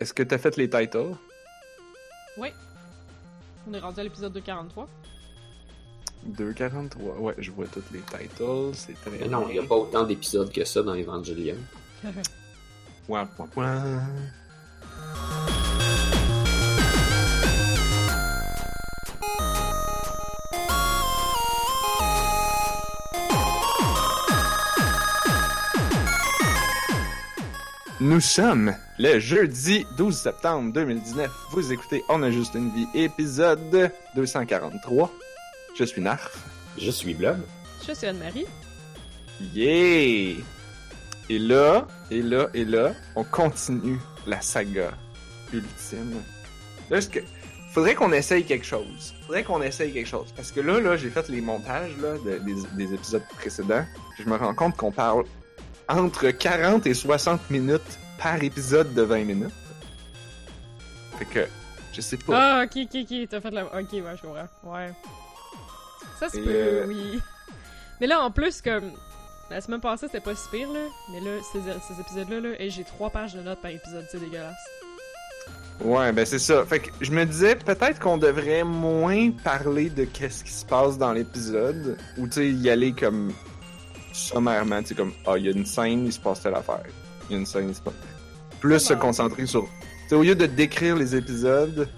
est-ce que t'as fait les titles? Oui. On est rendu à l'épisode 243. 2.43, ouais, je vois tous les titles, c'est très Mais non, il n'y a pas autant d'épisodes que ça dans Evangelion. Point, point, point. Nous sommes le jeudi 12 septembre 2019. Vous écoutez On a juste une vie, épisode 243. Je suis Narf. Je suis Blob. Je suis Anne-Marie. Yeah! Et là, et là, et là, on continue la saga ultime. Là, ce que... faudrait qu'on essaye quelque chose. Faudrait qu'on essaye quelque chose. Parce que là, là, j'ai fait les montages là, de- des, des épisodes précédents. Je me rends compte qu'on parle entre 40 et 60 minutes par épisode de 20 minutes. Fait que, je sais pas. Ah, ok, ok, ok, t'as fait la. Ok, ouais, je comprends. Ouais. Ça se peut, euh, oui. Mais là, en plus, comme. La semaine passée, c'était pas si pire, là. Mais là, ces, ces épisodes-là, là, et j'ai trois pages de notes par épisode, c'est dégueulasse. Ouais, ben c'est ça. Fait que je me disais peut-être qu'on devrait moins parler de qu'est-ce qui se passe dans l'épisode, ou tu sais y aller comme sommairement, tu sais comme ah il y a une scène, il se passe telle affaire. Il y a une scène, il se passe. Plus se concentrer sur, tu sais au lieu de décrire les épisodes,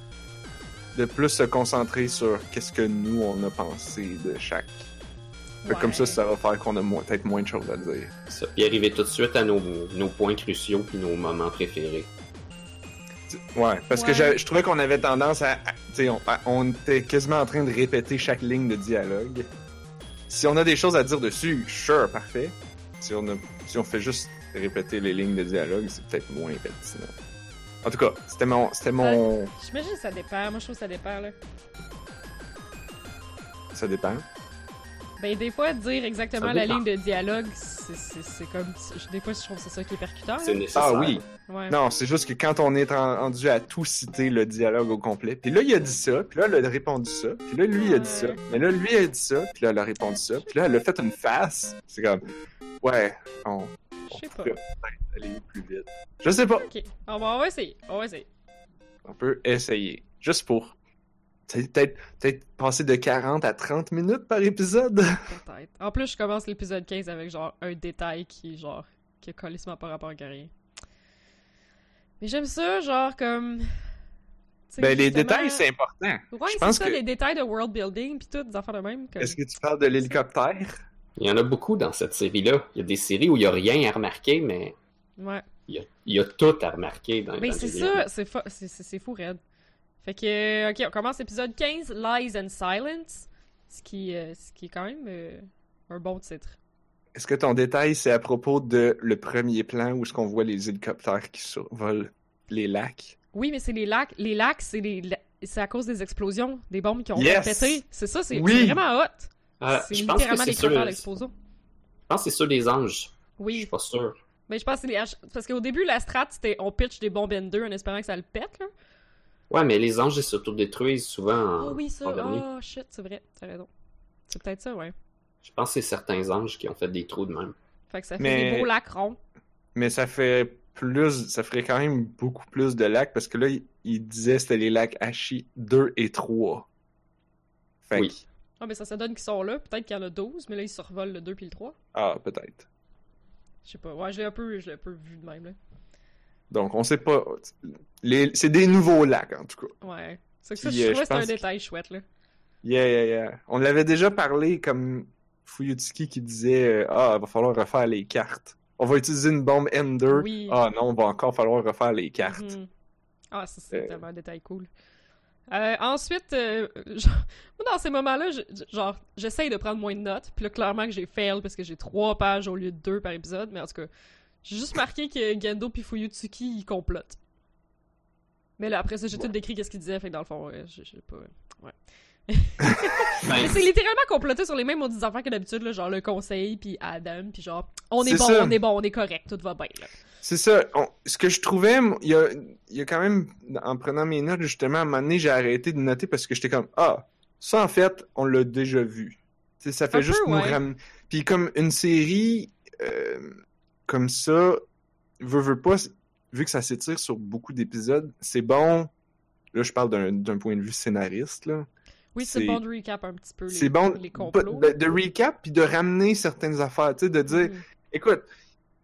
de plus se concentrer sur qu'est-ce que nous on a pensé de chaque. Fait que comme ça, Ouais. ça va faire qu'on a moins- peut-être moins de choses à dire. Ça. Puis arriver tout de suite à nos, nos points cruciaux puis nos moments préférés. Ouais, parce que Ouais. j'avais- je trouvais qu'on avait tendance à. à- Tu sais, on, à- on était quasiment en train de répéter chaque ligne de dialogue. Si on a des choses à dire dessus, sure, parfait. Si on, a, si on fait juste répéter les lignes de dialogue, c'est peut-être moins pertinent. En tout cas, c'était mon. C'était mon. J'imagine que ça dépend. Moi, je trouve que ça dépend, là. Ça dépend. Ben, des fois, dire exactement la ligne de dialogue, c'est- c'est c'est comme. Des fois, je trouve que c'est ça qui est percutant. C'est nécessaire. Ah oui. Ouais. Non, c'est juste que quand on est en- rendu à tout citer le dialogue au complet, puis là il a dit ça, puis là elle a répondu ça, puis là lui il a dit ça, mais là lui a dit ça, puis là elle a répondu ça, puis là elle a fait une face. C'est comme ouais, on, Je sais pas. peut peut-être aller plus vite. Je sais pas. Ok. On va, on va essayer. On va essayer. On peut essayer. Juste pour peut-être passer de 40 à 30 minutes par épisode? Peut-être. En plus, je commence l'épisode 15 avec genre un détail qui, genre, qui a colissement par rapport à rien. Mais j'aime ça, genre, comme. Ben les détails c'est important. Ouais, je c'est pense ça, que- les détails de world building pis tout, des affaires de même. Comme... Est-ce que tu parles de l'hélicoptère? Il y en a beaucoup dans cette série-là. Il y a des séries où il n'y a rien à remarquer, mais Ouais. il y a, il y a tout à remarquer dans Mais c'est ça, c'est fa- c'est- c'est c'est fou, Red. Fait que, ok, on commence l'épisode 15, Lies and Silence, ce qui, euh, ce qui est quand même euh, un bon titre. Est-ce que ton détail, c'est à propos de le premier plan où est-ce qu'on voit les hélicoptères qui survolent les lacs? Oui, mais c'est les lacs. Les lacs, c'est les, c'est à cause des explosions, des bombes qui ont Yes! pété. C'est ça, c'est Oui! c'est vraiment hot. Ah, c'est je pense que littéralement sûr. cratères Je d'explosion. pense que c'est sûr des anges. Je Oui, suis pas sûr. mais je pense que c'est les H- Parce qu'au début, la strat, c'était on pitch des bombes N2 en espérant que ça le pète, là. Ouais, mais les anges ils s'autodétruisent souvent Oh en, oui, ça. en. Oh shit, c'est vrai, t'as raison. C'est peut-être ça, ouais. Je pense que c'est certains anges qui ont fait des trous de même. Fait que ça fait Mais- des beaux lacs ronds. Mais ça fait plus, ça ferait quand même beaucoup plus de lacs parce que là, il, il disait que c'était les lacs Hachi 2 et 3. Fait Oui. que- Ah, mais ça, ça donne qu'ils sont là. Peut-être qu'il y en a 12, mais là, ils survolent le 2 puis le 3. ah, peut-être. Je sais pas. Ouais, je l'ai un peu, je l'ai un peu vu de même, là. Donc, on sait pas. Les, c'est des nouveaux lacs, en tout cas. Ouais. C'est que ça, Puis, je euh, trouvais que c'était un détail chouette, là. Yeah, yeah, yeah. On l'avait déjà parlé comme Fuyutsuki qui disait euh, Ah, il va falloir refaire les cartes. On va utiliser une bombe N2. Oui. Ah non, on va encore falloir refaire les cartes. Mhm. Ah, ça, c'est Euh. tellement un détail cool. Euh, ensuite, euh, genre, moi, dans ces moments-là, je- genre, j'essaye de prendre moins de notes. Puis là, clairement que j'ai fail parce que j'ai trois pages au lieu de deux par épisode. Mais en tout cas, j'ai juste marqué que Gendo puis Fuyutsuki, ils complotent. Mais là, après ça, j'ai tout décrit qu'est-ce qu'ils disaient. Fait que dans le fond, ouais, je sais pas. Ouais. Ben, Mais c'est littéralement comploté sur les mêmes maudites affaires que d'habitude, là, genre le conseil, puis Adam, puis genre, on est, bon, ça. on est bon, on est correct, tout va bien. C'est ça. On- ce que je trouvais, il y a, il y a quand même, en prenant mes notes, justement, à un moment donné, j'ai arrêté de noter parce que j'étais comme, ah, ça, en fait, on l'a déjà vu. Ça fait Un juste peu, nous ouais. ramener. Puis comme une série euh, comme ça, veut, veut pas, vu que ça s'étire sur beaucoup d'épisodes, c'est bon. Là, je parle d'un d'un point de vue scénariste, là. Oui, c'est bon de recap un petit peu les, C'est bon les complots. de, de recap puis de ramener certaines affaires, tu sais, de dire, Mhm. écoute,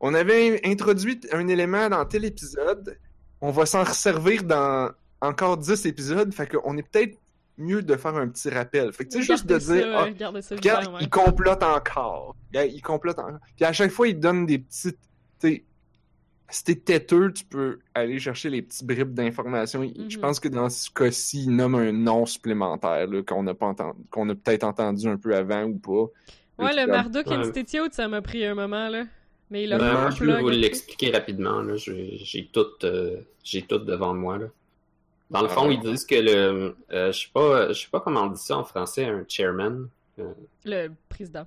on avait introduit un élément dans tel épisode, on va s'en resservir dans encore 10 épisodes, fait qu'on est peut-être mieux de faire un petit rappel. Fait que tu sais, juste de dire, ah, Regarde, ouais. il complote encore. Il complote encore. Puis à chaque fois, il donne des petites. Tu sais, si t'es têteux, tu peux aller chercher les petits bribes d'informations. Je Mhm. pense que dans ce cas-ci, il nomme un nom supplémentaire qu'on n'a pas entendu, qu'on a peut-être entendu un peu avant ou pas. Ouais, le comme- Marduk Ouais. Institute, ça m'a pris un moment, là. Mais il a Ben, fait moi, un je peux vous l'expliquer rapidement. là. J'ai tout, euh, j'ai tout devant moi. Là. Dans le Ah fond, ils disent que le. euh, je sais pas, je sais pas comment on dit ça en français, un chairman. Le président.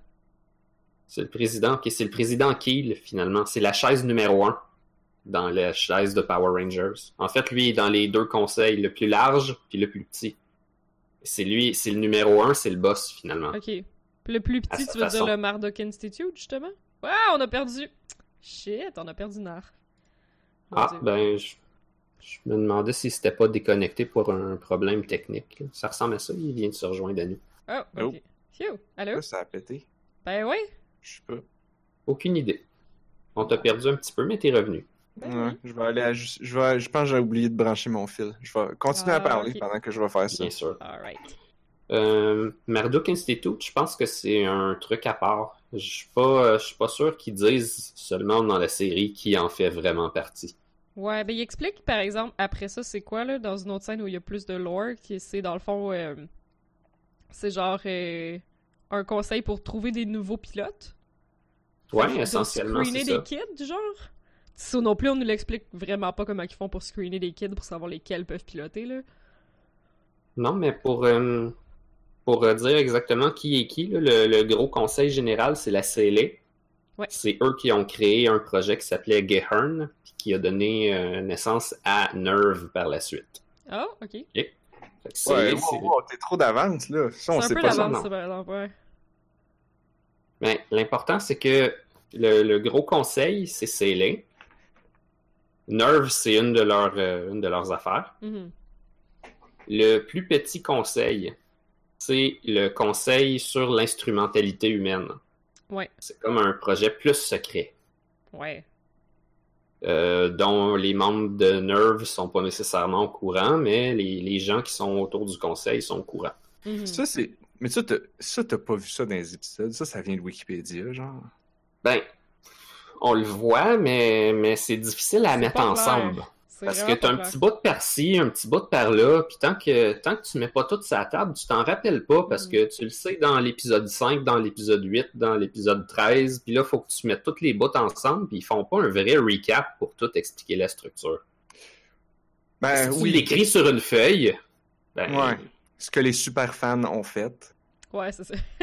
C'est le président. Ok, c'est le président Keel, finalement. C'est la chaise numéro un dans la chaise de Power Rangers. En fait, lui est dans les deux conseils, le plus large puis le plus petit. C'est lui, c'est le numéro un, c'est le boss, finalement. Ok. Puis le plus petit, tu veux façon. dire le Marduk Institute, justement? Ouais, on a perdu. Shit, on a perdu Nar. Mon Ah, Dieu. ben, je, je me demandais si c'était pas déconnecté pour un problème technique. Ça ressemble à ça, il vient de se rejoindre à nous. Oh, ok. Phew. Allô? Ça a pété. Ben oui. Je sais pas. Aucune idée. On t'a perdu un petit peu, mais t'es revenu. Ben Ouais, je vais aller à je vais je pense que j'ai oublié de brancher mon fil. Je vais continuer à Ah, parler pendant que je vais faire ça. Bien sûr. Alright. Euh, Marduk Institute, je pense que c'est un truc à part. Je suis pas, euh, je suis pas sûr qu'ils disent seulement dans la série qui en fait vraiment partie. Ouais, ben il explique, par exemple, après ça, c'est quoi, là, dans une autre scène où il y a plus de lore, qui c'est, dans le fond, euh, c'est genre euh, un conseil pour trouver des nouveaux pilotes. Ouais, essentiellement, c'est screener ça. des kids, du genre? Ça non plus, on nous l'explique vraiment pas comment ils font pour screener des kids pour savoir lesquels peuvent piloter, là. Non, mais pour, euh, pour euh, dire exactement qui est qui, là, le, le gros conseil général, c'est la CLA. Ouais. C'est eux qui ont créé un projet qui s'appelait Gehern, qui a donné euh, naissance à Nerve par la suite. Ah, ok. Fait que CLA, Ouais, c'est- wow, wow, t'es trop d'avance, là. Ça, on C'est un sait peu pas ça. d'avance, non. ça, par exemple, ouais. Mais l'important, c'est que le, le gros conseil, c'est CLA. Nerve, c'est une, de leurs, euh, une de leurs affaires. Mhm. Le plus petit conseil, c'est le conseil sur l'instrumentalité humaine. Ouais, C'est comme un projet plus secret, ouais. euh, dont les membres de Nerve sont pas nécessairement au courant, mais les, les gens qui sont autour du conseil sont au courant. Mhm. Ça, c'est. Mais ça, t'as pas vu ça dans les épisodes. Ça, ça vient de Wikipédia, genre. Ben, on le voit, mais, mais c'est difficile à mettre ensemble. Parce que t'as un clair. petit bout de par-ci, un petit bout de par-là, puis tant que, tant que tu mets pas tout sur la table, tu t'en rappelles pas parce Mm. que tu le sais dans l'épisode 5, dans l'épisode 8, dans l'épisode 13, puis là, faut que tu mettes toutes les bouts ensemble, puis ils font pas un vrai recap pour tout expliquer la structure. Ben si tu oui. l'écris sur une feuille, ben, Ouais. Ce que les super fans ont fait. Ouais, c'est ça.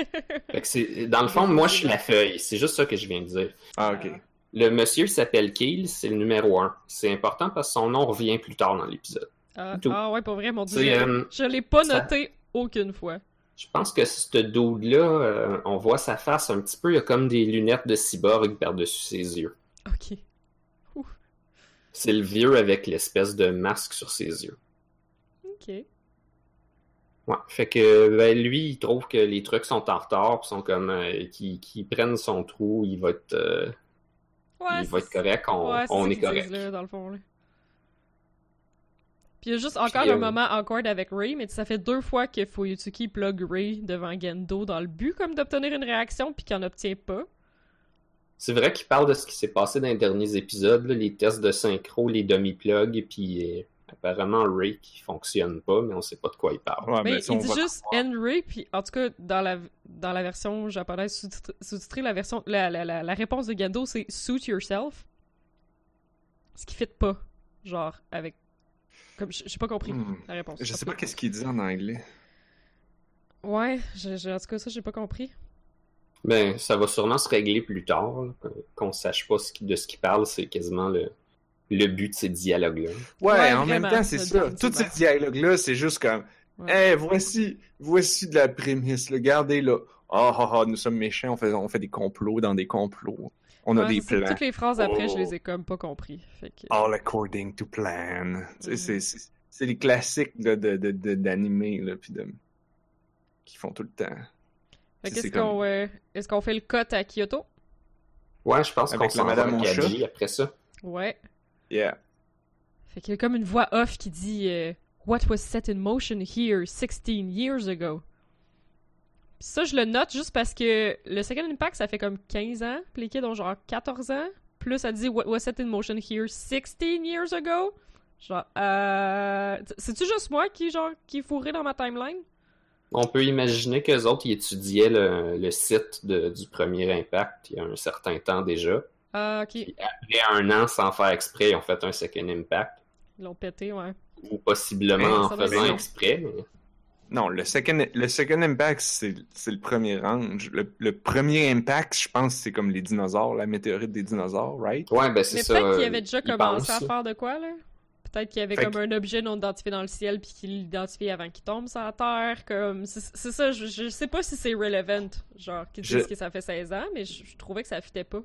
fait que c'est, dans le fond, moi, je suis la feuille. C'est juste ça que je viens de dire. Ah, ok. Le monsieur s'appelle Keel, c'est le numéro 1. C'est important parce que son nom revient plus tard dans l'épisode. Ah, Tout. ah ouais, pour vrai, mon dieu. Euh, Je l'ai pas ça- noté aucune fois. Je pense que ce dude-là, euh, on voit sa face un petit peu, il y a comme des lunettes de cyborg par-dessus ses yeux. Ok. C'est le vieux avec l'espèce de masque sur ses yeux. Ok. Ouais, fait que ben, lui, il trouve que les trucs sont en retard, pis sont comme euh, qu'ils qu'ils prennent son trou, il va être, euh, Ouais, il va être correct, on, ouais, c'est on est correct. disent, là, dans le fond, là. Puis il y a juste encore Puis, un euh, moment awkward avec Ray, mais ça fait deux fois que Fuyutsuki plug Ray devant Gendo dans le but comme d'obtenir une réaction, puis qu'il en obtient pas. C'est vrai qu'il parle de ce qui s'est passé dans les derniers épisodes, là, les tests de synchro, les demi-plugs, puis apparemment Ray qui fonctionne pas, mais on sait pas de quoi il parle. Ouais, mais ben, il dit juste Henry, puis en tout cas, dans la, dans la version japonaise sous-titr- sous-titrée, la, version, la, la, la, la réponse de Gendo, c'est suit yourself. Ce qui fit pas, genre, avec. Comme, j'ai pas compris Hmm. la réponse. Je sais pas qu'est-ce qu'il dit en anglais. Ouais, je, je- en tout cas, ça, j'ai pas compris. Ben, ça va sûrement se régler plus tard, qu'on sache pas ce qui- de ce qu'il parle, c'est quasiment le, le but de ces dialogues-là. Ouais, Ouais, en même temps, c'est ça. Tous ces dialogues-là, c'est juste comme, Ouais. hey, voici, voici de la prémisse, là. Regardez, là. Ah, ah, ah, nous sommes méchants, on fait, on fait des complots dans des complots. On a des plans. Toutes les phrases après, je Oh. les ai comme pas compris. Fait que... All according to plan. Mhm. c'est- les classiques là, de, de, de, d'animé, là, puis de... qui font tout le temps. Comme- euh, est-ce qu'on fait le cut à Kyoto? Ouais, je pense qu'on la s'en va Madame. Kaji après ça. Ouais. Yeah. Fait qu'il y a comme une voix off qui dit euh, What was set in motion here 16 years ago? Pis ça, je le note juste parce que le Second Impact, ça fait comme 15 ans, puis les kids ont genre 14 ans. Plus ça dit What was set in motion here 16 years ago? Genre, euh. C'est-tu juste moi qui, genre, qui est fourré dans ma timeline? On peut imaginer qu'eux autres, ils étudiaient le, le site de- du premier impact il y a un certain temps déjà. Ah, ok. Puis après un an, sans faire exprès, ils ont fait un second impact. Ils l'ont pété, ouais. Ou possiblement Ouais, en faisant exprès. mais- Non, le second, le second impact, c'est c'est le premier range. Le, le premier impact, je pense, c'est comme les dinosaures, la météorite des dinosaures, right? Ouais, ben c'est Mais ça. peut-être qu'il euh, avait déjà commencé à faire de quoi, là? Peut-être qu'il y avait Fait comme un objet non identifié dans le ciel puis qu'il l'identifie avant qu'il tombe sur la Terre, comme... C'est c'est ça, je, je sais pas si c'est relevant, genre, qu'ils Je- disent que ça fait 16 ans, mais je, je trouvais que ça fitait pas.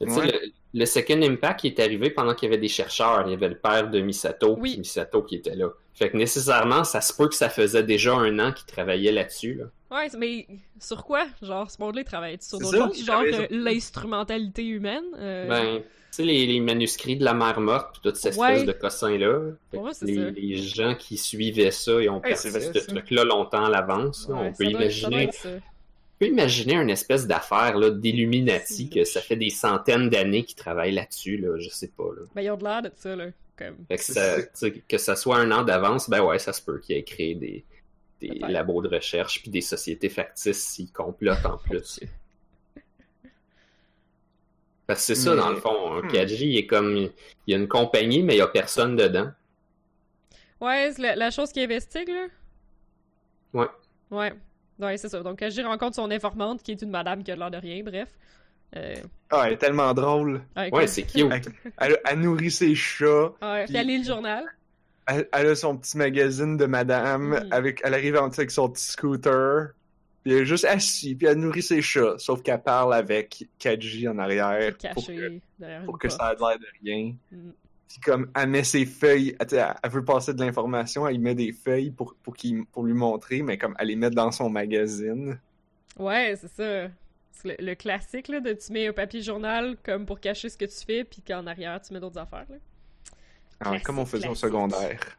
Ouais. le, le Second Impact est arrivé pendant qu'il y avait des chercheurs. Il y avait le père de Misato, Oui. Misato qui était là. Fait que nécessairement, ça se peut que ça faisait déjà un an qu'il travaillait là-dessus. Là. Ouais, mais sur quoi? Genre, ce monde-là, il travaille sur C'est d'autres choses? Genre, euh, l'instrumentalité humaine? euh, Ben, tu sais, les, les manuscrits de la mer morte, puis toute cette Ouais. espèce de cossin-là. Les, ça. les gens qui suivaient ça, ils ont vrai, ce truc-là longtemps à l'avance. ouais, on, peut imaginer, peut imaginer une espèce d'affaire là, d'Illuminati, que ça fait des centaines d'années qu'ils travaillent là-dessus. Là, je sais pas. Là. Ben, ils ont de l'air de ça, là. Comme... Fait que, ça, que ça soit un an d'avance, ben ouais, ça se peut qu'il ait créé des, des labos de recherche puis des sociétés factices s'ils complotent en plus. Parce que c'est ça, Mais- dans le fond. Un Hmm. Kaji, il est comme. Il y a une compagnie, mais il y a personne dedans. Ouais, c'est la, la chose qui investigue, là? Ouais. Ouais. Ouais, c'est ça. Donc, Kaji rencontre son informante, qui est une madame qui a l'air de rien, bref. Euh, Ah, elle est tellement drôle. ouais, Ouais, c'est cute. Elle, elle- elle nourrit ses chats. Ouais, puis elle lit le journal. Elle, elle a son petit magazine de madame. Mhm. Avec, elle arrive en avec son petit scooter. Puis elle est juste assise. Puis elle nourrit ses chats. Sauf qu'elle parle avec Kaji en arrière. Pour que, derrière pour une que porte. ça ait l'air de rien. Mm. Puis comme elle met ses feuilles, elle, veut passer de l'information, elle met des feuilles pour, pour, lui montrer, mais comme elle les met dans son magazine. Ouais, c'est ça. C'est le, le classique, là, de tu mets un papier journal comme pour cacher ce que tu fais, puis qu'en arrière, tu mets d'autres affaires, là. Ah, comme on faisait au secondaire.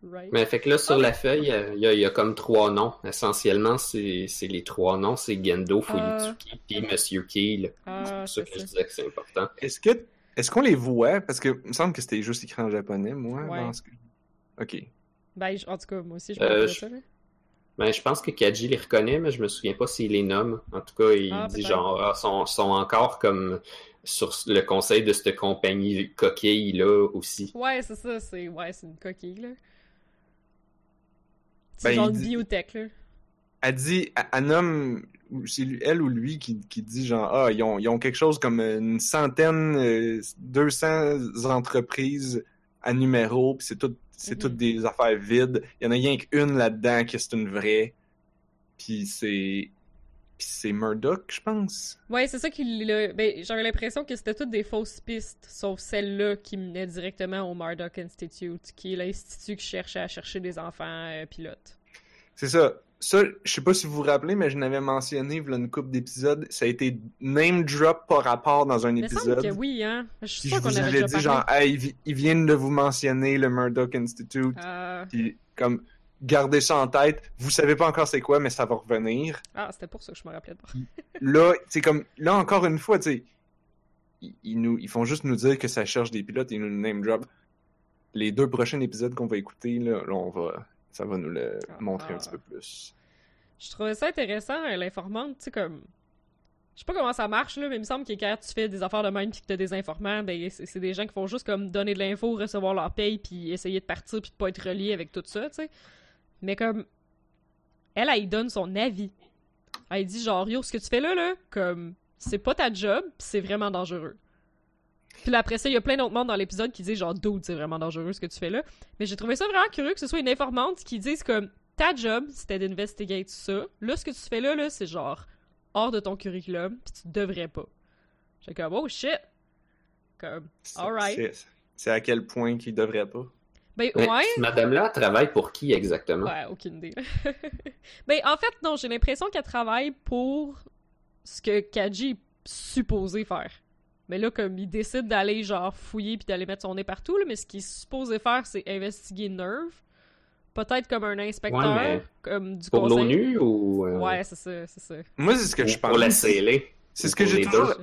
Right? Mais fait que là, sur Ah, la feuille, il y, a, il y a comme trois noms. Essentiellement, c'est c'est les trois noms. C'est Gendo, Fuyutsuki, puis Monsieur Keel. Ah, c'est pour ça que je disais que c'est important. Est-ce que est-ce qu'on les voit? Parce que il me semble que c'était juste écrit en japonais, moi. Ouais. dans ce que- Ok. Ben, en tout cas, moi aussi, je Euh, pense je- ça, là. Ben, je pense que Kaji les reconnaît, mais je me souviens pas s'il les nomme. En tout cas, il Ah, dit genre, ah, sont, sont encore comme sur le conseil de cette compagnie coquille-là aussi. Ouais, c'est ça, c'est ouais, c'est une coquille, là. Ben, C'est genre il une dit- biotech, là. Elle dit, elle- elle nomme, c'est elle ou lui qui, qui dit genre, ah, ils ont, ils ont quelque chose comme une centaine, euh, 200 entreprises à numéro, puis c'est tout, c'est Mhm. toutes des affaires vides. Il y en a rien qu'une là-dedans qui c'est une vraie. Puis c'est, puis c'est Murdoch, je pense. Ouais, c'est ça qui l'a. Ben, j'avais l'impression que c'était toutes des fausses pistes, sauf celle-là qui menait directement au Murdoch Institute, qui est l'institut qui cherchait à chercher des enfants euh, pilotes. C'est ça. Ça, je sais pas si vous vous rappelez, mais je n'avais mentionné, une couple d'épisodes, ça a été name drop par rapport dans un épisode. que oui, hein. Je suis je qu'on avait déjà dit parlé. genre, hey, ils vi- ils viennent de vous mentionner le Murdoch Institute. Ah, Puis comme, gardez ça en tête. Vous savez pas encore c'est quoi, mais ça va revenir. ah, c'était pour ça que je me rappelais de Là, c'est comme, là encore une fois, tu sais, ils, ils nous, ils font juste nous dire que ça cherche des pilotes et nous name drop. Les deux prochains épisodes qu'on va écouter, là, là, on va, ça va nous le Ah. montrer un petit peu plus. Je trouvais ça intéressant, euh, l'informante, tu sais, comme. Je sais pas comment ça marche, là, mais il me semble que quand tu fais des affaires de même pis que t'as des informants, ben, c'est des gens qui font juste comme donner de l'info, recevoir leur paye, puis essayer de partir pis de pas être relié avec tout ça, tu sais. Mais comme. Elle, elle, donne son avis. Elle dit genre, yo, ce que tu fais là, là, comme. C'est pas ta job, c'est vraiment dangereux. Puis là, après ça, il y a plein d'autres monde dans l'épisode qui disent genre, dude, c'est vraiment dangereux ce que tu fais là. Mais j'ai trouvé ça vraiment curieux que ce soit une informante qui dise comme, ta job, c'était d'investigate ça. Là, ce que tu fais là, là, c'est genre hors de ton curriculum, puis tu devrais pas. J'étais comme, oh shit! Comme, C'est- Alright. c'est- à quel point qu'il devrait pas? ben Mais ouais! cette Madame-là travaille pour qui exactement? Ouais, aucune idée. ben, en fait, non, j'ai l'impression qu'elle travaille pour ce que Kaji est supposé faire. Mais là, comme il décide d'aller, genre, fouiller puis d'aller mettre son nez partout, là, mais ce qu'il est supposé faire, c'est investiguer Nerve. Peut-être comme un inspecteur, Ouais, mais comme du Pour conseil. l'ONU ou euh, Ouais, c'est ça, c'est ça. Moi, c'est ce que ou je pour pense. la CLA? C'est ce que pour j'ai les toujours.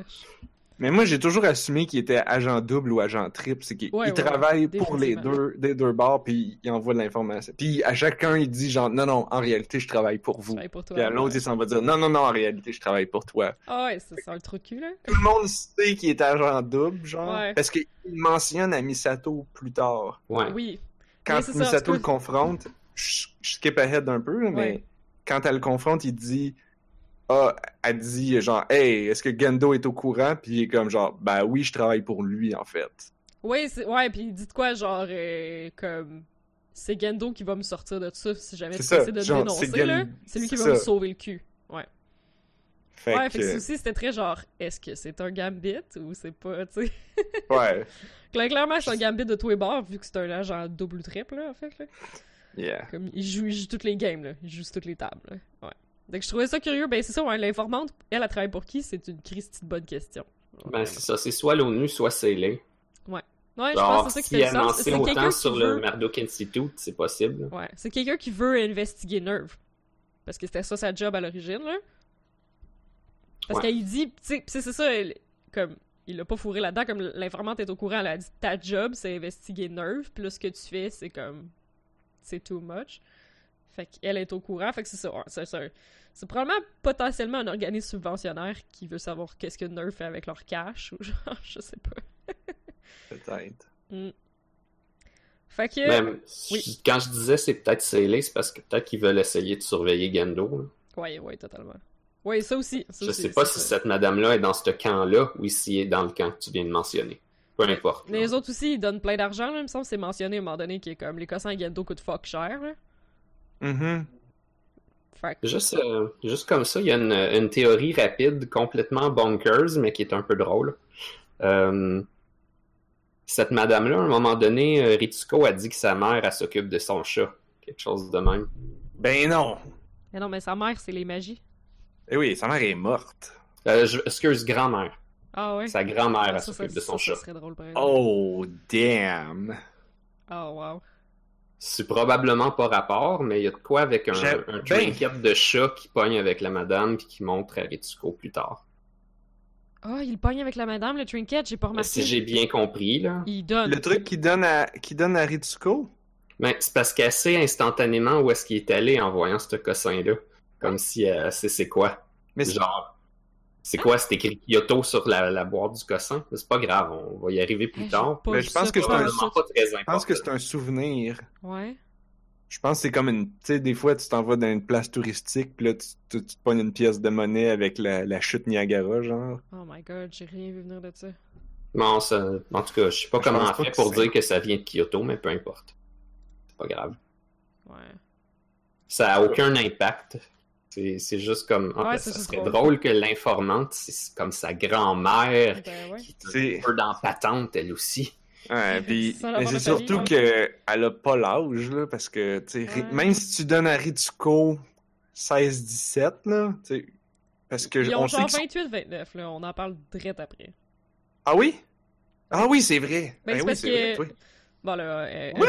Mais moi, j'ai toujours assumé qu'il était agent double ou agent triple. C'est qu'il Ouais, il ouais, travaille ouais, pour les deux, des deux bords, puis il envoie de l'information. Puis à chacun, il dit genre, non, non, en réalité, je travaille pour Je vous. travaille pour toi. Puis à l'autre, il s'en va dire, non, non, non, en réalité, je travaille pour toi. Ah ouais, c'est ça, un trou de cul, là. Tout le monde sait qu'il est agent double, genre. Ouais. Parce qu'il mentionne à Misato plus tard. Ouais. Oui. Quand ça, Misato le confronte, je je skip ahead un peu, mais Ouais. quand elle le confronte, il dit Ah, elle dit genre Hey, est-ce que Gendo est au courant? Puis il est comme genre Ben oui, je travaille pour lui en fait. Oui, ouais, puis dites quoi, genre, euh, comme... C'est Gendo qui va me sortir de ça si jamais tu essaies de genre, dénoncer, c'est Gen- là. C'est lui qui va me sauver le cul. Ouais. Fait ouais, fait que que, ça aussi, c'était très genre, est-ce que c'est un gambit ou c'est pas, tu sais. ouais, Cla- Clairement, c'est un gambit de tous les bords, vu que c'est un agent double ou triple, là, en fait, là. yeah. Comme, il joue, il joue toutes les games, là. Il joue toutes les tables, là. Ouais. Donc, je trouvais ça curieux. Ben, c'est ça, ouais, l'informante, elle, elle travaille pour qui? C'est une Christie de bonne question. Ben, c'est ça, c'est soit l'ONU, soit CLA. Ouais, je Genre, pense que c'est ça qui si fait le sens. C'est quelqu'un qui sur veut... le Murdoch Institute, c'est possible. Ouais, c'est quelqu'un qui veut investiguer Nerve. Parce que c'était ça sa job à l'origine, là. Parce Ouais. qu'elle dit, tu c'est c'est ça, elle- comme, il l'a pas fourré là-dedans, comme l'informante est au courant, elle a dit ta job c'est investiguer Nerve, puis là ce que tu fais c'est comme, c'est too much. Fait qu'elle est au courant, fait que c'est ça, c'est probablement potentiellement un organisme subventionnaire qui veut savoir qu'est-ce que Nerve fait avec leur cash, ou genre, je sais pas. Peut-être. Fait que, Même, oui. quand je disais c'est peut-être CLA, c'est parce que peut-être qu'ils veulent essayer de surveiller Gendo. là. ouais, ouais, totalement. Ouais, ça aussi. ça Je aussi, sais pas si ça. cette madame-là est dans ce camp-là ou si elle est dans le camp que tu viens de mentionner. Peu importe. Là. les autres aussi, ils donnent plein d'argent, là, il me semble que c'est mentionné à un moment donné qui est comme les cossins Gendo coûtent fuck cher, là. Fait que, Juste, euh, juste comme ça, il y a une, une théorie rapide, complètement bonkers, mais qui est un peu drôle. Euh, cette madame-là, à un moment donné, euh, Ritsuko a dit que sa mère, elle s'occupe de son chat. Quelque chose de même. Ben non. mais non, mais sa mère, c'est les magies. Eh oui, sa mère est morte. Euh, je, excuse, grand-mère. Ah ouais? Sa grand-mère, Ah, elle s'occupe ça, de son ça, chat. Ça drôle. Oh, damn. Oh, wow. C'est probablement pas rapport, mais il y a de quoi avec un, un ben- trinket de chat qui pogne avec la madame puis qui montre à Ritsuko plus tard. Ah, il pogne avec la madame, le trinket, j'ai pas remarqué. Si j'ai bien compris, là. Il donne. Le truc qui donne à, qui donne à Ritsuko? Ben, c'est parce qu'elle sait instantanément où est-ce qu'il est allé en voyant ce cossin-là? Comme si elle sait c'est quoi? Mais c'est- Genre, c'est quoi? C'est écrit Kyoto sur la, la boîte du cossin? C'est pas grave, on va y arriver plus tard. Mais je pense que c'est un- je pense que c'est souvenir. Ouais. Je pense que c'est comme une. Tu sais, des fois, tu t'en vas dans une place touristique, puis là, tu, tu, tu te pognes une pièce de monnaie avec la, la chute Niagara, genre. Oh my god, j'ai rien vu venir de ça. Non, ça- en tout cas, je sais pas Je comment pas fait pour dire que ça vient de Kyoto, mais peu importe. C'est pas grave. Ouais. Ça a aucun impact. C'est c'est juste comme. ah, Ouais, ben, ça juste serait drôle. drôle que l'informante, c'est comme sa grand-mère, Ben ouais. qui est C'est- un peu dans patente, elle aussi. Ouais, mais c'est surtout ouais. que elle a pas l'âge, là, parce que, tu sais, même si tu donnes à Ritsuko 16-17, là, tu sais, parce que Ils ont on sait genre que... son- 28-29, là, on en parle direct après. Ah oui? Ah oui, c'est vrai. Ben, c'est oui, parce c'est vrai, que- toi. Bon, là, euh, What?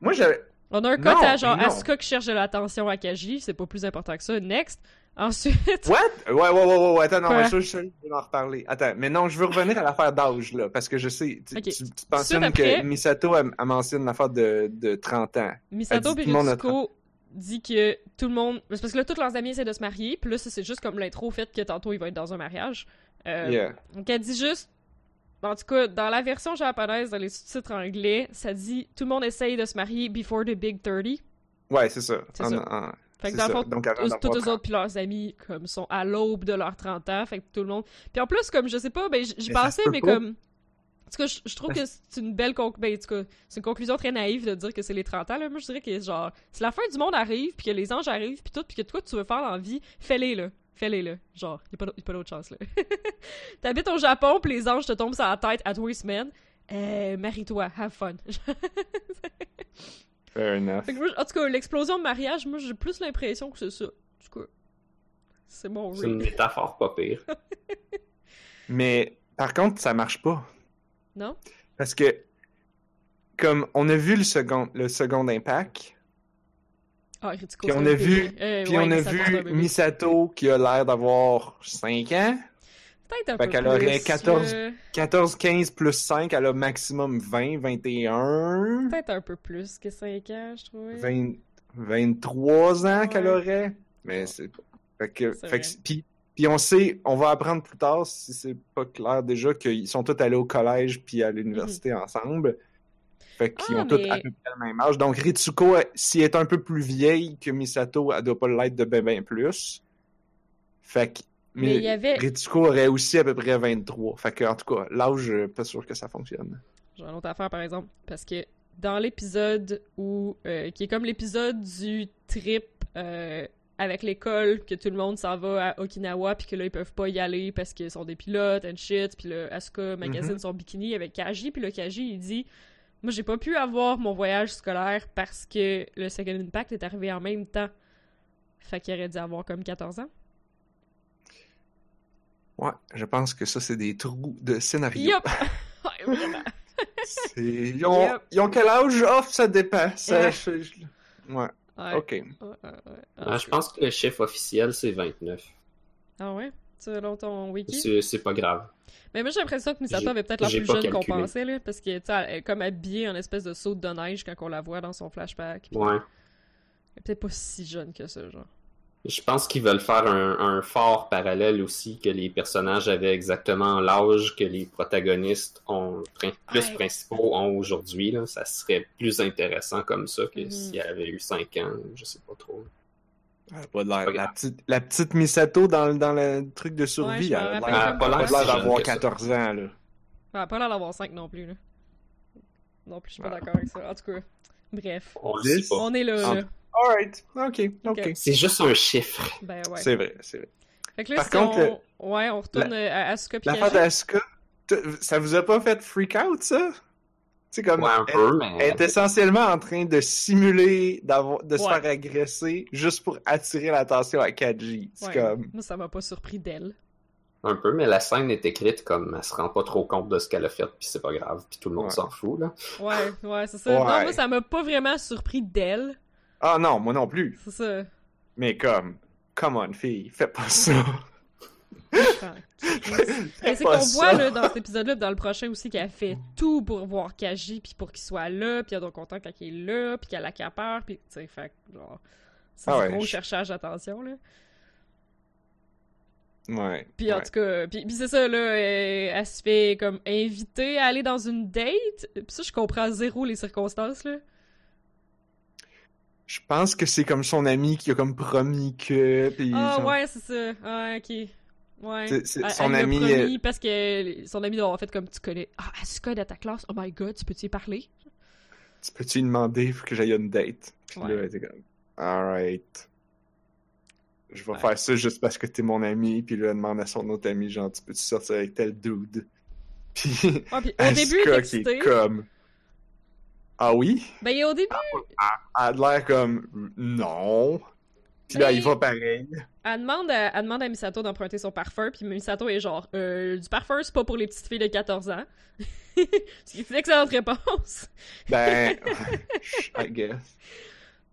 Moi, j'avais... on a un Non, à genre non. Asuka qui cherche de l'attention à Kaji, c'est pas plus important que ça. Next. Ensuite. What? Ouais, ouais, ouais, ouais, ouais, attends, non, mais je je vais en reparler. Attends, mais non, je veux revenir à l'affaire d'âge, là, parce que je sais, tu, Ok. tu, tu mentionnes après- que Misato, elle, elle mentionne l'affaire de, de 30 ans. Misato Elle dit et tout le monde a Ritsuko dit que tout le monde. Parce que là, tous leurs amis essaient de se marier, puis là, c'est juste comme l'intro au fait que tantôt, il va être dans un mariage. Euh, Yeah. Donc, elle dit juste. En tout cas, dans la version japonaise, dans les sous-titres anglais, ça dit tout le monde essaye de se marier before the big 30. Ouais, c'est ça. C'est ça. en- Fait que dans le fond, Donc, tous 30. autres puis leurs amis comme sont à l'aube de leurs 30 ans, fait que tout le monde. Puis en plus comme je sais pas, ben j'y pensais mais pas. comme en tout cas, je, je trouve que c'est une belle conc... ben, en tout cas, c'est une conclusion très naïve de dire que c'est les 30 ans là. Moi je dirais que genre si la fin du monde arrive puis que les anges arrivent puis tout puis que toi tu veux faire dans la vie, fais-les là. Fais-les, là. Genre, y a pas d'au- y a pas d'autre chance, là. T'habites au Japon, pis les anges te tombent sur la tête à tous les semaines. Euh, marie-toi, have fun. Fair enough. Moi, en tout cas, l'explosion de mariage, moi, j'ai plus l'impression que c'est ça. En tout cas, c'est mon C'est une métaphore pas pire. Mais par contre, ça marche pas. Non? Parce que, comme on a vu le second, le second impact, Ah, puis on a vu, Euh, puis ouais, on a Misato, vu qui a l'air d'avoir 5 ans. Peut-être un Fait peu qu'elle plus, aurait 14. là. 14, 15 plus 5, elle a maximum 20, 21, Peut-être un peu plus que 5 ans, je trouvais. 20, 23 ans qu'elle aurait. Mais c'est. Fait que. C'est Fait que vrai. puis, puis on sait, on va apprendre plus tard, si c'est pas clair déjà, qu'ils sont tous allés au collège puis à l'université ensemble. Fait qu'ils. Ah, ont tous à peu près le même âge. Donc Ritsuko, elle- si elle est un peu plus vieille que Misato, elle doit pas l'être de ben ben plus. Fait que. Mais Mais, il y avait- Ritsuko aurait aussi à peu près 23. Fait que, en tout cas, l'âge, euh, pas sûr que ça fonctionne. J'ai une autre affaire, par exemple, parce que dans l'épisode où... euh, qui est comme l'épisode du trip euh, avec l'école, que tout le monde s'en va à Okinawa, puis que là, ils peuvent pas y aller parce qu'ils sont des pilotes and shit, puis là, Asuka magasine Mhm. son bikini avec Kaji, puis le Kaji, il dit... Moi, j'ai pas pu avoir mon voyage scolaire parce que le Second Impact est arrivé en même temps. Fait qu'il aurait dû avoir comme 14 ans. Ouais, je pense que ça, c'est des trous de scénario. Yup! Ouais, vraiment. Ils, ont... Yep. ils ont quel âge? Oh, ça dépend. Ça, Ouais. ok. Ouais, ouais, ouais. Ah, je pense que le chiffre officiel, c'est 29. Ah ouais? Selon ton wiki? C'est pas grave. Mais moi, j'ai l'impression que Misato avait peut-être l'air plus jeune qu'on pensait, là, parce que, tu sais, elle est comme habillée en espèce de saute de neige quand on la voit dans son flashback. Ouais. Elle est peut-être pas si jeune que ça, genre. Je pense qu'ils veulent faire un, un fort parallèle aussi, que les personnages avaient exactement l'âge que les protagonistes ont, plus Ouais. principaux ont aujourd'hui. Ça serait plus intéressant comme ça que Mhm. s'il y avait eu 5 ans, je sais pas trop. Pas de l'air- Pas la, petite, la petite Misato dans, le- dans le truc de survie, elle pas. elle a pas Elle a l'air d'avoir si jeune que ça. 14 ans, là. Elle a pas l'air d'avoir 5 non plus, là. Non plus, je suis pas Ah. d'accord avec ça. En tout cas, bref. On est là, là. Alright, ok, ok. C'est juste un chiffre. Ben ouais. C'est vrai, c'est vrai. Fait que là, Par si contre, on... Ouais, on retourne euh, à Asuka L'affaire d'Asuka, ça vous a pas fait freak out, ça? C'est comme. Ouais, un elle- peu, Elle mais. est essentiellement en train de simuler d'avoir, de se faire agresser juste pour attirer l'attention à Kaji. C'est Ouais. comme. Moi, ça m'a pas surpris d'elle. Un peu, mais la scène est écrite comme elle se rend pas trop compte de ce qu'elle a fait, puis c'est pas grave, puis tout le monde Ouais. s'en fout, là. Ouais, ouais, c'est ça. Ouais. Non, moi, ça m'a pas vraiment surpris d'elle. Ah non, moi non plus. C'est ça. Mais comme. Come on, fille, fais pas ça. Mais c'est qu'on voit là, dans cet épisode-là, pis dans le prochain aussi, qu'elle fait tout pour voir Kaji, puis pour qu'il soit là, puis elle est donc content quand il est là, puis qu'elle accapare, puis tu sais, fait que, genre, c'est Ah ouais, gros je- cherchage d'attention, là. Ouais. Puis en tout cas, puis, puis c'est ça, là, euh, elle se fait comme inviter à aller dans une date, puis ça, je comprends zéro les circonstances, là. Je pense que c'est comme son ami qui a comme promis que. Ah genre- ouais, c'est ça. Ah, ok. Ouais. Elle- son elle ami, promis euh, parce que son ami doit avoir fait comme tu connais. Ah, Asuka de ta classe? Oh my god, tu peux-tu y parler? Tu peux-tu lui demander faut que j'aille à une date? Puis Ouais. là, elle était comme. Alright. Je vais Ouais. faire ça juste parce que t'es mon ami. Puis là, elle demande à son autre ami, genre, tu peux-tu sortir avec tel dude? Puis. Ah, puis au début, est qui est comme. Ah oui? Ben, au début, Elle a l'air comme. Non. Puis là, il va pareil. elle demande à, elle demande à Misato d'emprunter son parfum, puis Misato est genre, euh, du parfum, c'est pas pour les petites filles de 14 ans. Ce qui est une excellente réponse. Ben. I guess.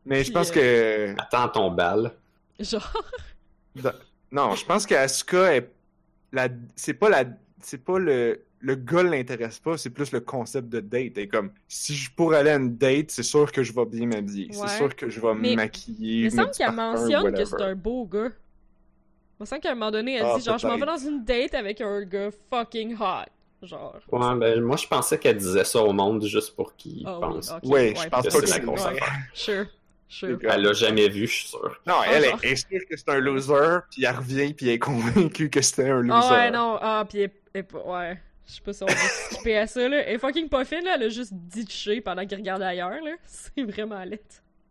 Mais je pense euh, que. Attends ton bal. Genre, Non, je pense qu'Asuka est. La... C'est pas la. C'est pas le. Le gars l'intéresse pas, c'est plus le concept de date. Et comme, si je pourrais aller à une date, c'est sûr que je vais bien m'habiller. Ouais. C'est sûr que je vais me maquiller. il me semble qu'elle mentionne que c'est un beau gars. Il me semble qu'à un moment donné, elle Ah, dit genre, je m'en vais dans une date avec un gars fucking hot. Genre. Ouais, ben, moi, je pensais qu'elle disait ça au monde juste pour qu'ils Ah oui, pensent. ok, Ouais, je pense que pas c'est que la c'est ouais. affaire. Sure, sure. Elle l'a jamais vu, je suis sûr. Non, Ah, elle est, sûre que c'est un loser, puis elle revient, puis elle est convaincue que c'était un loser. Ah ouais, non, ah, pis elle, elle- ouais. Je sais pas si on va skipper à ça, là. Elle est fucking pas fine, là. Elle a juste ditché pendant qu'elle regardait ailleurs, là. C'est vraiment laid.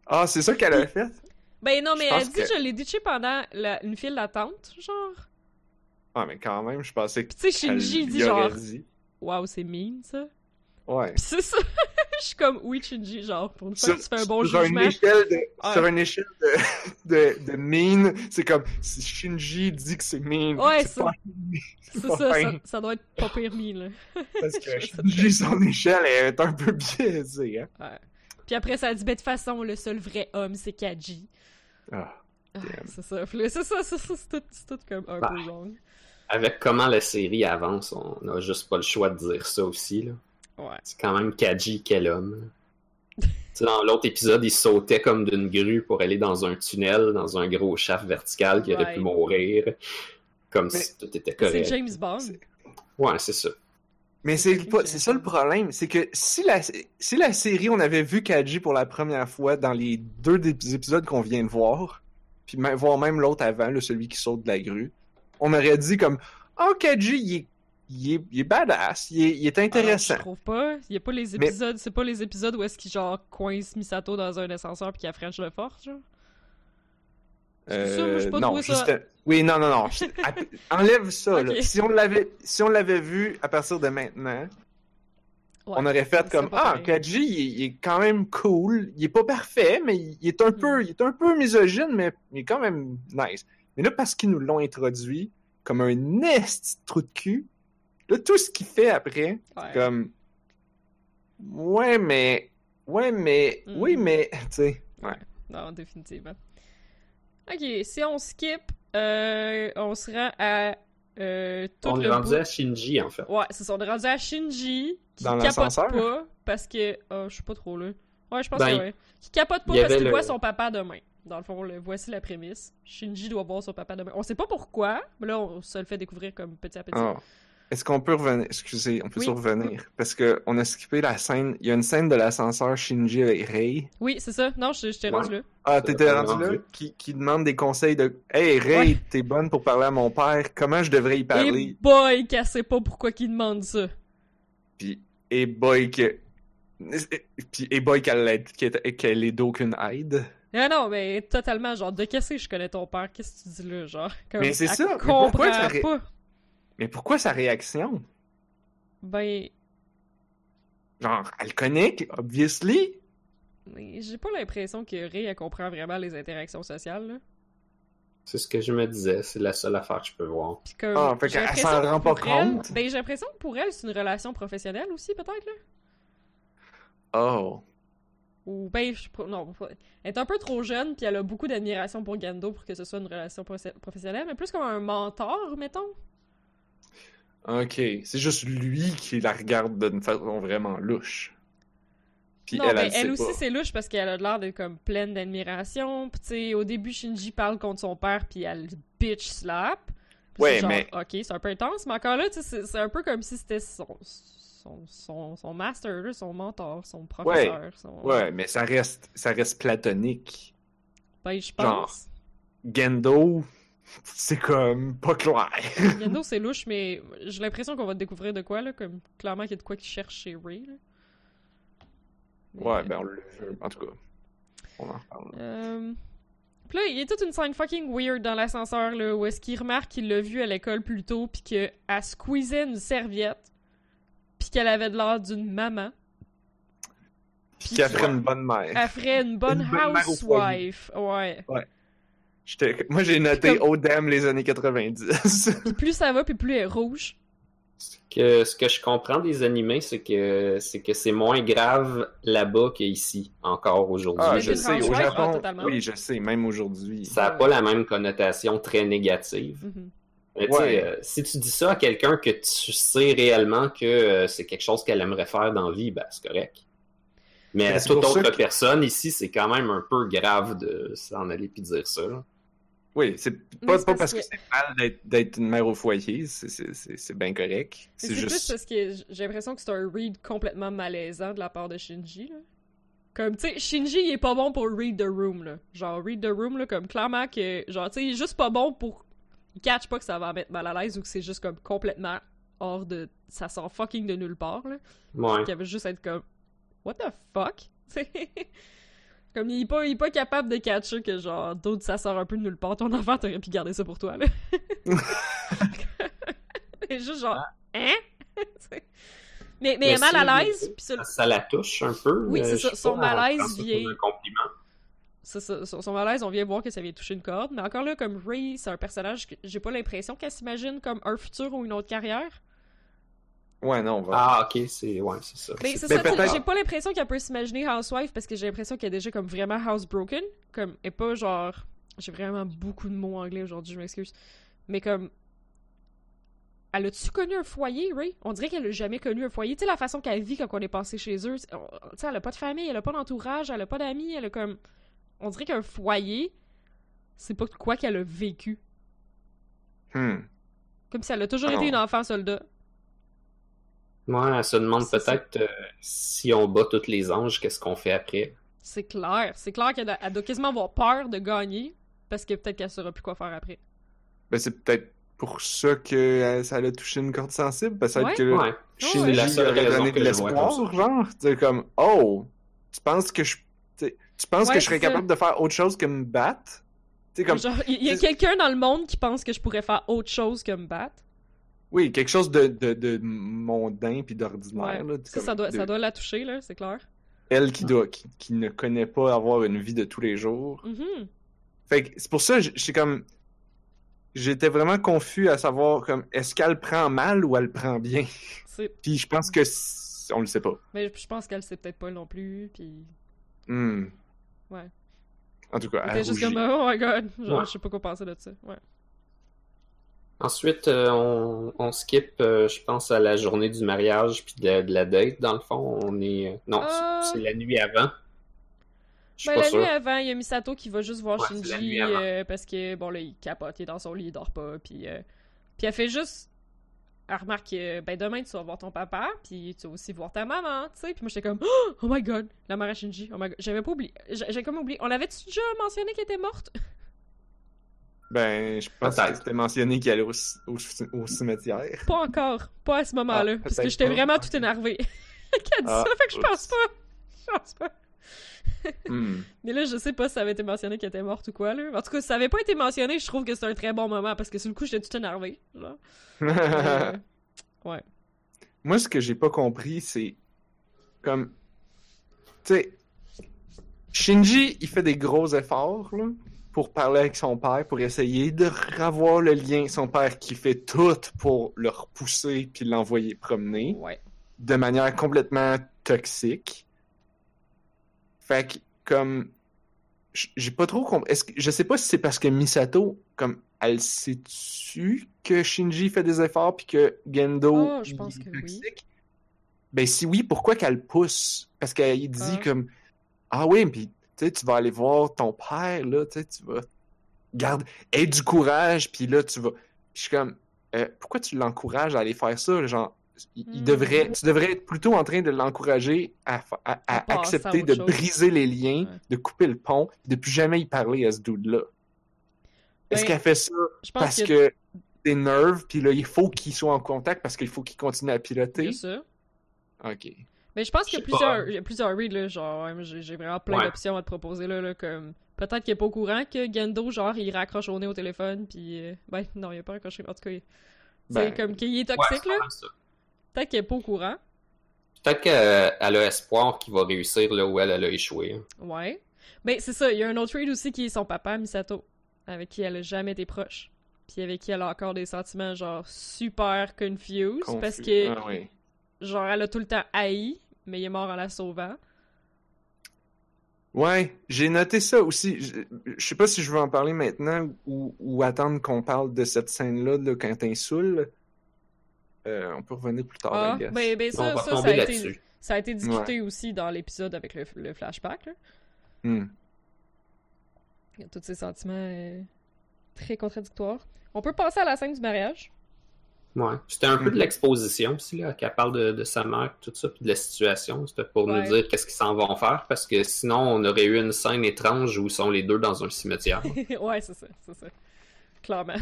Ah, c'est ça qu'elle a fait? Ben non, mais elle dit que- je l'ai ditché pendant la- une file d'attente, genre. Ah, mais quand même, je pensais que. Tu sais, Shinji dit genre, waouh, c'est mean ça. Ouais. C'est ça. Je suis comme, oui, Shinji, genre, pour une fois tu fais un bon sur jugement. une échelle de, Ouais. sur une échelle de, de, de mean, c'est comme si Shinji dit que c'est mean. Ouais, c'est ça- pas, C'est pas ça, ça, doit être pas pire mis, là. Parce que Shinji, son échelle est un peu biaisée, hein. Ouais. Puis après, ça dit, ben de toute façon, le seul vrai homme, c'est Kaji. Ah. Ah, c'est ça. C'est ça, c'est ça, c'est tout, c'est tout comme un Bah. peu wrong. Avec comment la série avance, on n'a juste pas le choix de dire ça aussi. Là. Ouais. C'est quand même Kaji, quel homme. là. tu sais, dans l'autre épisode, il sautait comme d'une grue pour aller dans un tunnel, dans un gros shaft vertical qui aurait Ouais. pu mourir. Comme Mais- si tout était C'est correct. James Bond. C'est- Ouais, c'est ça. Mais c'est c'est ça le problème, c'est que si la, si la série, on avait vu Kaji pour la première fois dans les deux des épisodes qu'on vient de voir, puis même, voir même l'autre avant, là, celui qui saute de la grue, on aurait dit comme Oh, Kaji, il est, il est, il est badass, il est, il est Alors, intéressant. je trouve pas. Il y a pas les Mais- épisodes. C'est pas les épisodes où est-ce qu'il genre coince Misato dans un ascenseur puis qu'il a French de force, genre. Moi, j'ai pas Euh, non, ça-. Oui, non, non, non. Enlève ça. là. Si on l'avait, si on l'avait vu à partir de maintenant, Ouais, on aurait fait comme ah. Kaji il, est- il est quand même cool il est pas parfait mais il, il est un Mm. peu il est un peu misogyne mais il est quand même nice mais là parce qu'ils nous l'ont introduit comme un nest trou de cul là tout ce qu'il fait après Ouais. comme ouais mais ouais mais Mm. oui mais tu sais Non, définitivement. Ok, si on skip, euh, on se rend à euh, tout On le est rendu bout- à Shinji, en fait. Ouais, c'est ça. On est rendu à Shinji qui Dans capote l'ascenseur? pas parce que. Oh, je suis pas trop là. Ouais, je pense Ben, que ouais. Qui capote pas parce qu'il le- voit son papa demain. Dans le fond, le- voici la prémisse. Shinji doit voir son papa demain. On sait pas pourquoi, mais là, on se le fait découvrir comme petit à petit. Ah. Est-ce qu'on peut revenir? Excusez on peut Oui. revenir parce que on a skippé la scène il y a une scène de l'ascenseur Shinji avec Rei Oui, c'est ça. Non, je, je t'ai Ouais. rendu là. Ah, t'étais rendu là? Qui, qui demande des conseils de Hey Ray, Ouais. t'es bonne pour parler à mon père, comment je devrais y Et parler? boy, qu'elle sait pas pourquoi qu'il demande ça. Puis, et boy que. Puis, et boy qu'elle qu'elle est d'aucune aide. Ah non, mais totalement, genre, de qu'est-ce que je connais ton père? Qu'est-ce que tu dis là, genre? Comme, Mais c'est ça, mais comprend pourquoi pas. Mais pourquoi sa réaction? Ben, Genre, elle connaît, obviously. mais j'ai pas l'impression que Ray, elle comprend vraiment les interactions sociales, là. C'est ce que je me disais. C'est la seule affaire que je peux voir. Puis comme, Ah, fait j'ai qu'elle l'impression s'en rend pas elle- compte. Ben, j'ai l'impression que pour elle, c'est une relation professionnelle aussi, peut-être, là. Oh. Ou ben, je, non, elle est un peu trop jeune, puis elle a beaucoup d'admiration pour Gendo pour que ce soit une relation profe- professionnelle, mais plus comme un mentor, mettons. Ok. C'est juste lui qui la regarde d'une façon vraiment louche. Puis non, elle, ben, elle, aussi, c'est louche parce qu'elle a l'air d'être comme pleine d'admiration. Puis, tu sais, au début, Shinji parle contre son père, puis elle bitch slap. Puis Ouais, c'est genre, mais- Ok, c'est un peu intense, mais encore là, tu sais, c'est- c'est un peu comme si c'était son, son, son, son master, son mentor, son professeur. son- Ouais, mais ça reste, ça reste platonique. Ben, je Genre. pense. Gendo, c'est comme pas clair. Gendo, c'est louche, mais j'ai l'impression qu'on va découvrir de quoi, là. Comme, clairement qu'il y a de quoi qu'il cherche chez Ray, là. Mais, Ouais, ben on. En tout cas, on en reparle. Euh... Puis là, il y a toute une scène fucking weird dans l'ascenseur, là, où est-ce qu'il remarque qu'il l'a vu à l'école plus tôt, puis qu'elle squeezait une serviette, puis qu'elle avait de l'air d'une maman. Puis qu'elle ferait une bonne mère. Elle ferait une bonne Une bonne housewife. Ouais. J'étais- Moi, j'ai noté Comme- Oh damn les années 90. Puis plus ça va, puis plus elle est rouge. Que, ce que je comprends des animés, c'est que c'est que c'est moins grave là-bas qu'ici, encore aujourd'hui. ah, je sais, au ah, Japon. totalement. oui, je sais, même aujourd'hui. Ça n'a pas la même connotation très négative. Mhm. Mais tu sais, Ouais. euh, si tu dis ça à quelqu'un que tu sais réellement que euh, c'est quelque chose qu'elle aimerait faire dans la vie, ben c'est correct. Mais Ben, à toute autre que- personne ici, c'est quand même un peu grave de s'en aller puis dire ça. là. Oui, c'est pas, pas parce parce que, que- c'est mal d'être- d'être une mère au foyer, c'est- c'est c'est- c'est bien correct. C'est plus juste. parce que j'ai l'impression que c'est un read complètement malaisant de la part de Shinji, là. Comme, tu sais, Shinji, il est pas bon pour read the room, là. Genre, read the room, là, comme clairement que, genre, tu sais, il est juste pas bon pour. Il catch pas que ça va mettre mal à l'aise ou que c'est juste comme complètement hors de. Ça sort fucking de nulle part, là. Ouais. Qu'il avait juste être comme. What the fuck? Comme il est pas, il est pas capable de catcher que genre d'autres ça sort un peu de nulle part. Ton enfant t'aurais pu garder ça pour toi là. Juste genre hein? mais mais est mal à l'aise puis ça, la touche un peu. Oui, euh, c'est je ça, son pas, malaise vient- un compliment. ça, ça- son, son malaise, on vient voir que ça vient toucher une corde. Mais encore là, comme Ray, c'est un personnage que j'ai pas l'impression qu'elle s'imagine comme un futur ou une autre carrière. Ouais, non, on va. Ah, ok, c'est ouais, c'est ça. Mais c'est ça, tu sais, peut-être- j'ai pas l'impression qu'elle peut s'imaginer Housewife parce que j'ai l'impression qu'elle est déjà comme vraiment housebroken. Comme, et pas genre. J'ai vraiment beaucoup de mots anglais aujourd'hui, je m'excuse. Mais comme. Elle a-tu connu un foyer, Ray? On dirait qu'elle a jamais connu un foyer. Tu sais, la façon qu'elle vit quand on est passé chez eux. Tu sais, elle a pas de famille, elle a pas d'entourage, elle a pas d'amis, elle a comme. On dirait qu'un foyer, c'est pas quoi qu'elle a vécu. Hmm. Comme si elle a toujours Ah été une enfant soldat. Ouais, elle se demande C'est ça. peut-être euh, si on bat tous les anges, qu'est-ce qu'on fait après? C'est clair. C'est clair qu'elle a- elle doit quasiment avoir peur de gagner parce que peut-être qu'elle saura plus quoi faire après. Ben, c'est peut-être pour ça que euh, ça l'a touché une corde sensible. Peut-être Ouais. que Ouais. Shinji c'est la seule aurait raison donné de que je vois l'espoir, ça. genre. Tu sais, comme, oh, tu penses que je. tu penses Ouais, que je serais c'est ça. capable de faire autre chose que me battre? Tu sais, comme. Genre, il y a c'est- quelqu'un dans le monde qui pense que je pourrais faire autre chose que me battre? Oui, quelque chose de, de, de mondain puis d'ordinaire. Ouais. Ça, doit, de- ça doit la toucher, là, c'est clair. Elle qui, doit, qui, qui ne connaît pas avoir une vie de tous les jours. Mhm. Fait que c'est pour ça, suis comme. J'étais vraiment confus à savoir, comme, est-ce qu'elle prend mal ou elle prend bien? Puis je pense que. On le sait pas. Mais je pense qu'elle sait peut-être pas non plus, puis... Hmm. Ouais. En tout cas, Elle juste comme, oh my god, genre, Ouais. je sais pas quoi penser de ça. Ouais. Ensuite, euh, on, on skip, euh, je pense, à la journée du mariage puis de, de la date. Dans le fond, on est. euh, Non, c'est- c'est la nuit avant. Ben, la sûr. nuit avant, il y a Misato qui va juste voir Ouais, Shinji parce que, bon, là, il capote, il est dans son lit, il dort pas, puis... Puis elle fait juste... Elle remarque que, ben, demain, tu vas voir ton papa, puis tu vas aussi voir ta maman, tu sais. Puis moi, j'étais comme, oh, my god, la mère à Shinji, oh my god. J'avais pas oublié. J'ai comme oublié. On l'avait-tu déjà mentionné qu'elle était morte? Ben, je pense que c'était mentionné qu'il allait au, au cimetière. Pas encore. Pas à ce moment-là. Ah, parce que j'étais vraiment tout énervée. Qu'elle dit Ah, ça, fait que je pense pas. Je pense pas. Hmm. Mais là, je sais pas si ça avait été mentionné qu'elle était morte ou quoi, là. En tout cas, si ça avait pas été mentionné, je trouve que c'est un très bon moment parce que sur le coup, j'étais tout énervée. Là. Euh, ouais. Moi, ce que j'ai pas compris, c'est comme. Tu sais, Shinji, il fait des gros efforts là, pour parler avec son père, pour essayer de revoir le lien. Son père qui fait tout pour le repousser puis l'envoyer promener Ouais. de manière complètement toxique. Fait que, comme. J'ai pas trop compris. Est-ce que... Je sais pas si c'est parce que Misato, comme, elle sait-tu que Shinji fait des efforts puis que Gendo. Oh, je pense il est que oui. toxique? Ben, si oui, pourquoi qu'elle pousse? Parce qu'elle dit Ah. comme. Ah oui, puis sais, tu vas aller voir ton père, là, tu sais, tu vas. Garde, aie du courage, puis là, tu vas. Puis je suis comme. euh, pourquoi tu l'encourages à aller faire ça? Genre, il, il Hmm. devrait, tu devrais être plutôt en train de l'encourager à, accepter de chose. briser les liens, Ouais. de couper le pont, de plus jamais y parler à ce dude-là. Est-ce Ben, qu'elle fait ça parce que. que des nerfs, puis là, il faut qu'il soit en contact parce qu'il faut qu'il continue à piloter? Bien sûr. Ok. Mais je pense qu'il y a plusieurs, il y a plusieurs reads, là, genre, j'ai vraiment plein Ouais. d'options à te proposer, là, là, comme... Peut-être qu'il est pas au courant que Gendo, genre, il raccroche au nez au téléphone, puis... euh, Ben, non, il a pas raccroché, en tout cas, il- Ben, c'est comme qu'il est toxique, là. Peut-être qu'il est pas au courant. Peut-être qu'elle elle a espoir qu'il va réussir là où elle, elle a échoué. Ouais. Mais c'est ça, il y a un autre read aussi qui est son papa, Misato, avec qui elle a jamais été proche. Puis avec qui elle a encore des sentiments, genre, super confused, confus. parce que, Ah oui. Genre, elle a tout le temps haï, mais il est mort en la sauvant. Ouais, j'ai noté ça aussi. Je, je sais pas si je veux en parler maintenant ou, ou attendre qu'on parle de cette scène-là là, quand saoul. Euh, on peut revenir plus tard, Ah, ben, ben On ça, va ça, a été... là-dessus. Ça a été discuté aussi dans l'épisode avec le, le flashback. Là. Hmm. Il y a tous ces sentiments euh, très contradictoires. On peut passer à la scène du mariage. Ouais. C'était un peu de Mhm. l'exposition aussi, là, qu'elle parle de, de sa mère, tout ça, puis de la situation. C'était pour Ouais. nous dire qu'est-ce qu'ils s'en vont faire, parce que sinon, on aurait eu une scène étrange où ils sont les deux dans un cimetière. ouais, c'est ça, c'est ça. Clairement.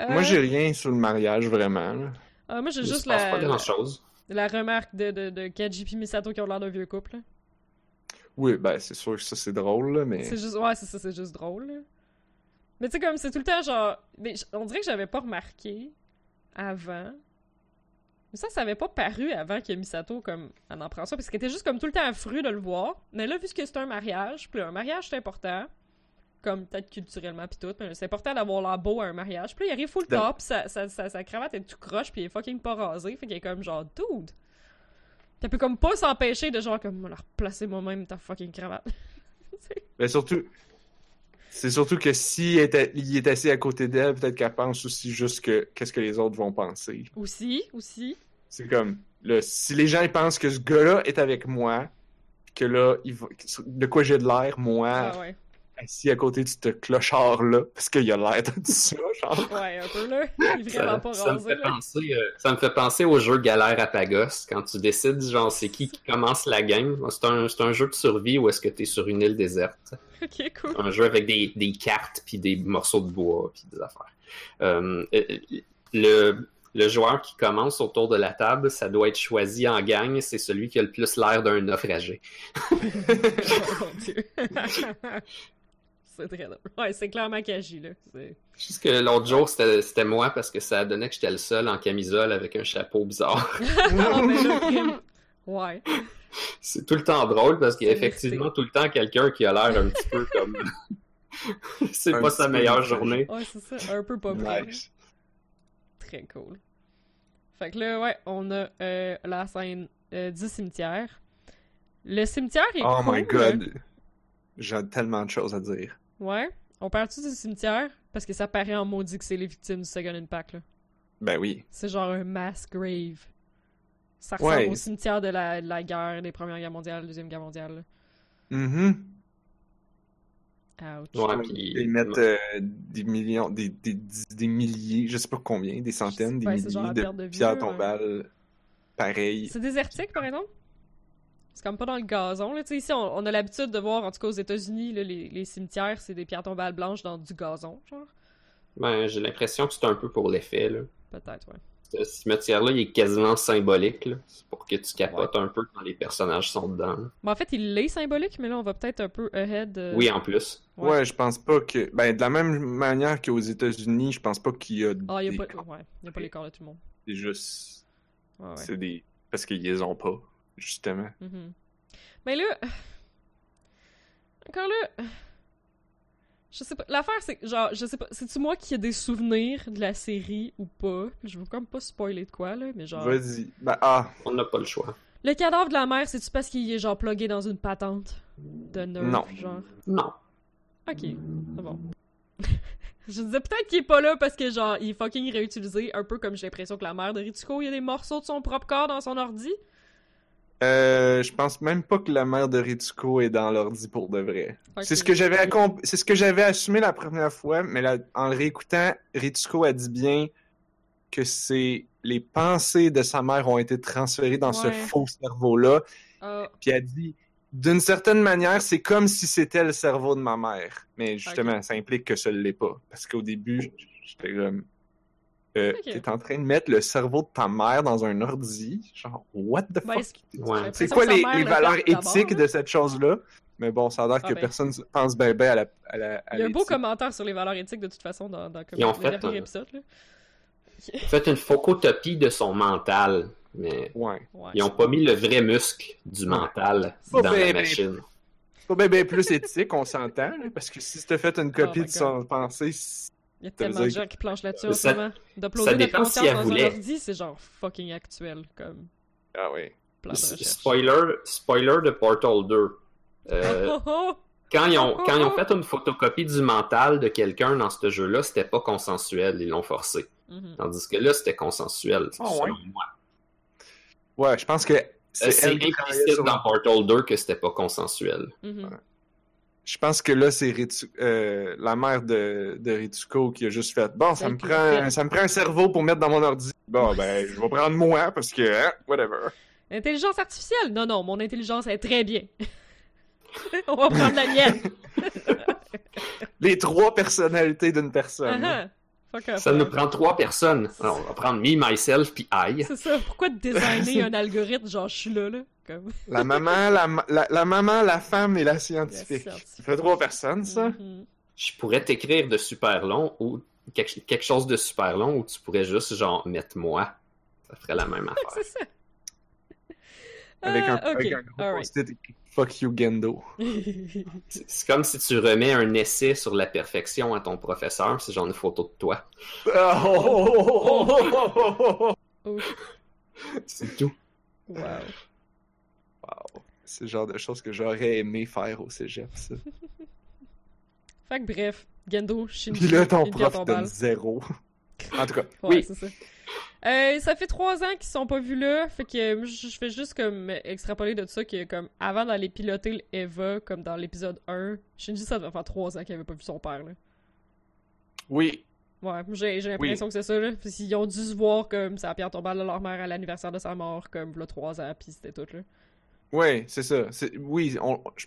Euh, Moi, j'ai rien sur le mariage, vraiment. là. ah, moi, j'ai juste la, pas la, grand-chose. la remarque de, de, de Kaji et Misato qui ont l'air d'un vieux couple. là. Oui, ben c'est sûr que ça c'est drôle, là, mais. C'est juste, ouais, c'est ça, c'est juste drôle. là. Mais tu sais, comme c'est tout le temps genre. Mais on dirait que j'avais pas remarqué avant. Mais ça, ça avait pas paru avant que Misato, comme, elle en prend ça, parce qu'elle était juste comme tout le temps affreux de le voir. Mais là, vu que c'est un mariage, puis un mariage c'est important, comme peut-être culturellement pis tout, mais c'est important d'avoir l'air beau à un mariage. Puis là, il arrive full top, pis sa, sa, sa, sa cravate est tout croche, puis il est fucking pas rasé, fait qu'il est comme genre, dude! T'as peut comme pas s'empêcher de genre, comme, me la replacer moi-même ta fucking cravate. Mais surtout, c'est surtout que si il est, il est assis à côté d'elle, peut-être qu'elle pense aussi juste que qu'est-ce que les autres vont penser. aussi, aussi. C'est comme, là, si les gens ils pensent que ce gars-là est avec moi, que là, il va, de quoi j'ai de l'air, moi, Ah ouais. Assis à côté de ce clochard-là, parce qu'il a l'air de ça, genre. Ouais, un peu là. Il est vraiment Ça, pas ça me fait là. penser, euh, ça me fait penser au jeu Galère à Pagos, quand tu décides, genre, c'est qui qui commence la game. C'est un, c'est un jeu de survie où est-ce que t'es sur une île déserte. Ok, cool. Un jeu avec des, des cartes, puis des morceaux de bois, puis des affaires. Euh, euh, le, le joueur qui commence autour de la table, ça doit être choisi en gang, c'est celui qui a le plus l'air d'un naufragé. oh mon dieu. C'est très drôle. Ouais, c'est clairement Kaji, là. C'est- Juste que l'autre jour, c'était moi parce que ça donnait que j'étais le seul en camisole avec un chapeau bizarre. Ah, mais là, crime. Ouais. C'est tout le temps drôle parce qu'il y a effectivement tout le temps quelqu'un qui a l'air un petit peu comme. c'est pas sa meilleure journée. Ouais, c'est ça. Un peu pas bien. Nice. Très cool. Fait que là, ouais, on a euh, la scène euh, du cimetière. Le cimetière est Oh cool. my god. J'ai tellement de choses à dire. Ouais. On parle-tu du cimetière? Parce que ça paraît en maudit que c'est les victimes du Second Impact, là. Ben oui. C'est genre un mass grave. Ça ressemble Ouais. au cimetière de la, de la guerre, des Premières Guerres mondiales, Deuxième Guerre mondiale. Mhm. Ouch. Ouais, puis- Ils mettent euh, des millions, des, des, des milliers, je sais pas combien, des centaines, des Ouais, c'est genre milliers de perte de vie, pierres tombales pareilles. C'est désertique, par exemple? C'est comme pas dans le gazon, là. Tu sais, ici, on, on a l'habitude de voir, en tout cas aux États-Unis, là, les, les cimetières, c'est des pierres tombales blanches dans du gazon, genre. Ben, j'ai l'impression que c'est un peu pour l'effet. Là. Peut-être, ouais. Ce cimetière-là, il est quasiment symbolique. là. C'est pour que tu capotes un peu quand les personnages sont dedans. là. Mais en fait, il est symbolique, mais là, on va peut-être un peu ahead. euh, Oui, en plus. ouais. Ouais. je pense pas que. Ben, de la même manière qu'aux États-Unis, je pense pas qu'il y a. Ah, il des y a pas, corps. ouais, il y a pas les corps de tout le monde. C'est juste. Ouais, ouais. C'est des. Parce qu'ils les ont pas, justement. Mhm. Mais là. Encore là. Je sais pas. L'affaire, c'est genre, je sais pas. C'est-tu moi qui ai des souvenirs de la série ou pas? Je veux comme pas spoiler de quoi, là, mais genre. Vas-y. Ben, ah. On n'a pas le choix. Le cadavre de la mère, c'est-tu parce qu'il est genre plugué dans une patente de nerf, Non. genre? Non. Ok, c'est bon. je disais peut-être qu'il est pas là parce que genre, il est fucking réutilisé, un peu comme j'ai l'impression que la mère de Ritsuko, il y a des morceaux de son propre corps dans son ordi. Euh, je pense même pas que la mère de Ritsuko est dans l'ordi pour de vrai. C'est ce que j'avais c'est ce que j'avais assumé la première fois, mais là, en le réécoutant, Ritsuko a dit bien que c'est les pensées de sa mère ont été transférées dans ce faux cerveau-là, Ah, puis elle dit d'une certaine manière, c'est comme si c'était le cerveau de ma mère. Mais justement, ça implique que ce l'est pas. Parce qu'au début, j'étais comme euh, t'es en train de mettre le cerveau de ta mère dans un ordi, genre what the ben, fuck? Ouais. c'est quoi les, valeurs éthiques de cette chose-là? Mais bon, ça a l'air Ah que ben. personne pense bien ben à la, à la, à Il y a un beau commentaire sur les valeurs éthiques de toute façon dans, dans comme Ils ont le fait, dernier euh, épisode. Là. Faites une photocopie de son mental. Mais Ouais. Ouais. ils ont pas mis le vrai muscle du mental dans ben, la ben, machine. C'est pas bien ben plus éthique, on s'entend, parce que si t'as fait une copie Oh my de son pensée, Il y a tellement de gens qui planchent là-dessus en ce Ça- moment. D'uploader notre si conscience elle dans voulait. un ordi, c'est genre fucking actuel comme ah oui. Spoiler, spoiler de Portal 2. Euh, Oh, oh, quand, ils ont, quand ils ont fait une photocopie du mental de quelqu'un dans ce jeu-là, c'était pas consensuel, ils l'ont forcé. oh. Mhm. Tandis que là, c'était consensuel, Ah selon ouais? moi. Ouais, je pense que Euh, c'est implicite dans Portal 2 que c'était pas consensuel. Mhm. Je pense que là, c'est euh, la mère de, de Ritsuko qui a juste fait Bon, ça me, prend, ça me prend un cerveau pour mettre dans mon ordi. Bon, ben, je vais prendre moi parce que, hein, whatever. Intelligence artificielle? Non, non, mon intelligence est très bien. On va prendre la mienne. Les trois personnalités d'une personne. Ah, ah. Ça nous prend trois personnes. Alors, on va prendre me, myself, puis I. C'est ça. Pourquoi designer un algorithme? Genre je suis là, là? Comme... La maman, la, la, la maman, la femme et la scientifique. scientifique. Ça fait trois personnes, ça? Mhm. Je pourrais t'écrire de super long ou quelque, quelque chose de super long ou tu pourrais juste genre mettre moi. Ça ferait la même affaire. C'est ça. Avec un, Ah, ok, avec un gros Fuck you, Gendo. C'est c'est comme si tu remets un essai sur la perfection à ton professeur, c'est genre une photo de toi. Oh! Oh, C'est tout. wow. C'est le genre de choses que j'aurais aimé faire au cégep, ça. Fait que bref, Gendo, Shinji, Puis là, ton prof ton donne zéro. En tout cas, Ouais, oui. c'est ça. Euh, ça fait trois ans qu'ils sont pas vus là, fait que euh, je je fais juste comme extrapoler de ça que comme avant d'aller piloter le Eva, comme dans l'épisode 1, Shinji ça devait faire trois ans qu'il avait pas vu son père là. Oui. Ouais, j'ai j'ai l'impression que c'est ça là. Puis ils ont dû se voir comme ça pierre tombale de leur mère à l'anniversaire de sa mort, comme là trois ans, puis c'était tout là. Oui, c'est ça. C'est- Oui, on... je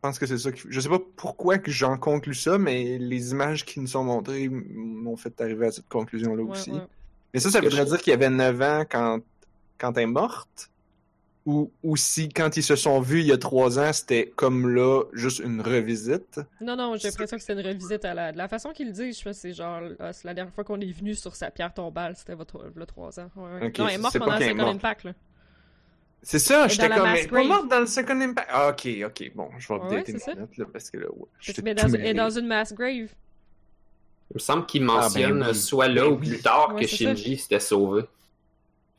pense que c'est ça. Qui... Je sais pas pourquoi que j'en conclus ça, mais les images qui nous sont montrées m'ont fait arriver à cette conclusion-là Ouais, aussi. ouais. Mais ça, ça voudrait je- dire qu'il y avait 9 ans quand, quand elle est morte? Ou, ou si, quand ils se sont vus il y a 3 ans, c'était comme là, juste une revisite? Non, non, j'ai C'est- l'impression que c'était une revisite à la... de la façon qu'il le dit. Je c'est genre, c'est la dernière fois qu'on est venu sur sa pierre tombale, c'était votre... le 3 ans. Ouais, ouais. Non, elle est morte c'est pendant qu'elle est Second morte. Impact, là. C'est ça, Et j'étais comme, pas grave. morte dans le Second Impact. Ah, ok, ok, bon, je vais Ouais, updater ça. mes notes, là, parce que là, ouais, j'étais mais dans, elle est mêlé. dans une mass grave. Il me semble qu'il mentionne Ah, ben oui. soit là Ben ou plus tard Ouais, que. Shinji s'était sauvé.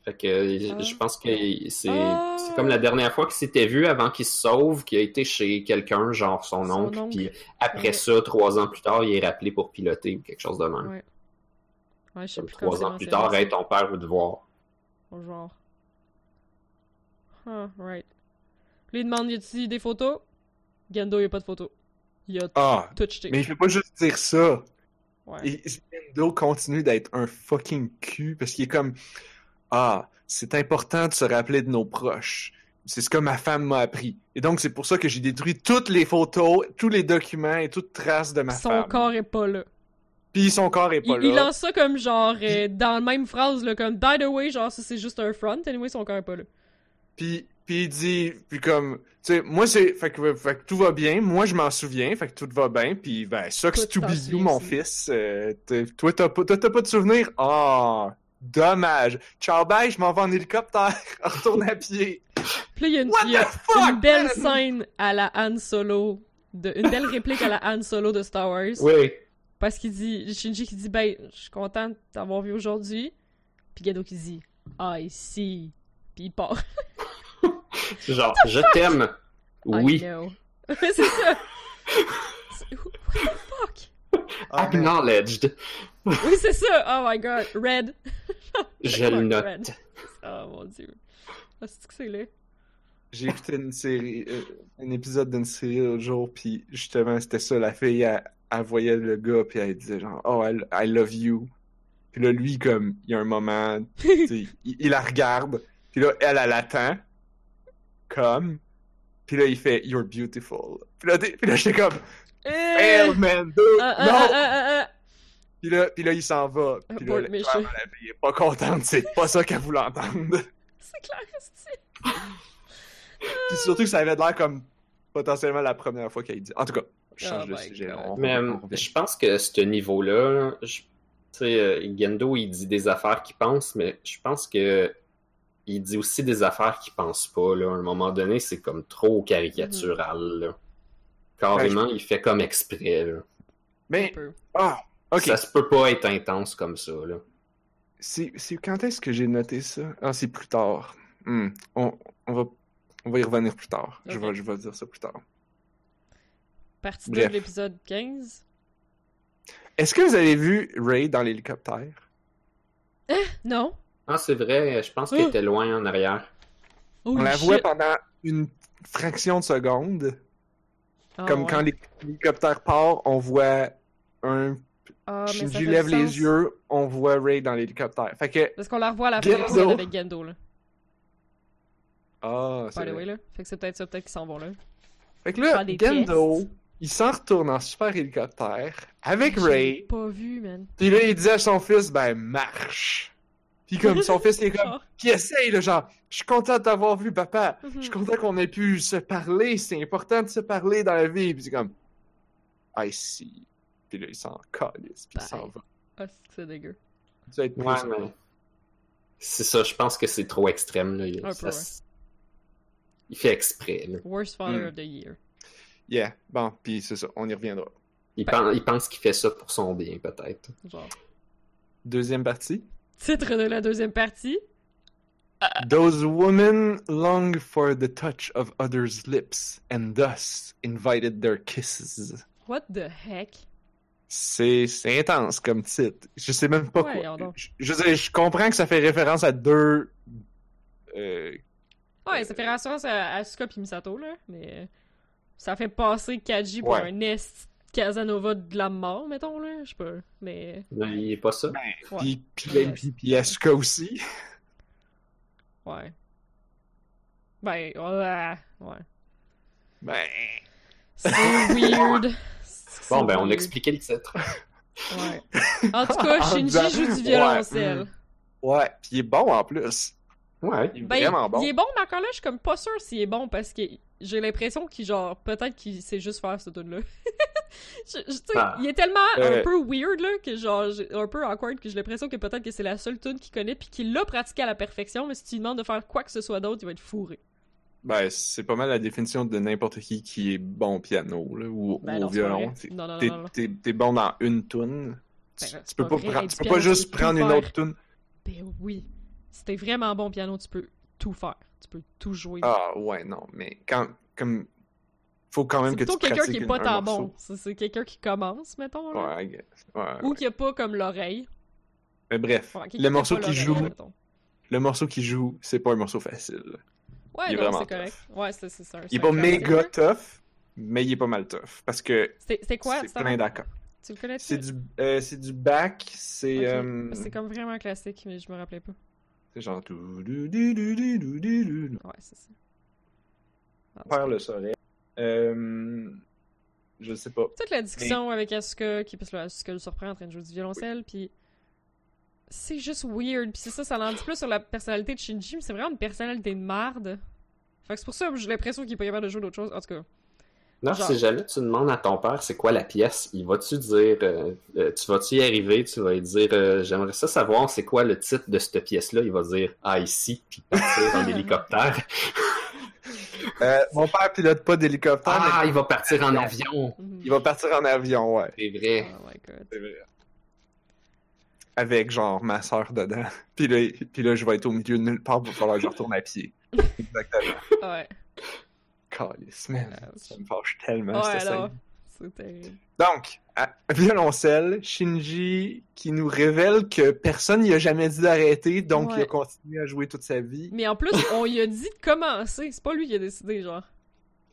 Fait que Ah. je pense que c'est Ah. c'est comme la dernière fois qu'il s'était vu avant qu'il se sauve, qu'il a été chez quelqu'un, genre son, Son oncle, oncle. puis après Ouais. ça, trois ans plus tard, il est rappelé pour piloter ou quelque chose de même. Ouais. Ouais, je sais plus trois ans plus tard, hey, ton père veut te voir. Genre. Ah, right. Lui il demande y a-t-il des photos? Gendo, y a pas de photos. Il a Ah, tout jeté. mais il fait pas juste dire ça. Ouais. Et Gendo continue d'être un fucking cul parce qu'il est comme Ah, c'est important de se rappeler de nos proches. C'est ce que ma femme m'a appris. Et donc, c'est pour ça que j'ai détruit toutes les photos, tous les documents et toute trace de ma Son femme. corps est pas là. Puis son corps est pas Il, il là. lance ça comme genre euh, dans la même phrase là, comme by the way genre ça c'est juste un front anyway son corps est pas là. Puis, puis il dit, puis comme, tu sais, moi c'est, fait que, fait que tout va bien, moi je m'en souviens, fait que tout va bien, puis ben, sucks to be you, mon fils. euh, toi, t'as pas, t'as pas de souvenirs? Ah, dommage. Ciao, bye, je m'en vais en hélicoptère, retourne à pied. Puis là il y a une, What il y a the fuck, une belle man? scène à la Han Solo de une belle réplique à la Han Solo de Star Wars Oui. parce qu'il dit Shinji qui dit ben je suis content de t'avoir vu aujourd'hui puis Gado qui dit I see puis il part. C'est genre, je t'aime. Oui. C'est ça. What the fuck? Ah, man. Acknowledged. Oui, c'est ça. Oh my god. Red. Je le note. Red. Oh mon dieu. Ah, c'est que c'est laid. J'ai écouté une série, euh, un épisode d'une série l'autre jour, puis justement, c'était ça, la fille, elle, elle voyait le gars, puis elle disait genre, oh, I, I love you. Puis là, lui, comme, il y a un moment, il, il la regarde, puis là, elle, elle attend, comme, puis là, il fait, you're beautiful. Puis là, puis là j'étais comme, Euh, hell, man, dude, ah, ah, non! ah. Puis là, puis là, il s'en va. Puis là, fille est pas contente, c'est pas ça qu'elle voulait entendre. C'est clair, c'est Puis surtout que ça avait l'air comme potentiellement la première fois qu'elle dit. En tout cas, je change Oh de sujet. On- Mais on euh, je pense que ce niveau-là, je- tu sais, euh, Gendo, il dit des affaires qu'il pense, mais je pense que il dit aussi des affaires qu'il pense pas. Là. À un moment donné, c'est comme trop caricatural. là. Carrément, il fait comme exprès. Là. Mais, ah, ok. Ça se peut pas être intense comme ça. Là. C'est c'est quand est-ce que j'ai noté ça? Ah, c'est plus tard. Hmm. On, on, va, on va y revenir plus tard. Je, vais, je vais dire ça plus tard. Partie 2 Bref. de l'épisode 15. Est-ce que vous avez vu Ray dans l'hélicoptère? Non. Ah, c'est vrai, je pense qu'il Oh. était loin en arrière. Holy On la shit. voit pendant une fraction de seconde. Ah, comme ouais. quand l'hé- l'hélicoptère part, on voit un Ah, mais ça Shinji lève les yeux, on voit Ray dans l'hélicoptère. Fait que. Parce qu'on la revoit à la fin avec Gendo, là. Ah, c'est way, là. Fait que c'est peut-être ça, peut-être qu'ils s'en vont là. Fait que là, Gendo, tests. il s'en retourne en super hélicoptère avec J'ai Ray. pas vu, man. Puis là, il dit à son fils, ben, marche. Puis comme son fils il est comme, qui essaye, là, genre, je suis content de t'avoir vu, papa. Mhm. Je suis content qu'on ait pu se parler. C'est important de se parler dans la vie. Puis c'est comme, I see. Puis là, il s'en calisse, puis il s'en va. Ah, c'est dégueu. Tu vas être Ouais, plus- mais. C'est ça, je pense que c'est trop extrême. Là. Il, ça il fait exprès. Là. Worst father Hmm. of the year. Yeah, bon, puis c'est ça, on y reviendra. Il, pense, il pense qu'il fait ça pour son bien, peut-être. Genre. Deuxième partie. Titre de la deuxième partie. Those women long for the touch of others' lips and thus invited their kisses. What the heck? C'est intense comme titre. Je sais même pas Ouais, quoi. Je, je je comprends que ça fait référence à deux. euh, Ouais, ça fait référence à Asuka pis Misato, là, mais ça fait passer Kaji pour Ouais. un est Casanova de la mort, mettons, là, je sais pas, mais Non, il est pas ça. ouais, Puis, puis, Ouais. puis, puis Asuka aussi. ouais. Ben, ouais, ouais. Ben. C'est weird. Bon, ben, on a expliqué le titre. Ouais. En tout cas, Shinji joue du violoncelle. Ouais, puis il est bon en plus. Ouais. Il est Ben, vraiment bon. il est bon, mais encore là, je suis comme pas sûr s'il est bon parce que j'ai l'impression qu'il, genre, peut-être qu'il sait juste faire ce tune là je, je- Ah. il est tellement Euh. un peu weird, là, que genre, un peu awkward, que j'ai l'impression que peut-être que c'est la seule tune qu'il connaît puis qu'il l'a pratiqué à la perfection, mais si tu lui demandes de faire quoi que ce soit d'autre, il va être fourré. Ben, c'est pas mal la définition de n'importe qui qui est bon au piano là, ou, Ben ou non, au violon. T'es- bon dans une tune. Tu, Ben, tu peux pas prendre- tu peux pas juste prendre une faire. autre tune. Ben oui. Si t'es vraiment bon au piano, tu peux tout faire. Tu peux tout jouer. Ah ouais, non, mais quand comme faut quand même c'est que plutôt tu quelqu'un qui est pas tant bon. C'est quelqu'un qui commence, mettons, là. Ouais. Ouais, Ou qui a pas comme l'oreille. Mais bref, Ouais, le morceau qui joue, mettons. le morceau qui joue, c'est pas un morceau facile. Ouais, il est non, vraiment c'est correct. Ouais, c'est ça. Il est pas méga tough, mais il est pas mal tough parce que C'est quoi? c'est ça? plein d'accords. Tu le connais C'est du euh, c'est du back, c'est euh, C'est comme vraiment classique, mais je me rappelais pas. c'est genre tout. Ouais, c'est ça. Faire le soleil. Euh, je sais pas. Toute la discussion avec Asuka, qui parce que Asuka le surprend en train de jouer du violoncelle, puis c'est juste weird. Puis c'est ça, ça en dit plus sur la personnalité de Shinji, mais c'est vraiment une personnalité de marde. Fait que c'est pour ça que j'ai l'impression qu'il est pas capable de jouer d'autre chose. En tout cas, Non, Genre- si jamais tu demandes à ton père c'est quoi la pièce, il va-tu dire, euh, euh, tu vas-tu y arriver, tu vas lui dire, euh, j'aimerais ça savoir c'est quoi le titre de cette pièce-là, il va dire, ah ici, puis partir en hélicoptère. Euh, mon père pilote pas d'hélicoptère, Ah, mais il va partir en avion. il va partir en avion, ouais. C'est vrai. Oh my god. C'est vrai. Avec genre ma soeur dedans. Puis là, puis là, je vais être au milieu de nulle part, il va falloir que je retourne à pied. Exactement. Ouais. Calice, man. Ça me fâche tellement, Ouais, cette alors. scène. C'est terrible. Donc, à- violoncelle, Shinji qui nous révèle que personne n'y a jamais dit d'arrêter, donc Ouais. il a continué à jouer toute sa vie. Mais en plus, on lui a dit de commencer. C'est pas lui qui a décidé, genre.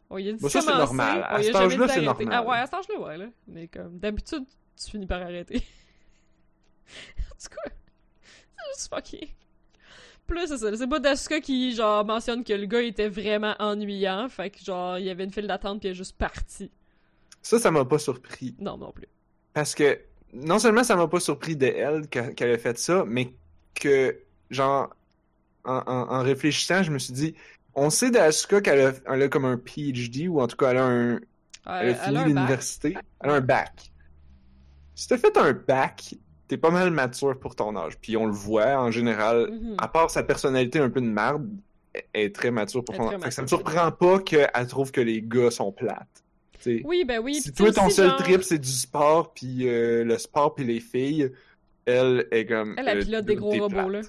On lui a dit Bon, de ça, c'est commencer. normal. À On lui a cet jamais âge-là, dit c'est d'arrêter. normal. Ah ouais, à cet âge-là, ouais, là. Mais comme, d'habitude, tu finis par arrêter. en tout cas, c'est juste fucké. Plus, c'est ça. C'est pas d'Asuka qui, genre, mentionne que le gars était vraiment ennuyant. Fait que, genre, il y avait une file d'attente puis il est juste parti. Ça, ça m'a pas surpris. Non, non plus. Parce que non seulement ça m'a pas surpris de elle qu'elle ait fait ça, mais que, genre, en, en- en réfléchissant, je me suis dit, on sait d'Asuka qu'elle a, elle a comme un PhD, ou en tout cas, elle a, un, elle a fini l'université. Elle a un bac. Si t'as fait un bac, t'es pas mal mature pour ton âge. Puis on le voit, en général, Mhm. à part sa personnalité un peu de merde, elle est très mature pour Elle son âge. Ça me surprend pas qu'elle trouve que les gars sont plates. T'sais. Oui, ben oui. Si toi, ton seul genre, trip, c'est du sport, puis euh, le sport, puis les filles, elle est comme... Elle, elle euh, pilote des gros robots, là.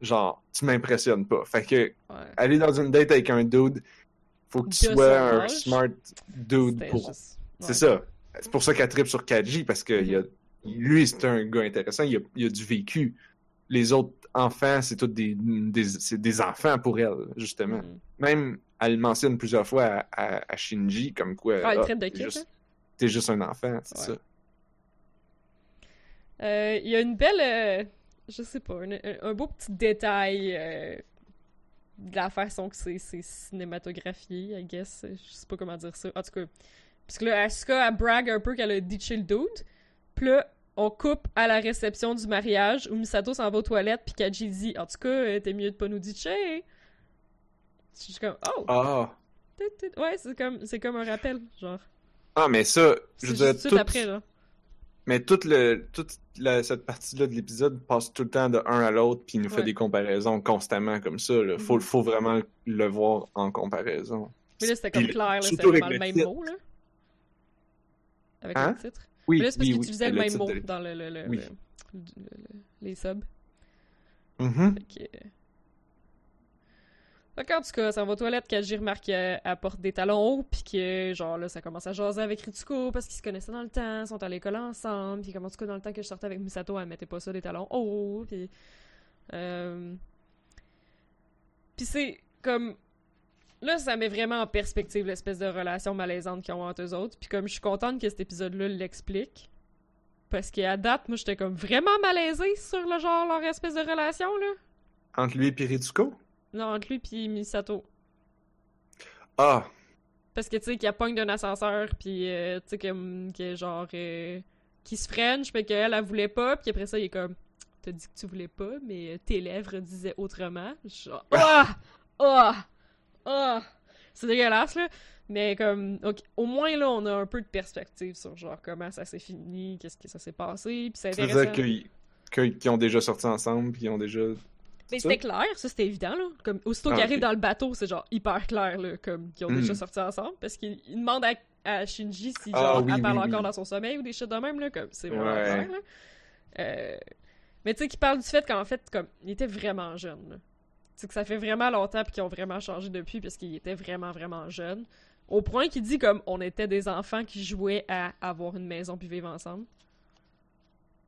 Genre, tu m'impressionnes pas. Fait que, Ouais. aller dans une date avec un dude, faut que tu De sois un âge. smart dude pour... juste- C'est ça. C'est pour ça qu'elle tripe sur Kaji, parce que il a... lui, c'est un gars intéressant, il a, il a du vécu. Les autres enfants, c'est tous des, des, c'est des enfants pour elle, justement. Mhm. Même, elle le mentionne plusieurs fois à, à- à Shinji, comme quoi... Ah, elle ah, traite de t'es juste-. T'es juste un enfant, c'est Ouais. ça. Euh, Il y a une belle, euh, je sais pas, un, un beau petit détail euh, de la façon que c'est cinématographié, I guess. Je sais pas comment dire ça. En tout cas, parce que là, Asuka, elle brague un peu qu'elle a ditché le dude. Puis là, on coupe à la réception du mariage où Misato s'en va aux toilettes puis Kaji dit en tout cas t'es mieux de pas nous ditcher. Je suis comme oh Ah. Ouais c'est comme c'est comme un rappel genre. Ah, mais ça, je C'est veux dire, juste tout tout- après là. mais toute, le, toute la- cette partie-là de l'épisode passe tout le temps de un à l'autre, puis il nous fait des comparaisons constamment comme ça. Là. Faut, Mhm. faut vraiment le voir en comparaison. Mais là c'était comme clair c'était vraiment le le même titre. mot là. Avec Hein? le titre. Oui, Mais là c'est parce oui, qu'ils oui, utilisaient le même mot de- dans le, le, Oui. les subs. Mhm. Fait que... Qu'en tout cas, ça va aux toilettes, Kaji remarque qu'elle elle porte des talons hauts, puis que, genre, là, ça commence à jaser avec Ritsuko, parce qu'ils se connaissaient dans le temps, sont à l'école ensemble, puis comme, en tout cas, dans le temps que je sortais avec Misato, elle mettait pas ça, des talons hauts, puis... Euh... Puis c'est comme... Là, ça met vraiment en perspective l'espèce de relation malaisante qu'ils ont entre eux autres, puis comme je suis contente que cet épisode-là l'explique, parce qu'à date, moi, j'étais comme vraiment malaisée sur le genre, leur espèce de relation, là. Entre lui et Ritsuko? Non, entre lui pis Misato. Ah, Parce que, tu sais, qu'il y a pogne d'un ascenseur, puis, euh, tu sais, que, que genre, euh, qui se french, puis qu'elle, elle voulait pas, puis après ça, il est comme, t'as dit que tu voulais pas, mais tes lèvres disaient autrement. Genre, ah! Ah! Ah! C'est dégueulasse, là. Mais comme, ok, au moins, là, on a un peu de perspective sur, genre, comment ça s'est fini, qu'est-ce que ça s'est passé, puis c'est intéressant. dire qu'ils qu'ils ont déjà sorti ensemble, puis ils ont déjà... Mais c'était clair, ça c'était évident là. Comme aussitôt Ah, qu'ils arrivent dans le bateau, c'est genre hyper clair là, comme qu'ils ont déjà Mm. sorti ensemble, parce qu'ils ils demandent à, à Shinji si Ah, genre oui, elle parle oui, encore dans son sommeil ou des shit de même là, comme c'est vraiment Ouais. clair là. Euh, Mais tu sais qu'ils parlent du fait qu'en fait comme il était vraiment jeune. là. Tu sais que ça fait vraiment longtemps puis qu'ils ont vraiment changé depuis parce qu'il était vraiment vraiment jeune. Au point qu'il dit comme on était des enfants qui jouaient à avoir une maison puis vivre ensemble.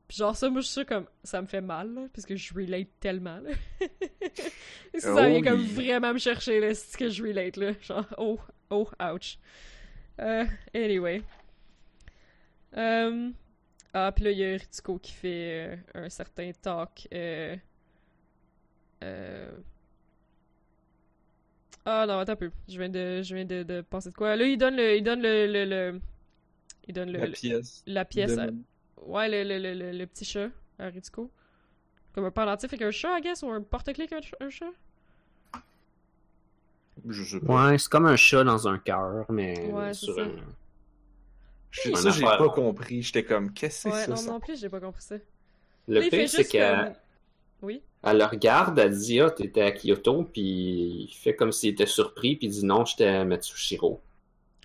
Puis genre ça, moi je suis sûre comme ça me fait mal là, parce que je relate tellement là. Que ça Oh vient comme vraiment me chercher là, c'est ce que je relate là? Genre oh oh ouch. Euh, anyway. Euh, Ah puis là il y a Ritsuko qui fait euh, un certain talk. Euh... Euh... Ah non attends un peu, je viens de je viens de, de penser de quoi? Là il donne le il donne le le, le- il donne le, la pièce. la pièce de- Ouais, le, le, le, le, le petit chat à Ritsuko. Comme un pendentif avec un chat, I guess, ou un porte-clés avec un, ch- un chat? Je sais pas. Ouais, c'est comme un chat dans un cœur, mais Ouais, c'est sur ça. un... Une Ça, j'ai pas compris. J'étais comme, qu'est-ce que c'est Ouais, ça, non, ça? non plus, j'ai pas compris ça. Le Là, pire, c'est qu'elle comme- Oui? elle le regarde, elle dit Ah, t'étais à Kyoto, puis il fait comme s'il était surpris, puis il dit Non, j'étais à Matsushiro.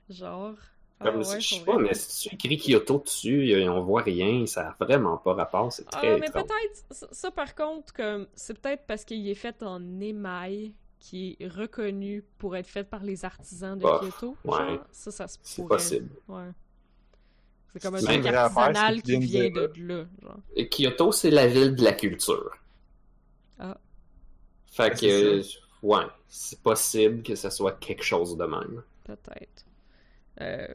Genre. Ah Comme ouais, si- je sais pas, vrai. mais si tu écris Kyoto dessus, on voit rien, ça a vraiment pas rapport, c'est très Ah, mais étrange. peut-être, ça, ça, par contre, comme, c'est peut-être parce qu'il est fait en émail, qui est reconnu pour être fait par les artisans de Bof, Kyoto. ouais. Genre, ça, ça se C'est possible. Ouais. C'est comme un truc artisanal qui vient de là, genre. Et Kyoto, c'est la ville de la culture. Ah. Fait que, c'est ouais, c'est possible que ça soit quelque chose de même. Peut-être. Euh,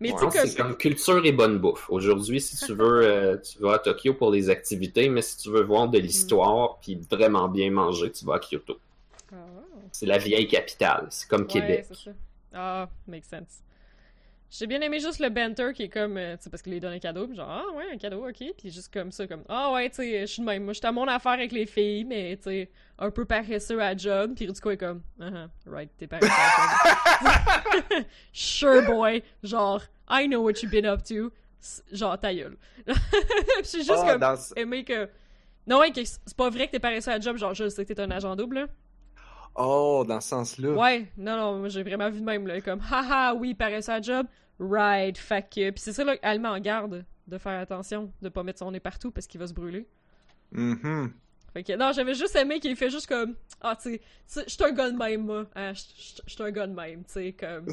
Mais Ouais, tu Non, sais, c'est comme... comme culture et bonne bouffe. Aujourd'hui, si tu veux, euh, tu vas à Tokyo pour les activités, mais si tu veux voir de l'histoire puis vraiment bien manger, tu vas à Kyoto. Ah, C'est la vieille capitale. C'est comme ouais, Québec. c'est ça. Ah, makes sense. J'ai bien aimé juste le banter qui est comme, euh, tu sais, parce qu'il lui donne un cadeau, genre, ah ouais, un cadeau, ok, puis juste comme ça, comme, ah ouais, tu sais, je suis de même, moi, je suis à mon affaire avec les filles, mais tu sais, un peu paresseux à job, puis du coup, il est comme, ah ah, right, t'es paresseux à job. sure boy, genre, I know what you've been up to, genre, ta gueule. Puis j'ai juste Ah, comme ce- aimé que, non, ouais, que c'est pas vrai que t'es paresseux à job, genre, je sais que t'es un agent double, là. Oh, dans ce sens-là. Ouais, non, non, j'ai vraiment vu de même, là, comme, haha, oui, paresseux à job, right, fuck. Puis c'est ça, là, elle met en garde de faire attention, de pas mettre son nez partout parce qu'il va se brûler. Mhm. Fait que, non, j'avais juste aimé qu'il fait juste comme, ah, tu sais, je suis un gars de même, moi, hein, je suis un gars de même, tu sais, comme,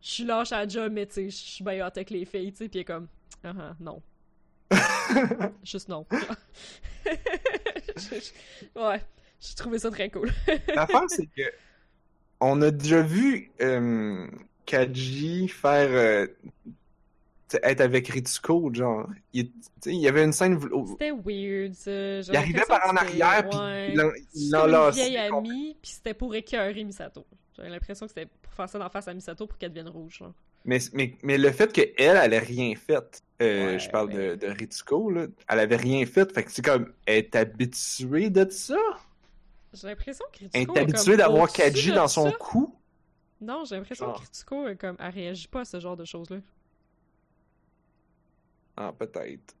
je suis lâche à la job, mais tu sais, je suis bien hot avec les filles, tu sais, pis il comme, ah, ah, non. Juste non. Ouais, j'ai trouvé ça très cool. L'affaire, c'est que on a déjà vu euh, Kaji faire euh, être avec Ritsuko, genre. Il, y avait une scène C'était weird, ça. il arrivait par en arrière, puis il l'enlaçait. vieille amie, puis c'était pour écœurer Misato. J'avais l'impression que c'était pour faire ça d'en face à Misato pour qu'elle devienne rouge. genre. Mais, mais, mais le fait qu'elle, elle ait rien fait, euh, Ouais, je parle de Ritsuko, là, elle avait rien fait, fait que c'est comme, elle est habituée de ça? J'ai l'impression que Elle Ritsuko est est habituée comme d'avoir au-dessus Kaji de dans son cou? Non, j'ai l'impression que Ritsuko, comme, elle réagit pas à ce genre de choses-là. Ah, peut-être.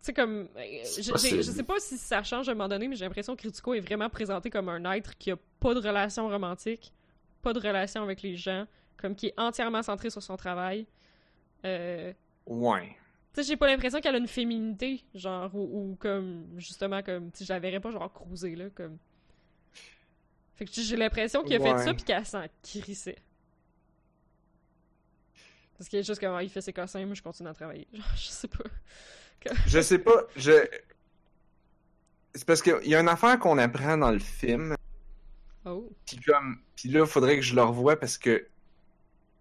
Tu sais, comme. euh, C'est possible. je sais pas si ça change à un moment donné, mais j'ai l'impression que Ritsuko est vraiment présenté comme un être qui a pas de relation romantique, pas de relation avec les gens, comme qui est entièrement centré sur son travail. Euh, Ouais. Tu sais, j'ai pas l'impression qu'elle a une féminité, genre, ou, ou comme, justement, comme, tu sais, je la verrais pas, genre, cruiser, là, comme. Fait que j'ai l'impression qu'il a fait ça pis qu'elle s'en crissait. Parce qu'il est juste comme, ah, il fait ses cossins, moi je continue à travailler. Genre, je sais pas. Je sais pas, je... C'est parce qu'il y a une affaire qu'on apprend dans le film, Oh. Puis comme, puis là, faudrait que je le revoie parce que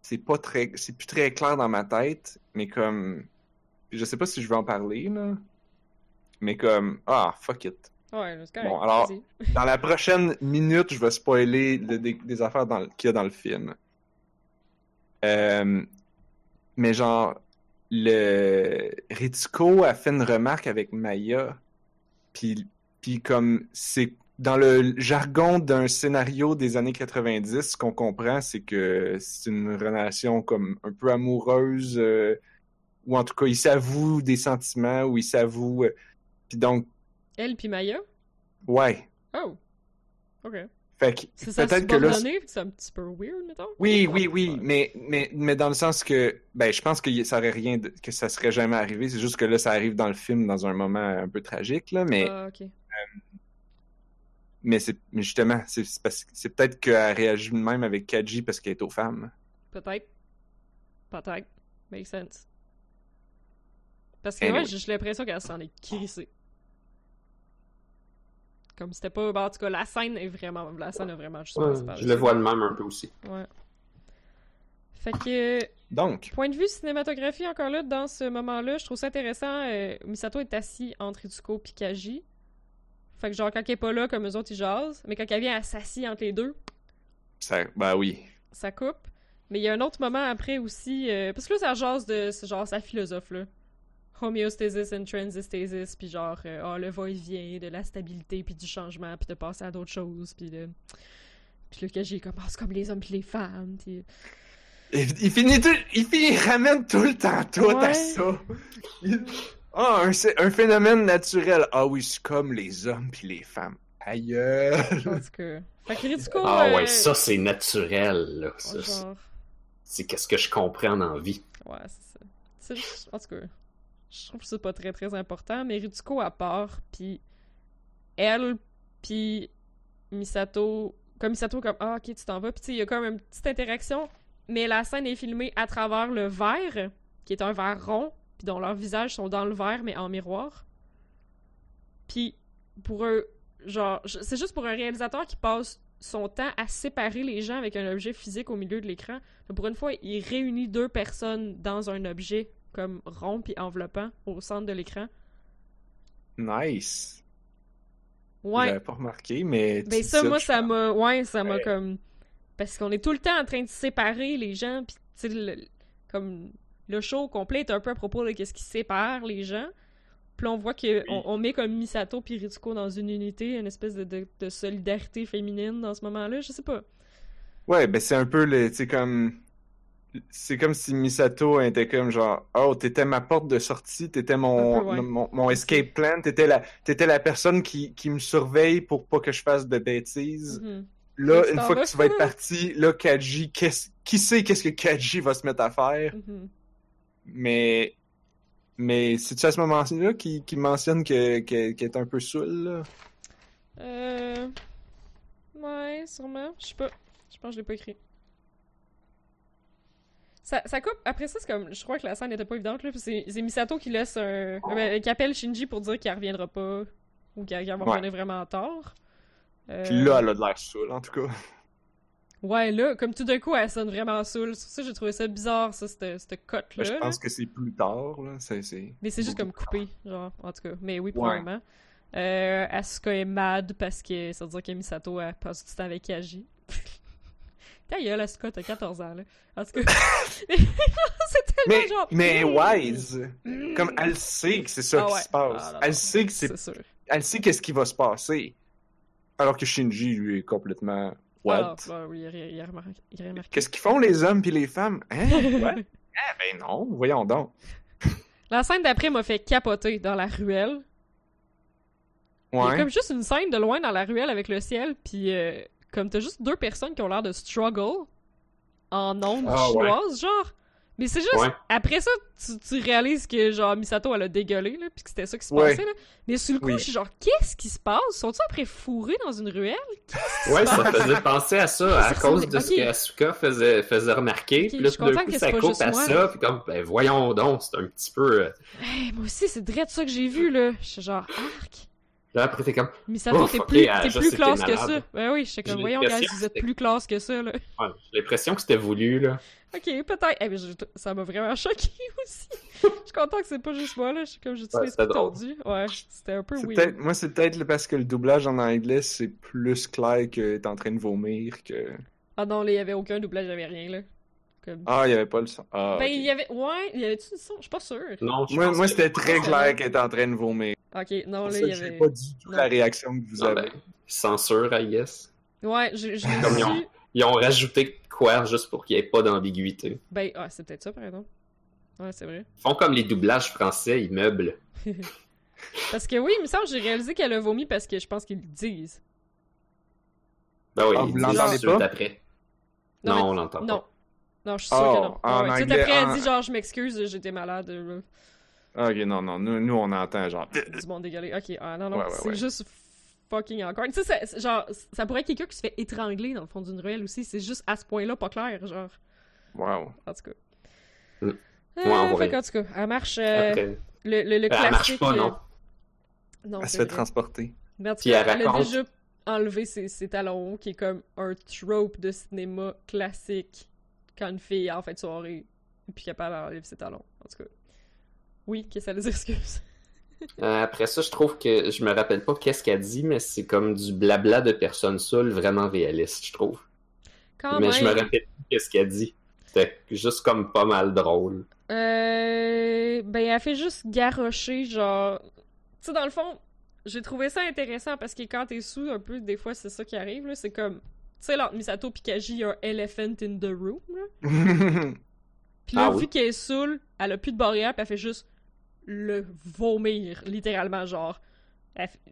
c'est pas très, c'est plus très clair dans ma tête, mais comme, je sais pas si je vais en parler là, mais comme, ah fuck it. Ouais, c'est correct. Bon, alors-. Dans la prochaine minute, je vais spoiler le- des, des affaires qu'il y a dans le film. Euh, mais genre, le Ritsuko a fait une remarque avec Maya, puis puis comme c'est dans le jargon d'un scénario des années 90, ce qu'on comprend, c'est que c'est une relation comme un peu amoureuse, euh, ou en tout cas, il s'avoue des sentiments, ou il s'avoue. euh, puis donc, Elle pis Maya? ouais. Oh. Ok. Fait que C'est ça peut-être que là. c'est un petit peu weird, mettons? Oui, oui, oui, Ouais. mais, mais, mais dans le sens que, ben, je pense que ça aurait rien, de- que ça serait jamais arrivé. C'est juste que là, ça arrive dans le film dans un moment un peu tragique, là, mais, Ah, ok. mais c'est, mais justement, c'est c'est parce que c'est peut-être qu'elle réagit même avec Kaji parce qu'elle est aux femmes. Peut-être. Peut-être. Make sense. Parce que Anyway. ouais, j'ai l'impression qu'elle s'en est crissée. Comme c'était pas. ben, en tout cas, la scène est vraiment. La scène a vraiment juste Ouais, je le vois de même un peu aussi. Ouais. Fait que. Donc, Point de vue cinématographie, encore là, dans ce moment-là, je trouve ça intéressant. euh, Misato est assis entre Itsuko et Kaji. Fait que, genre, quand elle est pas là, comme eux autres, ils jasent. Mais quand elle vient, elle s'assit entre les deux. ça, ben oui. ça coupe. Mais il y a un autre moment après aussi, euh, parce que là, ça jase de, c'est genre sa philosophe, là. Homeostasis and transistasis, puis genre, euh, ah, le va-et-vient, de la stabilité, puis du changement, puis de passer à d'autres choses, puis de... Puis le Kaji est comme, ah, comme les hommes puis les femmes, puis... Il, il finit tout, il finit, il ramène tout le temps tout Ouais. à ça. Ah, un, c'est un phénomène naturel. Ah oui, c'est comme les hommes puis les femmes. Aïe. En tout cas... Fait que Ritsuko, Ah euh, ouais, ça c'est naturel, là. Ça, c'est- genre... c'est qu'est-ce que je comprends dans la vie. Ouais, c'est ça. C'est juste- en tout cas, je trouve que c'est pas très très important, mais Ritsuko à part, puis elle, puis Misato, comme Misato comme ah ok tu t'en vas, puis il y a comme une petite interaction, mais la scène est filmée à travers le verre, qui est un verre rond, puis dont leurs visages sont dans le verre mais en miroir. Puis pour un genre c'est juste pour un réalisateur qui passe son temps à séparer les gens avec un objet physique au milieu de l'écran. Pour une fois, il réunit deux personnes dans un objet comme rond puis enveloppant au centre de l'écran. Nice. Ouais. J'avais pas remarqué, mais. tu Ben ça, moi, ça m'a... Ouais, ça m'a Ouais. comme... Parce qu'on est tout le temps en train de séparer les gens, puis tu sais, le- comme le show complet est un peu à propos de qu'est-ce qui sépare les gens. Puis on voit que on, on met comme Misato puis Ritsuko dans une unité, une espèce de, de, de solidarité féminine dans ce moment-là, je sais pas. Ouais, ben c'est un peu le. C'est comme. C'est comme si Misato était comme genre Oh, t'étais ma porte de sortie, t'étais mon, Un peu, ouais. mon, mon escape plan, t'étais la, t'étais la personne qui, qui me surveille pour pas que je fasse de bêtises. Mhm. Là, une fois que tu vas être parti, là, Kaji, qu'est-ce- qui sait qu'est-ce que Kaji va se mettre à faire? Mhm. Mais. Mais c'est-tu à ce moment-là qu'il mentionne que- que- qu'elle est un peu saoule, là? Euh... Ouais, sûrement. Je sais pas. Je pense que je l'ai pas écrit. Ça, ça coupe. Après ça, c'est comme. Je crois que la scène n'était pas évidente, là. C'est c'est Misato qui laisse un. euh, ben, qui appelle Shinji pour dire qu'il reviendra pas. Ou qu'il va Ouais. revenir vraiment tard. Euh, Puis là, elle a de l'air saoule, en tout cas. Ouais, là, comme tout d'un coup, elle sonne vraiment saoule. C'est pour ça que j'ai trouvé ça bizarre, ça, cette, cette cote-là. Ben, je là. pense que c'est plus tard, là. Mais c'est juste comme coupé, genre, en tout cas. Mais oui, Ouais. probablement. Euh, Asuka est mad parce que ça veut dire que Misato elle passe du temps avec Kaji. Ta gueule, Asuka, t'as 14 ans, là. En tout cas, c'est tellement Mais, genre... mais Mm. Wise, Mm. comme elle sait que c'est ça Ah qui ouais. se passe. Ah, non, elle sait que c'est, elle sait qu'est-ce qui va se passer. Alors que Shinji, lui, est complètement Ah, what? non, oui, il a il remarqué. il. Qu'est-ce qu'ils font les hommes puis les femmes? Hein? What? ah, ben non, voyons donc. La scène d'après m'a fait capoter dans la ruelle. Il y a Ouais. comme juste une scène de loin dans la ruelle avec le ciel, puis euh, comme t'as juste deux personnes qui ont l'air de struggle en ondes Ah, ouais. chinoises, genre. Mais c'est juste, Ouais. après ça, tu, tu réalises que genre Misato elle a dégueulé, là, puis que c'était ça qui se Ouais. passait, là. Mais sur le coup, Oui. je suis genre, qu'est-ce qui se passe? Sont-ils après fourrés dans une ruelle? Ouais, ça faisait penser à ça à cause de ce que Asuka faisait, faisait remarquer. Ok, puis là, tout d'un coup, ça coupe à moi, ça. Puis comme, ben voyons donc, c'est un petit peu. euh, Hey, moi aussi, c'est direct ça que j'ai vu, là. Je suis genre, arc. Là, après, t'es comme, Misato, t'es plus, ah, t'es je plus sais que classe t'es que ça. Ben oui, j'étais comme, J'ai voyons, que vous êtes plus classe que ça, là. ouais, j'ai l'impression que c'était voulu, là. Ok, peut-être. Eh, mais je- ça m'a vraiment choqué aussi. Je suis content que c'est pas juste moi, là. Je suis comme, j'utilise Ouais, plus tordu. Ouais, c'était un peu C'est weird. moi, c'est peut-être parce que le doublage en anglais, c'est plus clair qu'elle est en train de vomir que. Ah non, là, il y avait aucun doublage, il y avait rien, là. Comme... Ah, il y avait pas le son. Ah, ben, il y avait. Ouais, il y avait-tu du son? Je suis pas sûre. Non, je Moi, moi que- c'était très clair qu'elle était en train de vomir. Ok, non, là, ça, il y avait. pas du tout Non. la réaction que vous Ah, avez. ben, censure, I guess. Ouais, je, je Comme l'ai ils ont-. Ils ont rajouté quoi juste pour qu'il n'y ait pas d'ambiguïté. Ben, ah, c'est peut-être ça, par exemple. Ouais, c'est vrai. Ils font comme les doublages français, ils meublent. Parce que oui, il me semble que j'ai réalisé qu'elle a vomi parce que je pense qu'ils le disent. Ben oui, Ah, ils vous disent l'entendez pas? après. Non, Non, mais- on l'entend pas. Non, je suis sûre Oh, que non. en Ouais, Tout anglais, après, elle en- dit genre, je m'excuse, j'étais malade. Ah, Ok, non, non, nous, nous on entend genre. du monde dégueulé. Ok, ah non, non, Ouais, ouais, c'est ouais. juste fucking awkward. Tu sais, genre, ça pourrait être quelqu'un qui se fait étrangler dans le fond d'une ruelle aussi. C'est juste à ce point-là pas clair, genre. Wow. En tout cas. Mm. Euh, Ouais, en fait tout cas, elle marche. euh, Après, le, le, le Ben, elle marche classique. pas, euh, non. non, Elle se fait vrai. transporter. Mais en tout Puis cas, elle elle a déjà enlevé ses, ses talons hauts, qui est comme un trope de cinéma classique quand une fille en fin de soirée est plus capable d'enlever ses talons. En tout cas. Oui, qu'est-ce que ça les excuse? Euh, après ça, je trouve que je me rappelle pas qu'est-ce qu'elle dit, mais c'est comme du blabla de personnes saoules vraiment réaliste, je trouve. Quand mais même. je me rappelle plus qu'est-ce qu'elle dit. C'était juste comme pas mal drôle. Euh, ben, elle fait juste garrocher, genre. Tu sais, dans le fond, j'ai trouvé ça intéressant parce que quand t'es sous, un peu, des fois, c'est ça qui arrive, là. C'est comme. Tu sais, là, entre Misato et Kaji, il y a un elephant in the room, là. Puis là, Ah oui? vu qu'elle est saoule, elle a plus de barrière, puis elle fait juste le vomir, littéralement, genre.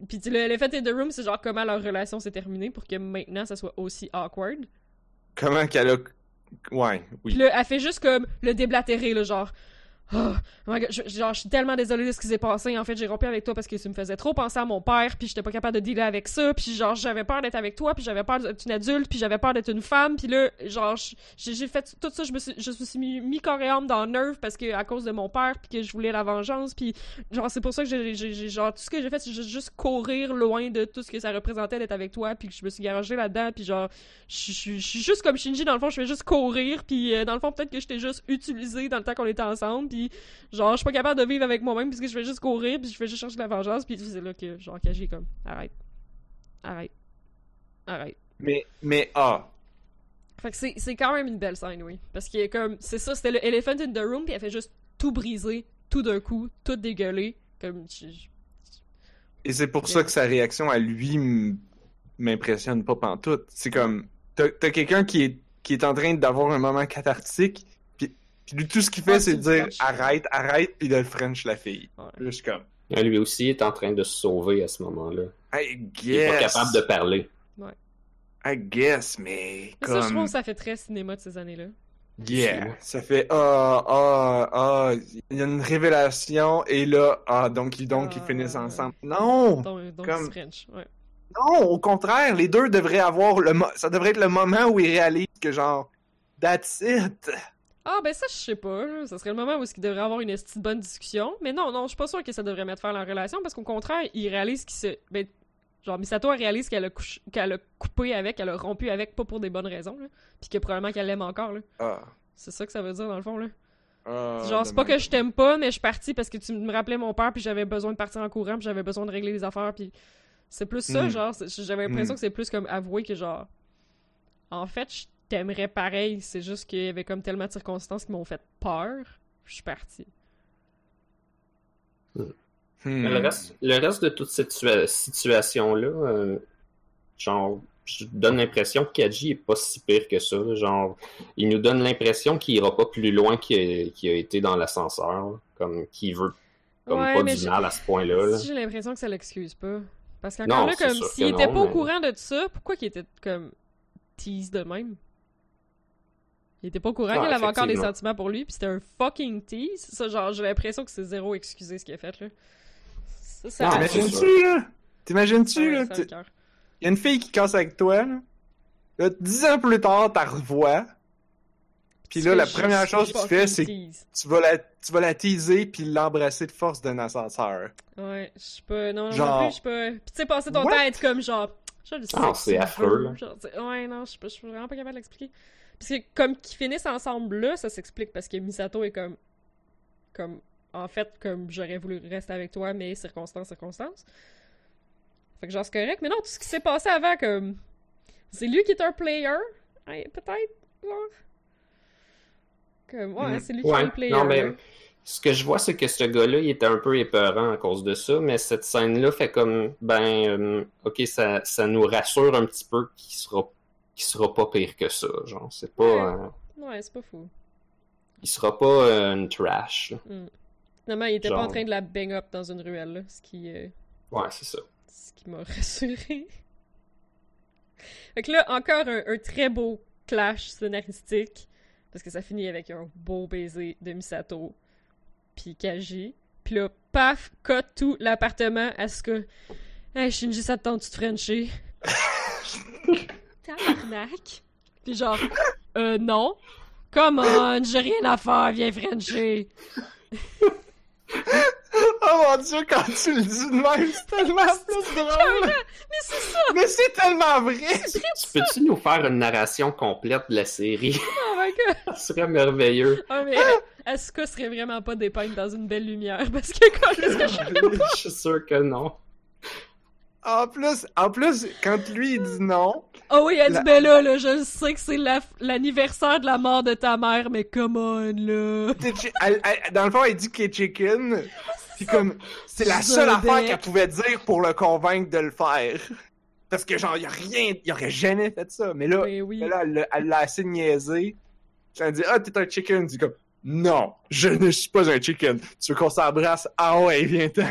Puis le elephant in the room, c'est genre comment leur relation s'est terminée pour que maintenant, ça soit aussi awkward. Comment qu'elle a. Ouais, oui. Puis là, elle fait juste comme le déblatérer, là, genre. Oh, my God, je, genre, je suis tellement désolée de ce qui s'est passé. En fait, j'ai rompu avec toi parce que tu me faisais trop penser à mon père, puis j'étais pas capable de dealer avec ça, puis genre, j'avais peur d'être avec toi, puis j'avais peur d'être une adulte, puis j'avais peur d'être une femme, puis là, genre, j'ai fait tout ça, je me suis, je me suis mis, mis âme dans Nerve parce que à cause de mon père, puis que je voulais la vengeance, puis genre, c'est pour ça que j'ai, genre, tout ce que j'ai fait, c'est juste, courir loin de tout ce que ça représentait d'être avec toi, puis que je me suis garagé là-dedans, puis genre, je suis juste comme Shinji, dans le fond, je fais juste courir, puis euh, dans le fond, peut-être que je t'ai juste utilisé dans le temps qu'on était ensemble, puis genre, je suis pas capable de vivre avec moi-même, puisque je fais juste courir, puis je fais juste chercher la vengeance, puis c'est là que, genre, Kaji est comme, arrête. Arrête. Arrête. Mais, mais, ah. Fait que c'est c'est quand même une belle scène, oui. Parce que, comme, c'est ça, c'était le elephant in the room, puis elle fait juste tout briser, tout d'un coup, tout dégueuler, comme, je- je- Et c'est pour ça que sa réaction à lui m'impressionne pas pantoute. C'est comme, t'as t'as quelqu'un qui est, qui est en train d'avoir un moment cathartique, puis, tout ce qu'il fait, c'est dire French. arrête, arrête, puis de le French la fille. Ouais. Comme, Lui aussi est en train de se sauver à ce moment-là. I Il est pas guess. capable de parler. I guess, mais Mais ça, je trouve que ça fait très cinéma de ces années-là. yeah, ça fait ah ah ah, il y a une révélation et là ah donc ils donc ils Ah. finissent ensemble. Non, Donc, donc Comme- French, ouais. non, au contraire, les deux devraient avoir le, mo- ça devrait être le moment où ils réalisent que genre, that's it. Ah, ben ça, je sais pas. là. Ça serait le moment où il devrait avoir une bonne discussion. Mais non, non, je suis pas sûre que ça devrait mettre fin à leur relation parce qu'au contraire, ils réalisent qu'ils se. Ben, genre, Misato réalise qu'elle a, couché- qu'elle a coupé avec, qu'elle a rompu avec, pas pour des bonnes raisons, là. Puis que probablement qu'elle l'aime encore, là. Ah. C'est ça que ça veut dire, dans le fond, là. Ah, Genre, c'est pas que je t'aime pas, mais je suis partie parce que tu me rappelais mon père, puis j'avais besoin de partir en courant, puis j'avais besoin de régler les affaires, puis c'est plus ça, Mm. genre. J'avais l'impression Mm. que c'est plus comme avouer que, genre, en fait, je t'aimerais pareil, c'est juste qu'il y avait comme tellement de circonstances qui m'ont fait peur. Je suis partie. Hmm. Mais Le, reste, le reste de toute cette situa- situation-là, euh, genre, je donne l'impression que Kaji est pas si pire que ça. là. Genre, il nous donne l'impression qu'il ira pas plus loin qu'il a été dans l'ascenseur. Comme qu'il veut comme Ouais, pas du mal à ce point-là. j'ai l'impression que ça l'excuse pas. Parce qu'encore là, comme s'il était non, pas au courant de ça, pourquoi qu'il était comme tease de même? Il était pas au courant Ouais, qu'il avait encore des sentiments pour lui, puis c'était un fucking tease. Ça, genre, j'ai l'impression que c'est zéro excusé ce qu'il a fait, là. Ça, ça c'est T'imagines-tu, là? T'imagines-tu, ouais, là? Il y a une fille qui casse avec toi, là. Là, dix ans plus tard, t'as revois. Puis là, la première chose que tu fais, c'est tu vas la, tu vas la teaser puis l'embrasser de force d'un ascenseur. Ouais, je suis pas. Non, non, Genre- non plus, je suis pas. Puis tu sais, passer ton What? temps à être comme genre. Je le sais Ah, c'est affreux, genre, ouais, non, je suis pas- je suis vraiment pas capable de l'expliquer. Parce que comme qu'ils finissent ensemble là, ça s'explique parce que Misato est comme. Comme. En fait, comme j'aurais voulu rester avec toi, mais circonstances, circonstances. Fait que genre, c'est correct. Mais non, tout ce qui s'est passé avant, comme. C'est lui qui est un player. Peut-être. Comme, ouais, Mm. c'est lui qui est un player. non, mais ce que je vois, c'est que ce gars-là, il était un peu épeurant à cause de ça, mais cette scène-là fait comme, ben, euh, ok, ça, ça nous rassure un petit peu qu'il sera, qu'il sera pas pire que ça, genre, c'est pas, Ouais. euh, Ouais, c'est pas fou. il sera pas euh, une trash. là. Finalement, il était pas en train de la bang up dans une ruelle, là, ce qui, euh, Ouais, c'est ça. ce qui m'a rassuré. Fait que là, encore un, un très beau clash scénaristique, parce que ça finit avec un beau baiser de Misato, puis Kaji. Puis là, paf, cut tout l'appartement à ce que... Hey, Shinji, ça te tente de Frencher? Tabarnak! Puis genre, euh, non. Come on, j'ai rien à faire, viens Frencher! Oh mon dieu, quand tu le dis de même, c'est tellement plus drôle! Mais c'est ça! Mais c'est tellement vrai! Tu peux-tu nous faire une narration complète de la série? Oh my god! Ça serait merveilleux. Ah, mais Asuka serait vraiment pas dépeinte dans une belle lumière? Parce que quand est-ce que je... Je suis sûr que non. En plus, en plus, quand lui il dit non, Oh oui, elle dit ben là, là, je sais que c'est la- l'anniversaire de la mort de ta mère, mais come on, là. elle- elle- dans le fond, elle dit qu'il est chicken. Puis comme, c'est la seule affaire qu'elle pouvait dire pour le convaincre de le faire. Parce que genre, y a rien, il aurait jamais fait ça. Mais là, Ben oui. mais là elle l'a- assez niaisé. Elle dit, ah, t'es un chicken. Dit comme, non, je ne suis pas un chicken. Tu veux qu'on s'embrasse? Ah ouais, viens-t'en.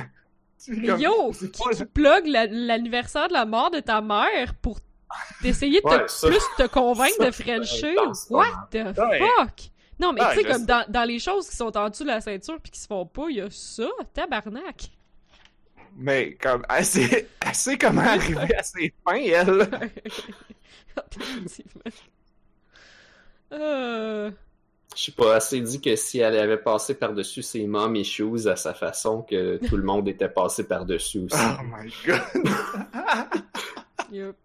Mais comme- yo, qui plug la- l'anniversaire de la mort de ta mère pour d'essayer de te, Ouais, ça- plus te convaincre ça, de Frencher? What the fuck? Non, mais tu sais, comme dans, dans les choses qui sont en dessous de la ceinture puis qui se font pas, il y a ça, tabarnak. Mais comme, elle sait, elle sait comment arriver à ses fins, elle. Euh... Je sais pas, assez dit que si elle avait passé par-dessus ses mom issues à sa façon, que tout le monde était passé par-dessus aussi. Oh my god. Yup.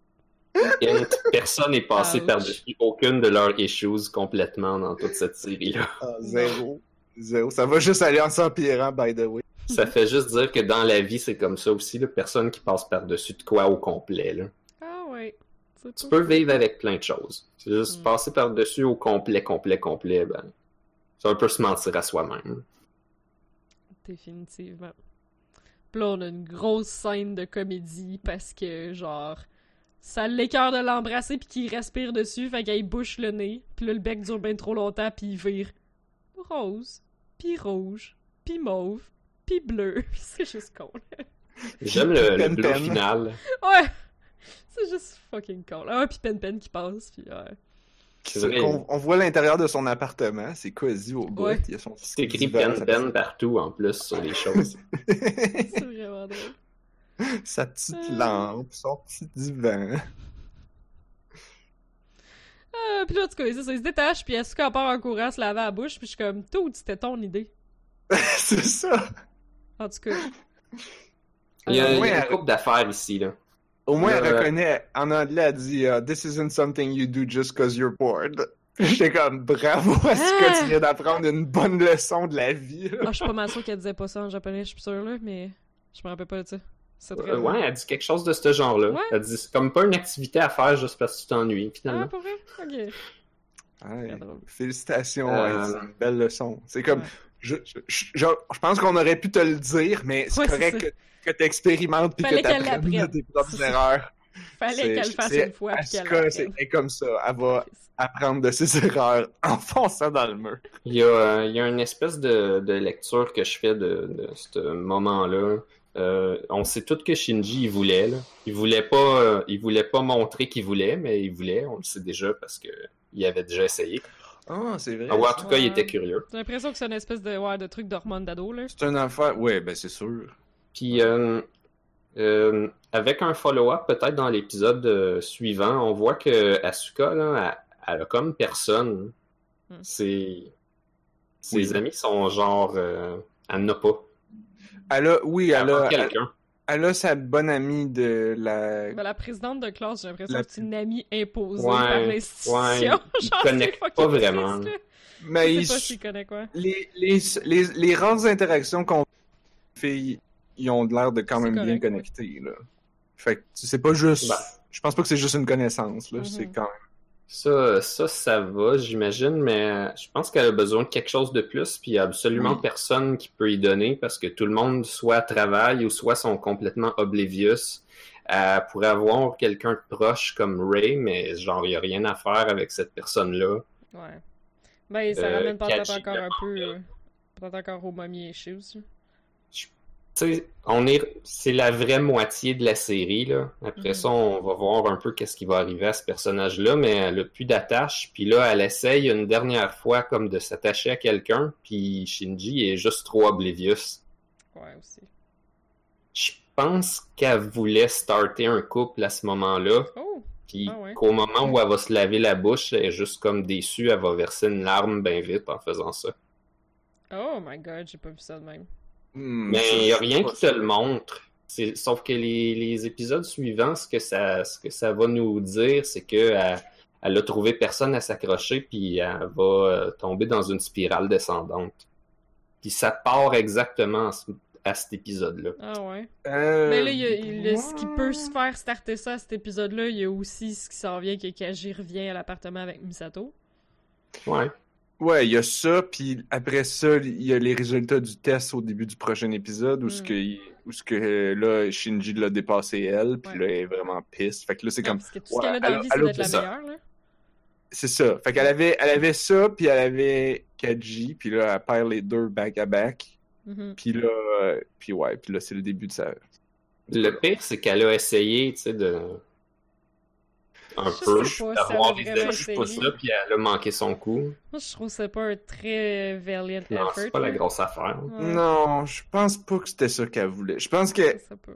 Et personne n'est passé par-dessus aucune de leurs issues complètement dans toute cette série-là. Ah, zéro. Zéro. Ça va juste aller en s'empirant, by the way. Ça fait juste dire que dans la vie, c'est comme ça aussi. Là. Personne qui passe par-dessus de quoi au complet. Là. Tu peux vivre avec plein de choses. C'est juste Mm. passer par-dessus au complet, complet, complet. Ben, c'est un peu se mentir à soi-même. Définitivement. Puis là, on a une grosse scène de comédie parce que, genre, ça l'écœure de l'embrasser puis qu'il respire dessus, fait qu'elle bouche le nez. Puis là, le bec dure bien trop longtemps puis il vire rose, puis rouge, puis mauve, puis bleu. c'est juste con. J'aime le, le bleu final. Ouais! C'est juste fucking con. Ah, puis Pen Pen qui passe, puis ouais. On, on voit l'intérieur de son appartement, c'est cosy au bout. Ouais. Il y a son petit C'est écrit pen pen partout en plus sur les choses. C'est vraiment drôle. sa petite Euh. lampe, son petit divan. Ah, puis là, en tout cas, c'est ça, il se détache, puis Asuka part en courant se laver la bouche, puis je suis comme, tout, c'était ton idée. c'est ça. En tout cas. Il y a, Au il y a elle- couple d'affaires ici. Là. Au moins, elle Euh, reconnaît, en anglais, elle dit uh, This isn't something you do just cause you're bored. J'étais comme, bravo, est-ce Ah! que tu viens d'apprendre une bonne leçon de la vie? Ah, je suis pas mal sûre qu'elle disait pas ça en japonais, je suis sûre, là, mais je me rappelle pas de ça. Euh, ouais, elle dit quelque chose de ce genre-là. Ouais. Elle dit c'est comme pas une activité à faire juste parce que tu t'ennuies, Ah, finalement. pour vrai? Ok. Ouais. Félicitations, Euh, ouais, c'est une belle leçon. C'est comme, Ouais. Je, je, je, je pense qu'on aurait pu te le dire, mais c'est Ouais, correct que, que tu expérimentes puis que Fallait tu qu'elle apprennes tes propres erreurs. Fallait qu'elle le fasse une fois puis qu'elle Asuka, c'est comme ça. Elle va apprendre de ses erreurs en fonçant dans le mur. Il y a, euh, il y a une espèce de, de lecture que je fais de, de ce moment-là. Euh, on sait tout que Shinji il voulait. Là. Il voulait pas, euh, il voulait pas montrer qu'il voulait, mais il voulait. On le sait déjà parce que il avait déjà essayé. Ah, c'est vrai. Ah ouais, en tout cas, il était curieux. J'ai l'impression que c'est une espèce de, ouais, de truc d'hormone d'ado, là. C'est une affaire. Ouais, ben c'est sûr. Puis euh, euh, avec un follow-up peut-être dans l'épisode euh, suivant, on voit que Asuka là, elle, elle a comme personne. Hmm. Ses, ses Oui. amis sont genre, euh, elle n'a pas. Elle a, oui, Elle elle a quelqu'un. Elle a sa bonne amie de la. Ben, la présidente de classe, j'ai l'impression La- que c'est une amie imposée Ouais, par l'institution. ouais, fucking pas triste, vraiment. là. Mais Je pas s'ils connaissent quoi. les, les, les, les rares interactions qu'on fait, ils- ils ont l'air de quand même bien ouais. connectés, là. Fait que c'est pas juste. Ben. Je pense pas que c'est juste une connaissance, là. Mhm. C'est quand même. Ça, ça, ça va, j'imagine, mais je pense qu'elle a besoin de quelque chose de plus, puis il y a absolument Oui. personne qui peut y donner parce que tout le monde soit travaille ou soit sont complètement oblivious. Elle pourrait avoir quelqu'un de proche comme Ray, mais genre, il n'y a rien à faire avec cette personne-là. Ouais. Ben, ça Euh, ramène peut-être encore un peu. euh, Peut-être encore au mommy issues. là. Tu sais, on est, c'est la vraie moitié de la série, là. Après Mhm. ça, on va voir un peu qu'est-ce qui va arriver à ce personnage-là, mais elle a plus d'attache. Puis là, elle essaye une dernière fois comme de s'attacher à quelqu'un, puis Shinji est juste trop oblivious. Ouais, aussi. Je pense qu'elle voulait starter un couple à ce moment-là, Oh! puis Ah ouais. qu'au moment où elle va se laver la bouche, elle est juste comme déçue, elle va verser une larme bien vite en faisant ça. Oh my god, j'ai pas vu ça de même. Hmm, Mais il n'y a rien qui te le montre. Sauf que les, les épisodes suivants, ce que ça, ce que ça va nous dire, c'est que elle, elle a trouvé personne à s'accrocher, puis elle va euh, tomber dans une spirale descendante. Puis ça part exactement à, ce- à cet épisode-là. Ah ouais. Euh, Mais là, il y a, il- le- ce qui peut se faire starter ça à cet épisode-là, il y a aussi ce qui s'en vient que Kaji revient à l'appartement avec Misato. Ouais. Ouais, il y a ça, puis après ça, il y a les résultats du test au début du prochain épisode où ce Hmm. que, où ce que là, Shinji l'a dépassé elle, puis Ouais. là, elle est vraiment pisse. Fait que là, c'est Ouais, comme. Parce que tout ce qu'elle a dans la vie, c'est d'être la ça. meilleure, là. C'est ça. Fait qu'elle avait, elle avait ça, puis elle avait Kaji, puis là, elle perd les deux back à back. Mhm. Puis là, euh, puis ouais, puis là, c'est le début de sa. Le pire, c'est qu'elle a essayé, tu sais, de. Un Je peu, sais pas elle essayé. ça, puis elle a manqué son coup. Moi, je trouve que c'est pas un très valiant Non, effort. c'est pas la là. grosse affaire. Ouais, Non, je pense pas que c'était ça qu'elle voulait. Je pense sais pas.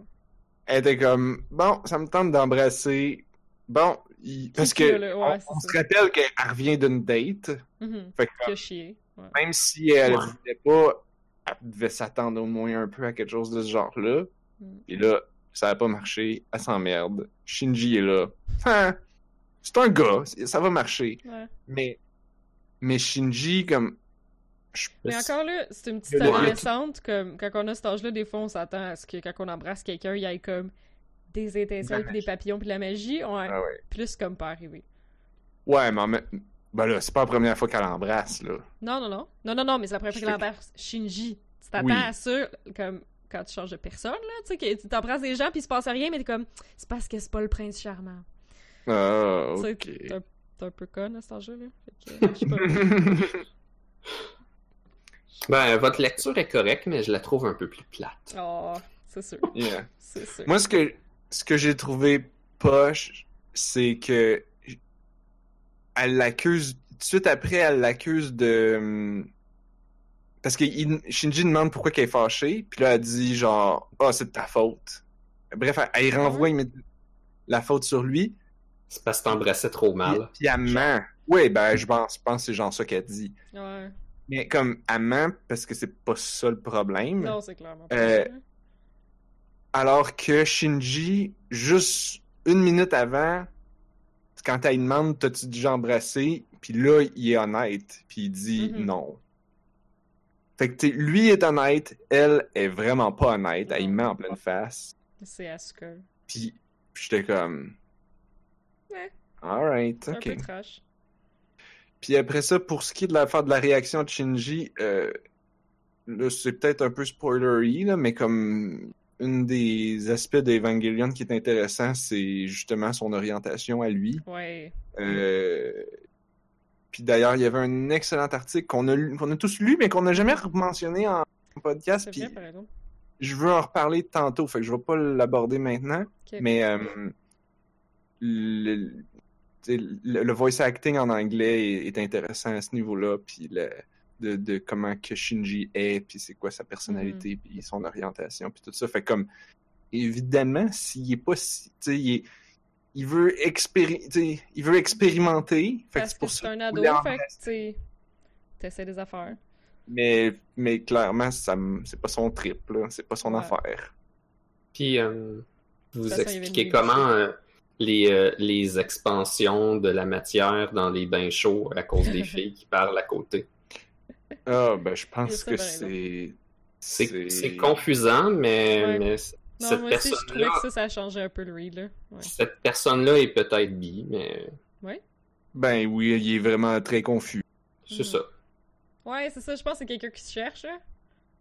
était comme, bon, ça me tente d'embrasser. Bon, il- parce que que, là? Ouais, on, se rappelle qu'elle revient d'une date. Mhm. Fait que. Ouais. même si elle Ouais. voulait pas, elle devait s'attendre au moins un peu à quelque chose de ce genre-là. Mm. Et là, ça a pas marché, elle s'emmerde. Shinji est là. Hein, c'est un gars, ça va marcher. Ouais. Mais, mais Shinji, comme, je- Mais encore là, c'est une petite adolescente, comme quand on a cet âge-là, des fois on s'attend à ce que quand on embrasse quelqu'un, il y ait comme des étincelles, puis des papillons, puis de la magie. Ah ouais. plus comme pas arrivé. Ouais, mais en même- ben là, c'est pas la première fois qu'elle embrasse, là. Non, non, non. Non, non, non, mais c'est la première fois qu'elle embrasse Shinji. Tu t'attends Oui. à ça, comme quand tu changes de personne, là, tu sais, que tu t'embrasses des gens, puis il se passe rien, mais t'es comme, c'est parce que c'est pas le prince charmant. Ah, Tu sais, ok. T'es un, un peu con à cet âge-là. là. Fait que, je sais pas. Ben, votre lecture est correcte, mais je la trouve un peu plus plate. Oh, c'est sûr. Yeah. C'est sûr. Moi, ce que, ce que j'ai trouvé poche, c'est que elle l'accuse, tout de suite après, elle l'accuse de... Parce que il- Shinji demande pourquoi qu'elle est fâchée, puis là, elle dit genre, ah, c'est de ta faute. Bref, elle, elle renvoie la faute sur lui, C'est parce que t'embrassais trop mal. puis elle ment. Oui, ben, je pense, je pense que c'est genre ça qu'elle dit. Ouais. Mais comme, elle ment parce que c'est pas ça le problème. Non, c'est clairement pas Euh. Alors que Shinji, juste une minute avant, quand elle demande T'as-tu déjà embrassé Puis là, il est honnête. Puis il dit Mhm. non. Fait que, lui est honnête, elle est vraiment pas honnête. Elle y Non. met en pleine face. C'est Asuka. Puis, j'étais comme. Ouais. Alright, un ok. peu trash. Puis après ça, pour ce qui est de l'affaire de la réaction de Shinji, euh, là, c'est peut-être un peu spoilery, là, mais comme une des aspects d'Evangelion qui est intéressant, c'est justement son orientation à lui. Ouais. Euh, Puis d'ailleurs, il y avait un excellent article qu'on a, lu- qu'on a tous lu, mais qu'on n'a jamais mentionné en podcast. Puis vrai, je veux en reparler tantôt, fait que je vais pas l'aborder maintenant. Mais euh, le, voice acting en anglais est, est intéressant à ce niveau-là, puis le- de, de comment que Shinji est, puis c'est quoi sa personnalité, puis son orientation, puis tout ça. Fait comme, évidemment, s'il est pas si... Il, est- il veut expéri- tu sais, il veut expérimenter, fait que Parce c'est que un ado, fait que, t'essaies des affaires. Mais, mais clairement, c'est pas son trip, là. C'est pas son Ouais. affaire. Puis, euh, vous expliquez comment euh, les, euh, les expansions de la matière dans les bains chauds à cause des filles qui parlent à côté? Ah, ben, je pense ça, que c'est... C'est confusant, mais, Ouais. mais c- Non, cette moi aussi, je trouvais que ça, ça a changé un peu le read, là. Ouais. cette personne-là est peut-être bi, mais Ben oui, il est vraiment très confus. c'est Mhm. ça. Ouais, c'est ça, je pense que c'est quelqu'un qui se cherche, là.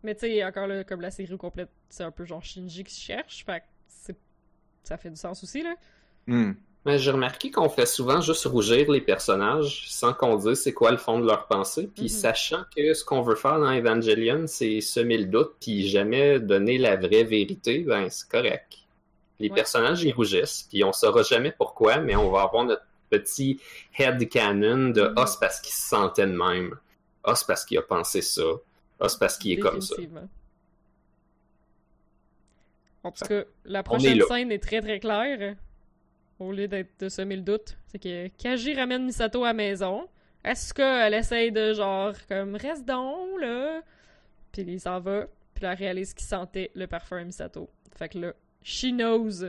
Mais tu sais, encore là, comme la série au complète, c'est un peu genre Shinji qui se cherche, fait que c'est... ça fait du sens aussi, là. Hmm. Mais j'ai remarqué qu'on fait souvent juste rougir les personnages sans qu'on dise c'est quoi le fond de leur pensée. Puis Mhm. sachant que ce qu'on veut faire dans Evangelion, c'est semer le doute puis jamais donner la vraie vérité, ben c'est correct. Les Ouais. personnages ils rougissent, puis on saura jamais pourquoi, mais on va avoir notre petit head canon de Mhm. ah c'est parce qu'il se sentait de même, ah c'est parce qu'il a pensé ça, ah c'est parce qu'il est comme ça. En tout cas, la prochaine scène est très très claire. Au lieu d'être de semer le doute, c'est que Kaji ramène Misato à la maison. Asuka, elle essaye de genre comme reste donc là? Puis il s'en va. Puis elle réalise qu'il sentait le parfum à Misato. Fait que là, she knows.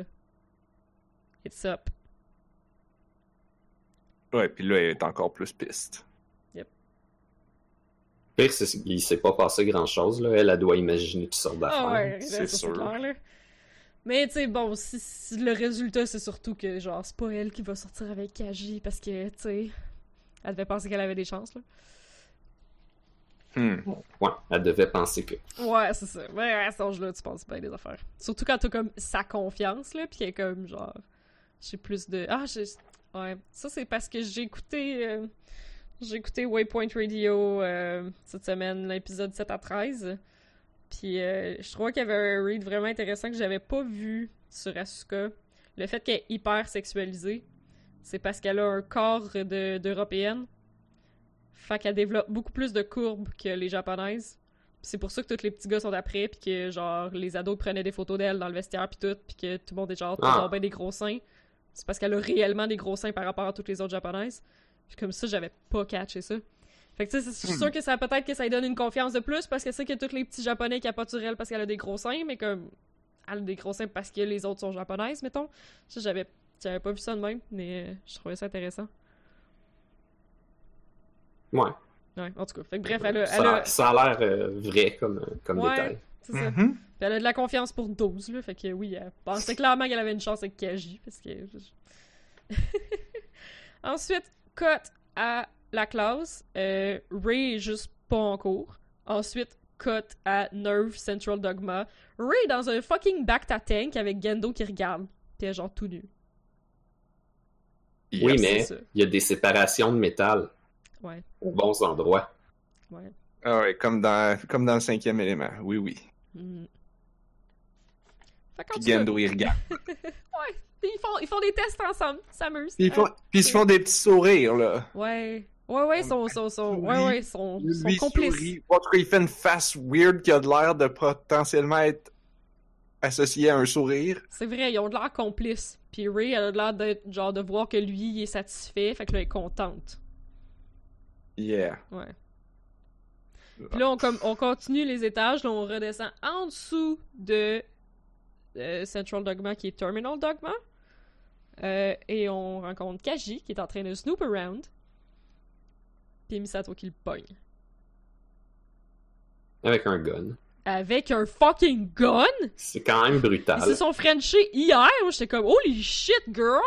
It's up. Ouais, puis là, elle est encore plus piste. Pire, c'est qu'il s'est pas passé grand chose là. Elle, elle doit imaginer toutes sortes d'affaires. Ah ouais, c'est sûr. clair, là. Mais tu sais, bon, si, si le résultat c'est surtout que genre c'est pas elle qui va sortir avec Kaji parce que tu sais, elle devait penser qu'elle avait des chances là. Hmm. Ouais, elle devait penser que. Ouais, c'est ça. Ouais, à cet âge-là, tu penses bien des affaires. Surtout quand t'as comme sa confiance là, puis qu'elle est comme genre, j'ai plus de ah j'ai ouais, ça c'est parce que j'ai écouté euh, j'ai écouté Waypoint Radio euh, cette semaine l'épisode 7 à 13. Puis euh, je trouvais qu'il y avait un read vraiment intéressant que j'avais pas vu sur Asuka. Le fait qu'elle est hyper sexualisée, c'est parce qu'elle a un corps de- d'européenne. Fait qu'elle développe beaucoup plus de courbes que les japonaises. C'est pour ça que tous les petits gars sont après, puis que genre les ados prenaient des photos d'elle dans le vestiaire puis tout, puis que tout le monde est genre Ah. ben des gros seins. C'est parce qu'elle a réellement des gros seins par rapport à toutes les autres japonaises. Puis comme ça, j'avais pas catché ça. Fait que tu sais, c'est Hmm. sûr que ça peut-être que ça lui donne une confiance de plus parce que c'est que tous les petits japonais qui capotent sur elle parce qu'elle a des gros seins, mais comme elle a des gros seins parce que les autres sont japonaises, mettons. Ça, j'avais j'avais pas vu ça de même, mais euh, je trouvais ça intéressant. Ouais. Ouais, en tout cas. Fait que bref, elle a, ça, elle a- a- ça a l'air euh, vrai comme, comme Ouais. détail. c'est ça. Mhm. Puis elle a de la confiance pour 12, là. Fait que oui, elle pensait clairement qu'elle avait une chance avec Kaji. Parce que. Ensuite, cut à la classe. Euh, Ray est juste pas en cours. Ensuite, cut à Nerve Central Dogma. Ray dans un fucking Bacta tank avec Gendo qui regarde. Est genre tout nu. Oui, mais il y a des séparations de métal Ouais, aux bons endroits. ouais. Ah ouais, comme dans, comme dans le cinquième élément. Oui, oui. Mm. Puis Gendo, il regarde. ouais. Puis ils font, ils font des tests ensemble. S'amusent. Ils font, puis ils se font des petits sourires, là. Ouais. Ouais, ouais, ils sont, sont, sont, ouais, ouais, Lui complices. sourit. En tout cas, il fait une face weird qui a de l'air de potentiellement être associé à un sourire. C'est vrai, ils ont de l'air complices. Puis Ray, elle a de l'air d'être, genre, de voir que lui, il est satisfait, fait que là, elle est contente. Yeah. Ouais. Puis là, on, comme, on continue les étages, là, on redescend en dessous de euh, Central Dogma, qui est Terminal Dogma. Euh, et on rencontre Kaji, qui est en train de snoop around. Puis Misato qui le pogne. Avec un gun. Avec un fucking gun! C'est quand même Ils se brutal. sont frenchés hier. Moi, j'étais comme, holy shit, girl!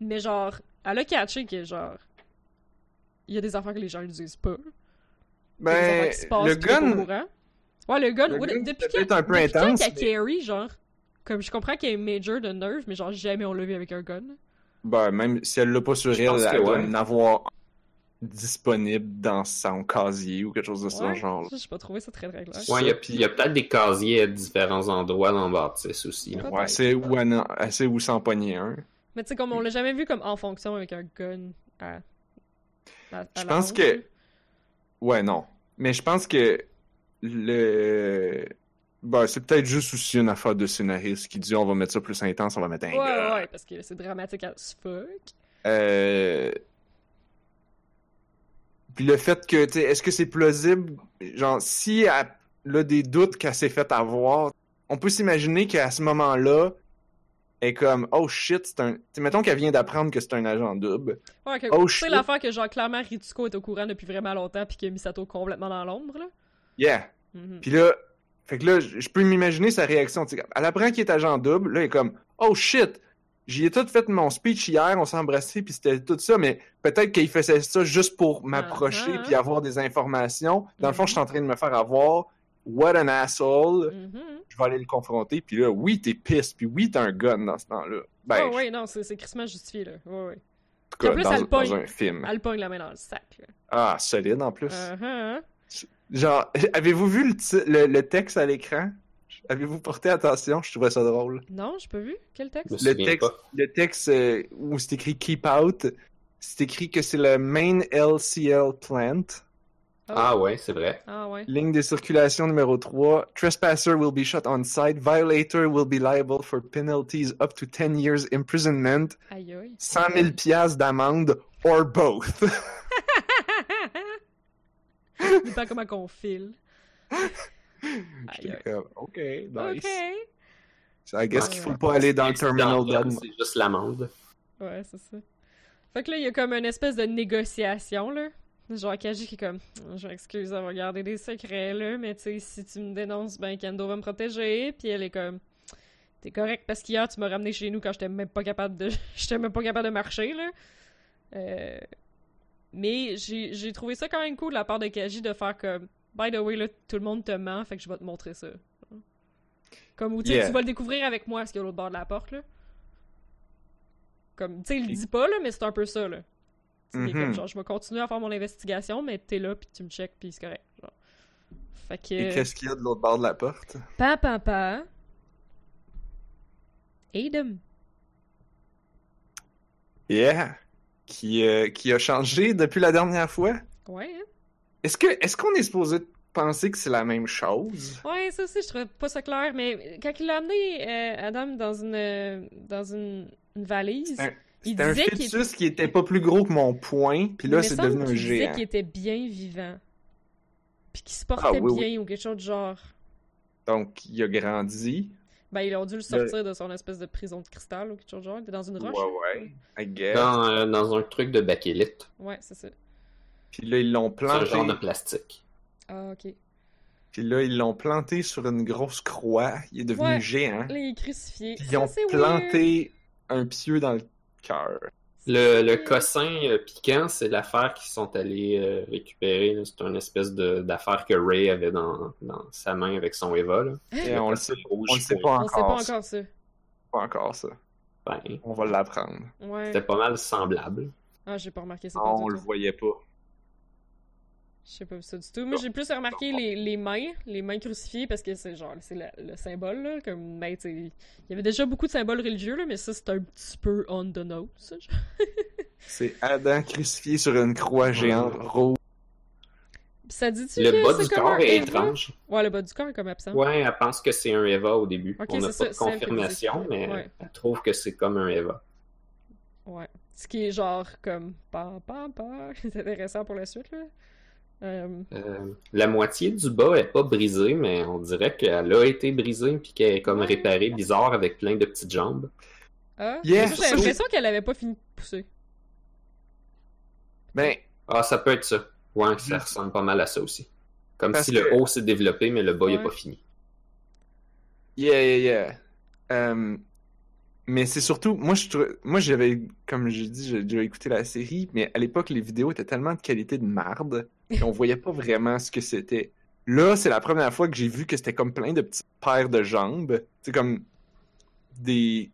Mais genre, elle a catché que genre. il y a des affaires que les gens ne disent pas. Ben, le gun. Ouais, le gun, Le ouais, gun, depuis c'est quand, un peu depuis quand intense, a mais- Carrie, genre, comme je comprends qu'il y a un major de nerf, mais genre jamais on l'a vu avec un gun. ben, même si elle l'a pas sur Je elle, elle doit en avoir disponible dans son casier ou quelque chose de ce Ouais, genre. j'ai pas trouvé ça très très clair. Ouais, il y a, puis il y a peut-être des casiers à différents endroits dans le bâtisse aussi. Ouais, c'est où, sait où s'en pogner un. Mais tu sais, comme on l'a jamais vu comme en fonction avec un gun à. à- à Je pense que-. Ouais, non. Mais je pense que le. Ben, c'est peut-être juste aussi une affaire de scénariste qui dit on va mettre ça plus intense, on va mettre un Ouais, gars. ouais, parce que c'est dramatique as fuck. Euh... Puis le fait que, tu est-ce que c'est plausible? Genre, si elle a des doutes qu'elle s'est fait avoir, on peut s'imaginer qu'à ce moment-là, elle est comme, oh shit, c'est un. Tu sais, mettons qu'elle vient d'apprendre que c'est un agent double. Ouais, que, Oh, shit. l'affaire que genre clairement Ritsuko est au courant depuis vraiment longtemps puis que Misato complètement dans l'ombre là. Yeah! Mhm. Puis là, fait que là, je peux m'imaginer sa réaction. tu sais, Elle apprend qu'il est agent double, là, elle est comme, oh shit! J'y ai tout fait mon speech hier, on s'est embrassé, puis c'était tout ça, mais peut-être qu'il faisait ça juste pour m'approcher Ah, ah. puis avoir des informations. Dans le fond, je suis en train de me faire avoir. What an asshole! Mhm. Je vais aller le confronter, puis là, oui, t'es pisse, puis oui, t'as un gun dans ce temps-là. Ben, ouais, ouais, non, c'est crissement justifié là. Ouais, ouais. en tout cas, en plus, dans, elle dans pogne. un film. Elle pogne la main dans le sac là. Ah, solide en plus. Uh-huh. Genre, avez-vous vu le- le texte à l'écran? Avez-vous porté attention? Je trouvais ça drôle. Non, j'ai pas vu. Quel texte? Je Le texte, le texte euh, où c'est écrit Keep Out, c'est écrit que c'est le main LCL plant. Ah ouais, c'est vrai. Ah ouais. Ligne de circulation numéro 3. Trespasser will be shot on site. Violator will be liable for penalties up to 10 years imprisonment, Aïe aïe. 100 000 piastres d'amende, or both. Il pas comment qu'on file. J'étais comme, OK, nice. Ok. So I guess qu'il faut pas aller dans le terminal d'Admo. C'est juste l'amende. Ouais, c'est ça. Fait que là, il y a comme une espèce de négociation, là. Genre, Kaji qui est comme, je m'excuse d'avoir gardé des secrets, là, mais tu sais, si tu me dénonces, ben Kendo va me protéger. Puis elle est comme, t'es correct parce qu'hier, tu m'as ramené chez nous quand j'étais même pas capable de. j'étais même pas capable de marcher, là. Euh... Mais j'ai j'ai trouvé ça quand même cool de la part de Kaji de faire comme, by the way, là, tout le monde te ment, fait que je vais te montrer ça. Comme, ou tu sais, Yeah. tu vas le découvrir avec moi, ce qu'il y a l'autre bord de la porte, là. Comme, tu sais, il le dit pas, là, mais c'est un peu ça, là. Mhm. comme, genre, je vais continuer à faire mon investigation, mais t'es là, puis tu me checkes, puis c'est correct. Genre. Fait que... Et qu'est-ce qu'il y a de l'autre bord de la porte? Pa, pa, pa. Adam. Yeah! Qui, euh, qui a changé depuis la dernière fois? Ouais, hein? Est-ce que est-ce qu'on est supposé penser que c'est la même chose? Ouais, ça aussi, je trouvais pas ça clair, mais quand il a amené euh, Adam dans une, euh, dans une, une valise, Un- il C'était un disait qu'il fœtus qui était pas plus gros que mon poing, puis il là c'est devenu un qu'il disait géant. qu'il était bien vivant. Puis qu'il se portait Ah, oui, oui. bien ou quelque chose de genre. Donc il a grandi. Ben, ils ont dû le sortir de son espèce de prison de cristal ou quelque chose de genre. Il était dans une roche. Ouais ouais. I guess. Dans, euh, dans un truc de bakélite. Ouais, c'est ça. Puis là ils l'ont C'est un planté. genre de plastique. Ah, ok. Puis là ils l'ont planté sur une grosse croix. Il est devenu Ouais. géant. Là, il est crucifié. Puis Ça, ils ont c'est planté un pieu dans le cœur. Le, le cossin euh, piquant, c'est l'affaire qu'ils sont allés euh, récupérer. C'est une espèce de- d'affaire que Ray avait dans, dans sa main avec son Eva. Là. Et on le sait, Rouge on le sait pas On sait encore. pas encore ça. Pas encore ça. Ben, On va l'apprendre. Ouais. C'était pas mal semblable. Ah, j'ai pas remarqué ça. On le voyait pas. J'ai pas vu ça du tout. Moi, j'ai plus remarqué les, les mains, les mains crucifiées, parce que c'est genre, c'est le, le symbole, là. Comme, ben, tu sais, il y avait déjà beaucoup de symboles religieux, là, mais ça, c'est un petit peu on the nose. ça, genre. C'est Adam crucifié sur une croix géante rouge. Puis ça dit-tu Le bas du corps est Eva? étrange. Ouais, le bas du corps est comme absent. Ouais, elle pense que c'est un Eva au début. Ok, On n'a c'est pas ça, de confirmation, mais Ouais. elle trouve que c'est comme un Eva. Ouais. Ce qui est genre comme pa pa pa. C'est intéressant pour la suite, là. Euh, Euh, la moitié du bas est pas brisée, mais on dirait qu'elle a été brisée puis qu'elle est comme Ouais. réparée bizarre avec plein de petites jambes. Ah, Yes! J'ai l'impression qu'elle avait pas fini de pousser. Ben, Ah, ça peut être ça. Ouais, ça ressemble pas mal à ça aussi. Comme Parce si que- le haut s'est développé, mais le bas il Ouais. est pas fini. Yeah, yeah, yeah. Euh, Mais c'est surtout, moi, je moi, j'avais, comme j'ai dit, j'ai déjà écouté la série, mais à l'époque, les vidéos étaient tellement de qualité de marde qu'on voyait pas vraiment ce que c'était. Là, c'est la première fois que j'ai vu que c'était comme plein de petites paires de jambes. C'est comme des,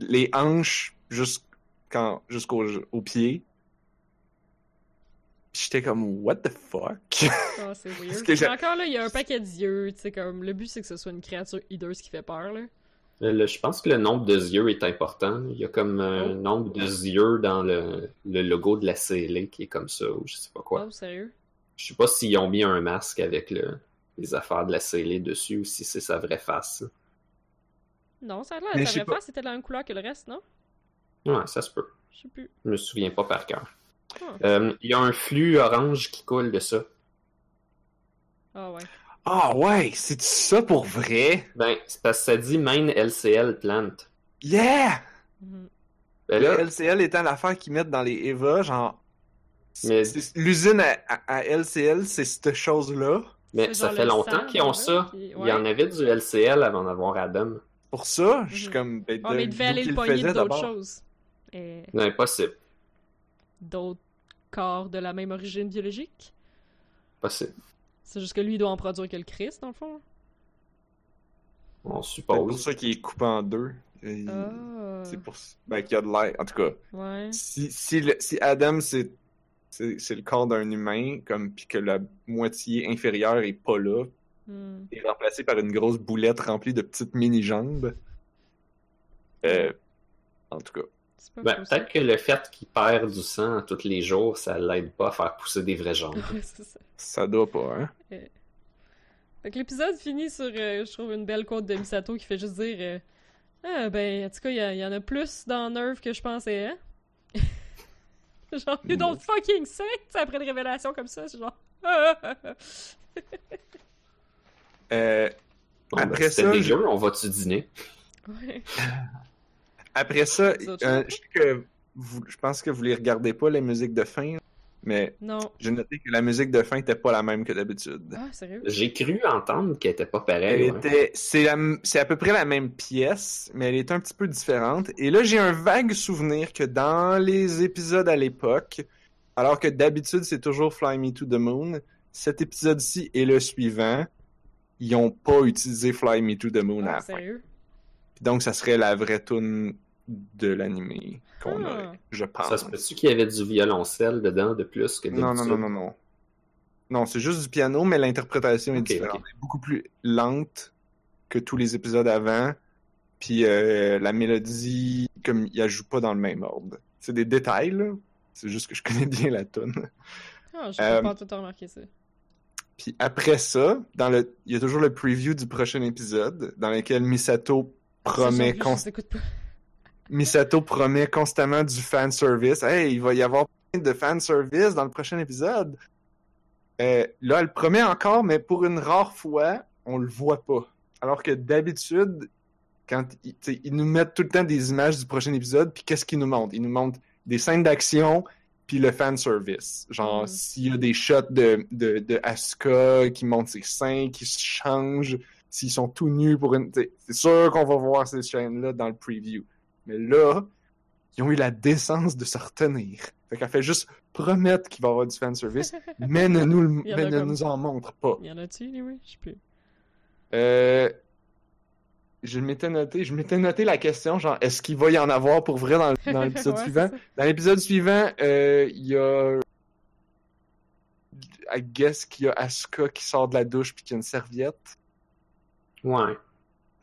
les hanches jusqu'en, jusqu'au au pied. Puis j'étais comme, what the fuck? Ah, c'est weird. que j'ai- Mais encore là, il y a un paquet d'yeux, tu sais, comme, le but c'est que ce soit une créature hideuse qui fait peur, là. Euh, le- je pense que le nombre de yeux est important. Il y a comme un Oh. nombre de yeux dans le, le logo de la CLA qui est comme ça, ou je sais pas quoi. Oh, sérieux? Je sais pas s'ils ont mis un masque avec le, les affaires de la CLA dessus ou si c'est sa vraie face. Non, ça a Mais l'air, sais avait pas. c'était de la même couleur que le reste, non? Ouais, ça se peut. Je sais plus. Je me souviens pas par cœur. Ah, Euh, Il y a un flux orange qui coule de ça. Ah ouais. Ah ouais, c'est ça pour vrai? Ben, c'est parce que ça dit main LCL plant. Yeah! Ben Le là, LCL étant l'affaire qu'ils mettent dans les EVA, genre. Mais- L'usine à, à- à LCL, c'est cette chose-là. mais ça fait longtemps qu'ils ont ça. puis- Il y en avait du LCL avant d'avoir Adam. Pour ça, je suis Mhm. comme. ben, Ah, mais il de- devait aller qu'ils le pogner faisaient d'autres choses. Et Non, impossible. d'autres corps de la même origine biologique? Possible. C'est juste que lui, il doit en produire que le Christ, dans le fond. On C'est pour suppose. ça qu'il est coupé en deux. Et- Ah. C'est pour ça. Ben, qu'il y a de l'air. En tout cas, Ouais. si, si, le- si Adam, c'est. C'est c'est le corps d'un humain, comme puis que la moitié inférieure est pas là, Hmm. est remplacé par une grosse boulette remplie de petites mini-jambes. Euh, en tout cas. Ben, peut-être que le fait qu'il perd du sang tous les jours, ça l'aide pas à faire pousser des vraies jambes. Ouais, ça. Ça doit pas, hein? Fait que l'épisode finit sur, euh, je trouve, une belle quote de Misato qui fait juste dire euh, Ah, ben, en tout cas, il y, y en a plus dans Nerve que je pensais, hein? genre, you don't fucking say! Après une révélation comme ça, c'est genre. Euh, Bon, ben, Après c'était ça, dégueu, on va-tu dîner? ouais. Après ça, euh, je, sais que vous- je pense que vous les regardez pas, les musiques de fin, mais j'ai noté que la musique de fin était pas la même que d'habitude. Ah, sérieux? J'ai cru entendre qu'elle était pas pareille. ouais. était, c'est la- à peu près la même pièce, mais elle est un petit peu différente. Et là, j'ai un vague souvenir que dans les épisodes à l'époque, alors que d'habitude c'est toujours Fly Me to the Moon, cet épisode-ci et le suivant, ils ont pas utilisé Fly Me to the Moon à Ah, la fin. sérieux? Donc, ça serait la vraie tune de l'animé qu'on Ah. aurait, je pense. Ça se peut-tu qu'il y avait du violoncelle dedans de plus que Non, d'habitude? non, non, non, non. Non, c'est juste du piano, mais l'interprétation est différente. Elle est beaucoup plus lente que tous les épisodes avant. Puis euh, la mélodie, comme il joue pas dans le même ordre. C'est des détails, là. C'est juste que je connais bien la tune. Ah, j'ai Euh, pas tout remarqué ça. Puis après ça, dans le, il y a toujours le preview du prochain épisode, dans lequel Misato promet, Ça, cons- je t'écoute pas. Misato promet constamment du fan service. Hey, il va y avoir plein de fan service dans le prochain épisode. Euh, là, elle promet encore, mais pour une rare fois, on le voit pas. Alors que d'habitude, quand ils, nous mettent tout le temps des images du prochain épisode, puis qu'est-ce qu'ils nous montrent? Ils nous montrent des scènes d'action, puis le fan service. Genre, Mm. s'il y a des shots de, de, de Asuka qui montent ses seins, qui se changent, s'ils sont tout nus pour une. C'est sûr qu'on va voir ces scènes-là dans le preview. Mais là, ils ont eu la décence de se retenir. Fait qu'elle fait juste promettre qu'il va y avoir du fan service, mais ne nous, en mais a ne comme- nous en montre pas. Il y en a-tu, anyway? Je sais plus. Euh, je m'étais noté, je m'étais noté la question, genre, est-ce qu'il va y en avoir pour vrai dans, l'épisode Ouais, suivant? Dans l'épisode suivant, euh, il y a. I guess qu'il y a Asuka qui sort de la douche puis qu'il y a une serviette. Ouais,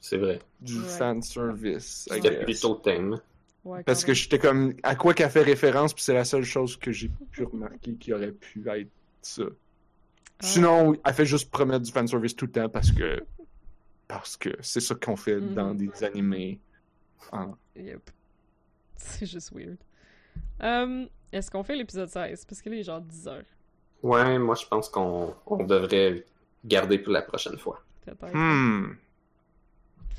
c'est vrai. Du Ouais. fan service. C'était guess. plutôt thème. Ouais, Parce que j'étais comme, à quoi qu'elle fait référence, puis c'est la seule chose que j'ai pu remarquer qui aurait pu être ça. Ah. Sinon, elle fait juste promettre du fanservice tout le temps parce que. Parce que c'est ça qu'on fait Mhm. dans des animés. en- Yep. C'est juste weird. Um, Est-ce qu'on fait l'épisode 16? Parce que là, il est genre 10 heures. Ouais, moi je pense qu'on on devrait garder pour la prochaine fois. Peut-être. Hmm.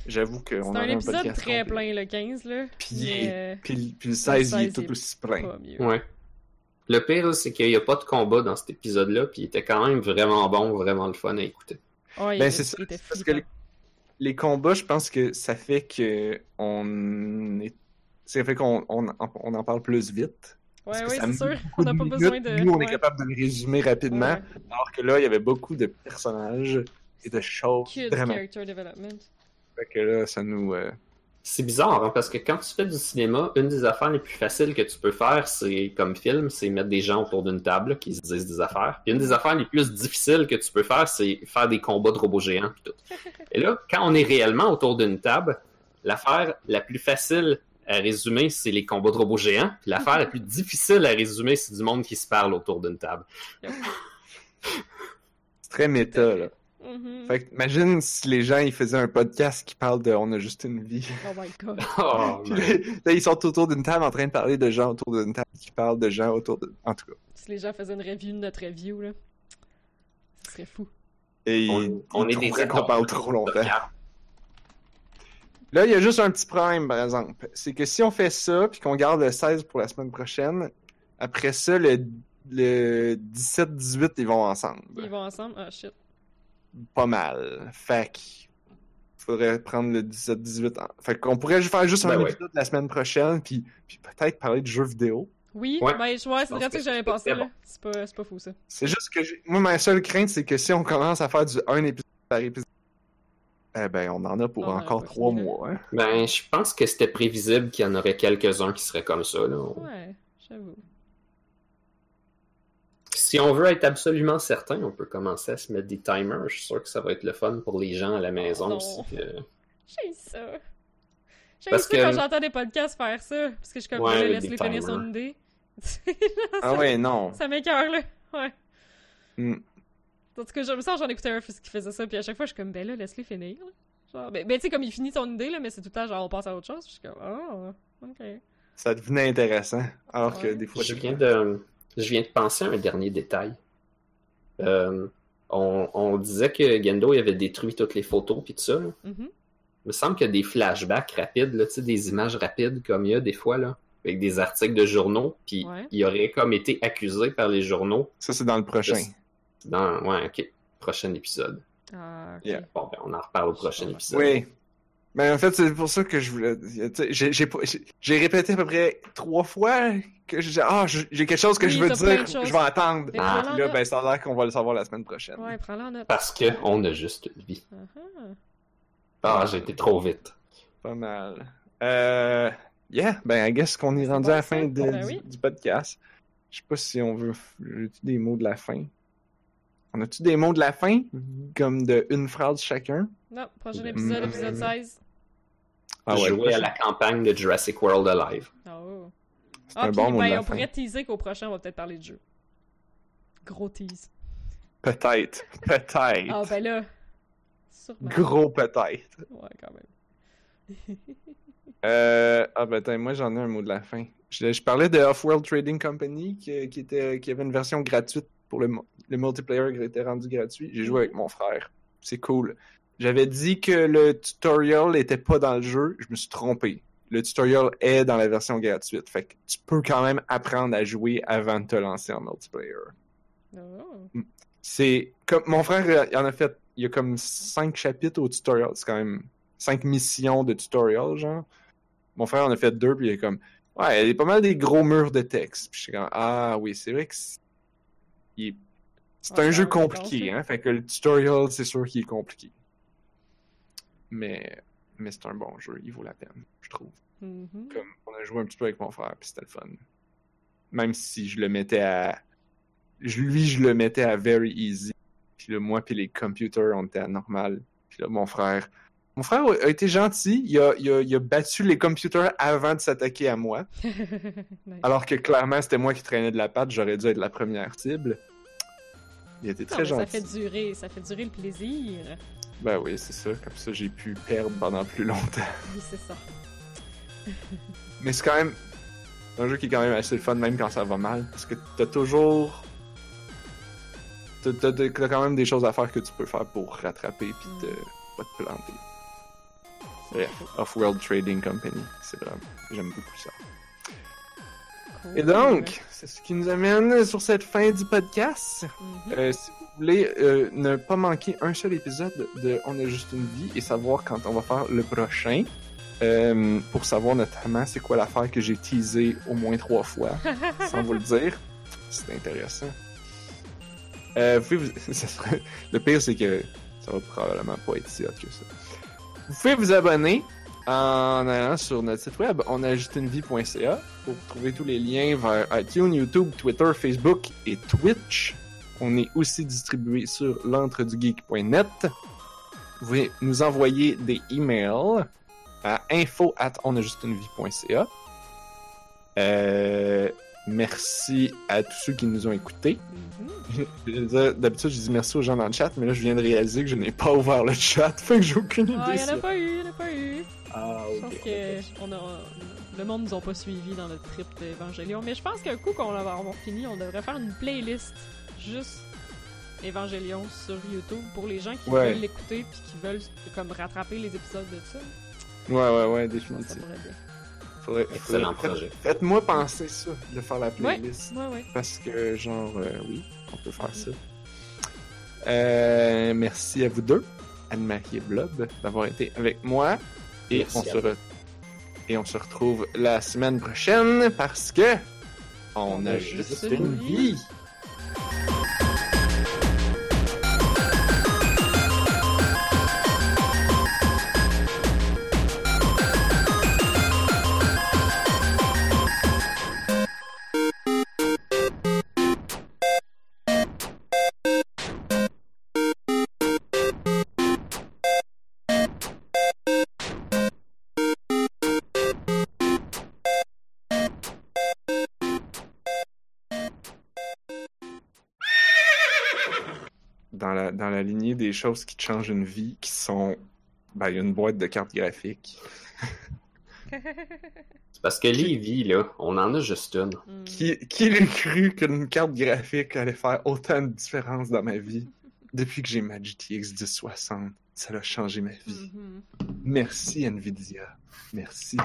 J'avoue qu'on C'est aurait un épisode podcast très complet. plein, le 15, là. Puis, mais, euh, puis, puis le 16, il est 16, tout il est aussi plein. Ouais. Le pire, là, c'est qu'il n'y a pas de combat dans cet épisode-là, puis il était quand même vraiment bon, vraiment le fun à écouter. Ben, c'est ça, parce que les combats, je pense que ça fait que on est... ça fait qu'on on, on en parle plus vite. Ouais, oui, c'est sûr. On n'a pas minutes, besoin de. Nous, on ouais. est capable de le résumer rapidement, Ouais. alors que là, il y avait beaucoup de personnages et de choses Que du dramatiques. character development. Fait que là, ça nous... euh, C'est bizarre, hein, parce que quand tu fais du cinéma, une des affaires les plus faciles que tu peux faire, c'est comme film, c'est mettre des gens autour d'une table qui se disent des affaires. Puis une des affaires les plus difficiles que tu peux faire, c'est faire des combats de robots géants. Puis tout. Et là, quand on est réellement autour d'une table, l'affaire la plus facile à résumer, c'est les combats de robots géants. Puis l'affaire la plus difficile à résumer, c'est du monde qui se parle autour d'une table. C'est très méta, là. Mhm. Fait que imagine si les gens, ils faisaient un podcast qui parle de « On a juste une vie Oh my god. Oh, ». Puis là, là, ils sont autour d'une table en train de parler de gens autour d'une table qui parlent de gens autour de... En tout cas. Si les gens faisaient une review de notre review, là. Ce serait fou. Et on, on est des qu'on parle trop longtemps. Là, il y a juste un petit problème, par exemple. C'est que si on fait ça, puis qu'on garde le 16 pour la semaine prochaine, après ça, le, le 17-18, ils vont ensemble. Ils vont ensemble? Ah shit. Pas mal. Fait que... Faudrait prendre le 17-18. en- Fait qu'on pourrait faire juste Ben un ouais. épisode la semaine prochaine, puis, puis peut-être parler de jeux vidéo. Oui, Ouais. ben, je- ouais, c'est vrai que que j'avais pensé, bon. C'est pas, c'est pas fou, ça. C'est juste que j'ai- moi, ma seule crainte, c'est que si on commence à faire du un épisode par épisode, eh ben, on en a pour On en a encore trois mois. Hein? Ben, je pense que c'était prévisible qu'il y en aurait quelques-uns qui seraient comme ça. Là. Ouais, j'avoue. Si on veut être absolument certain, on peut commencer à se mettre des timers. Je suis sûr que ça va être le fun pour les gens à la maison non. aussi. que- J'ai ça. J'ai ça que- quand j'entends des podcasts faire ça. Parce que je suis comme, Ouais, je laisse les finir son idée. Ah ouais, non. Ça m'écoeure, là. Ouais. Hmm. En tout cas, je me sens, j'en écoutais un qui faisait ça, puis à chaque fois, je suis comme, ben là, laisse-les finir. là. Genre, ben, ben tu sais, comme il finit son idée, là, mais c'est tout le temps, genre, on passe à autre chose. Puis je suis comme, oh, ok. Ça devenait intéressant. Alors que des fois, Je viens de, je viens de penser à un dernier détail. Euh, on, on disait que Gendo il avait détruit toutes les photos puis tout ça. là. Mhm. Il me semble qu'il y a des flashbacks rapides, là, tu sais, des images rapides comme il y a des fois là, avec des articles de journaux. Puis Ouais. il aurait comme été accusé par les journaux. ça, c'est dans le prochain. Dans, ouais, ok, prochain épisode. Ah. Yeah. Bon, ben, on en reparle au prochain épisode. Oui. Mais en fait, c'est pour ça que je voulais. j'ai répété à peu près trois fois que j'ai ah, j'ai j'ai quelque chose que Oui, je veux dire. Je vais attendre. Ah. là, ben, ça a l'air qu'on va le savoir la semaine prochaine. Ouais, prends-la en note. Parce que on a juste une vie. Ah, Ah, j'ai été trop vite. Pas mal. Euh. Yeah, ben, I guess qu'on est rendu à la fin de- Ben du, oui. du podcast. Je sais pas si on veut. J'ai-tu des mots de la fin? On a-tu des mots de la fin? Comme de une phrase chacun? Non, prochain épisode, Mm. épisode 16. Ah ouais, Jouer à la campagne de Jurassic World Alive. Ah, un bon mot ben, de la on fin. pourrait teaser qu'au prochain, on va peut-être parler de jeu. Gros tease. Peut-être. Peut-être. Ah, ben là. Sûrement. Gros peut-être. Ouais, quand même. Euh, ah ben attends, moi j'en ai un mot de la fin. Je, je parlais de Off-World Trading Company qui, qui, était, qui avait une version gratuite pour le, le multiplayer qui était rendu gratuit. J'ai joué avec mon frère. C'est cool. J'avais dit que le tutorial était pas dans le jeu. Je me suis trompé. Le tutorial est dans la version gratuite. Fait que tu peux quand même apprendre à jouer avant de te lancer en multiplayer. Oh. C'est comme mon frère euh, il en a fait il y a comme cinq chapitres au tutorial, c'est quand même cinq missions de tutorial genre. Mon frère en a fait deux puis il est comme ouais, il y a pas mal des gros murs de texte. Puis je suis comme ah oui, c'est vrai que c'est il un jeu compliqué hein, fait que le tutorial c'est sûr qu'il est compliqué. Mais mais c'est un bon jeu, il vaut la peine, je trouve Mhm. comme on a joué un petit peu avec mon frère puis c'était le fun. Même si je le mettais à lui je le mettais à very easy. Puis là moi puis les computers on était à normal. Puis là mon frère mon frère a été gentil, il a, il a, il a battu les computers avant de s'attaquer à moi. Nice. Alors que clairement c'était moi qui traînais de la patte, j'aurais dû être la première cible. Il était Non, très mais ça gentil. fait durer, ça fait durer le plaisir. Ben oui, c'est ça. Comme ça j'ai pu perdre pendant plus longtemps. Oui, c'est ça. Mais c'est quand même un jeu qui est quand même assez fun, même quand ça va mal. Parce que t'as toujours. T'as, t'as- t'as quand même des choses à faire que tu peux faire pour rattraper puis te, pas te planter. Bref, Off-World Trading Company, c'est vraiment. J'aime beaucoup ça. Cool. Et donc, c'est ce qui nous amène sur cette fin du podcast. Mhm. Euh, si voulez euh, ne pas manquer un seul épisode de On a juste une vie et savoir quand on va faire le prochain, euh, pour savoir notamment c'est quoi l'affaire que j'ai teasé au moins trois fois, sans vous le dire, c'est intéressant. Euh, vous pouvez vous- ça serait- Le pire, c'est que ça va probablement pas être si hot que ça. Vous pouvez vous abonner en allant sur notre site web onajustunevie.ca pour trouver tous les liens vers iTunes, YouTube, Twitter, Facebook et Twitch. On est aussi distribué sur l'entredugeek.net. Vous pouvez nous envoyer des emails à info at onajustunevie.ca. Euh, merci à tous ceux qui nous ont écoutés. Mhm. Je dire, D'habitude, je dis merci aux gens dans le chat, mais là, je viens de réaliser que je n'ai pas ouvert le chat, fait que j'ai aucune idée. Ah, y'en a sur- pas eu, y'en a pas eu. Ah, Je ok. pense que on a, le monde nous a pas suivis dans notre trip d'Evangelion, mais je pense qu'un coup qu'on va avoir fini, on devrait faire une playlist juste Evangelion sur YouTube pour les gens qui Ouais. veulent l'écouter puis qui veulent comme rattraper les épisodes de ça. Ouais, ouais, ouais, définitivement. pourrait bien. Faudrait, Excellent faudrait- projet. Faites-moi penser ça, de faire la playlist. ouais, ouais. Parce que, genre, euh, oui, on peut faire ça. Euh, merci à vous deux, Anne-Marie et Blob, d'avoir été avec moi. Et Merci on, se re- et on se retrouve la semaine prochaine parce que on a juste une vie. Thank you. Des choses qui te changent une vie, qui sont. Ben, une boîte de cartes graphiques. C'est parce que Lévi, là, on en a juste une. Hmm. Qui, qui l'eût cru qu'une carte graphique allait faire autant de différence dans ma vie? Depuis que j'ai ma GTX 1060, ça a changé ma vie. Mhm. Merci Nvidia. Merci.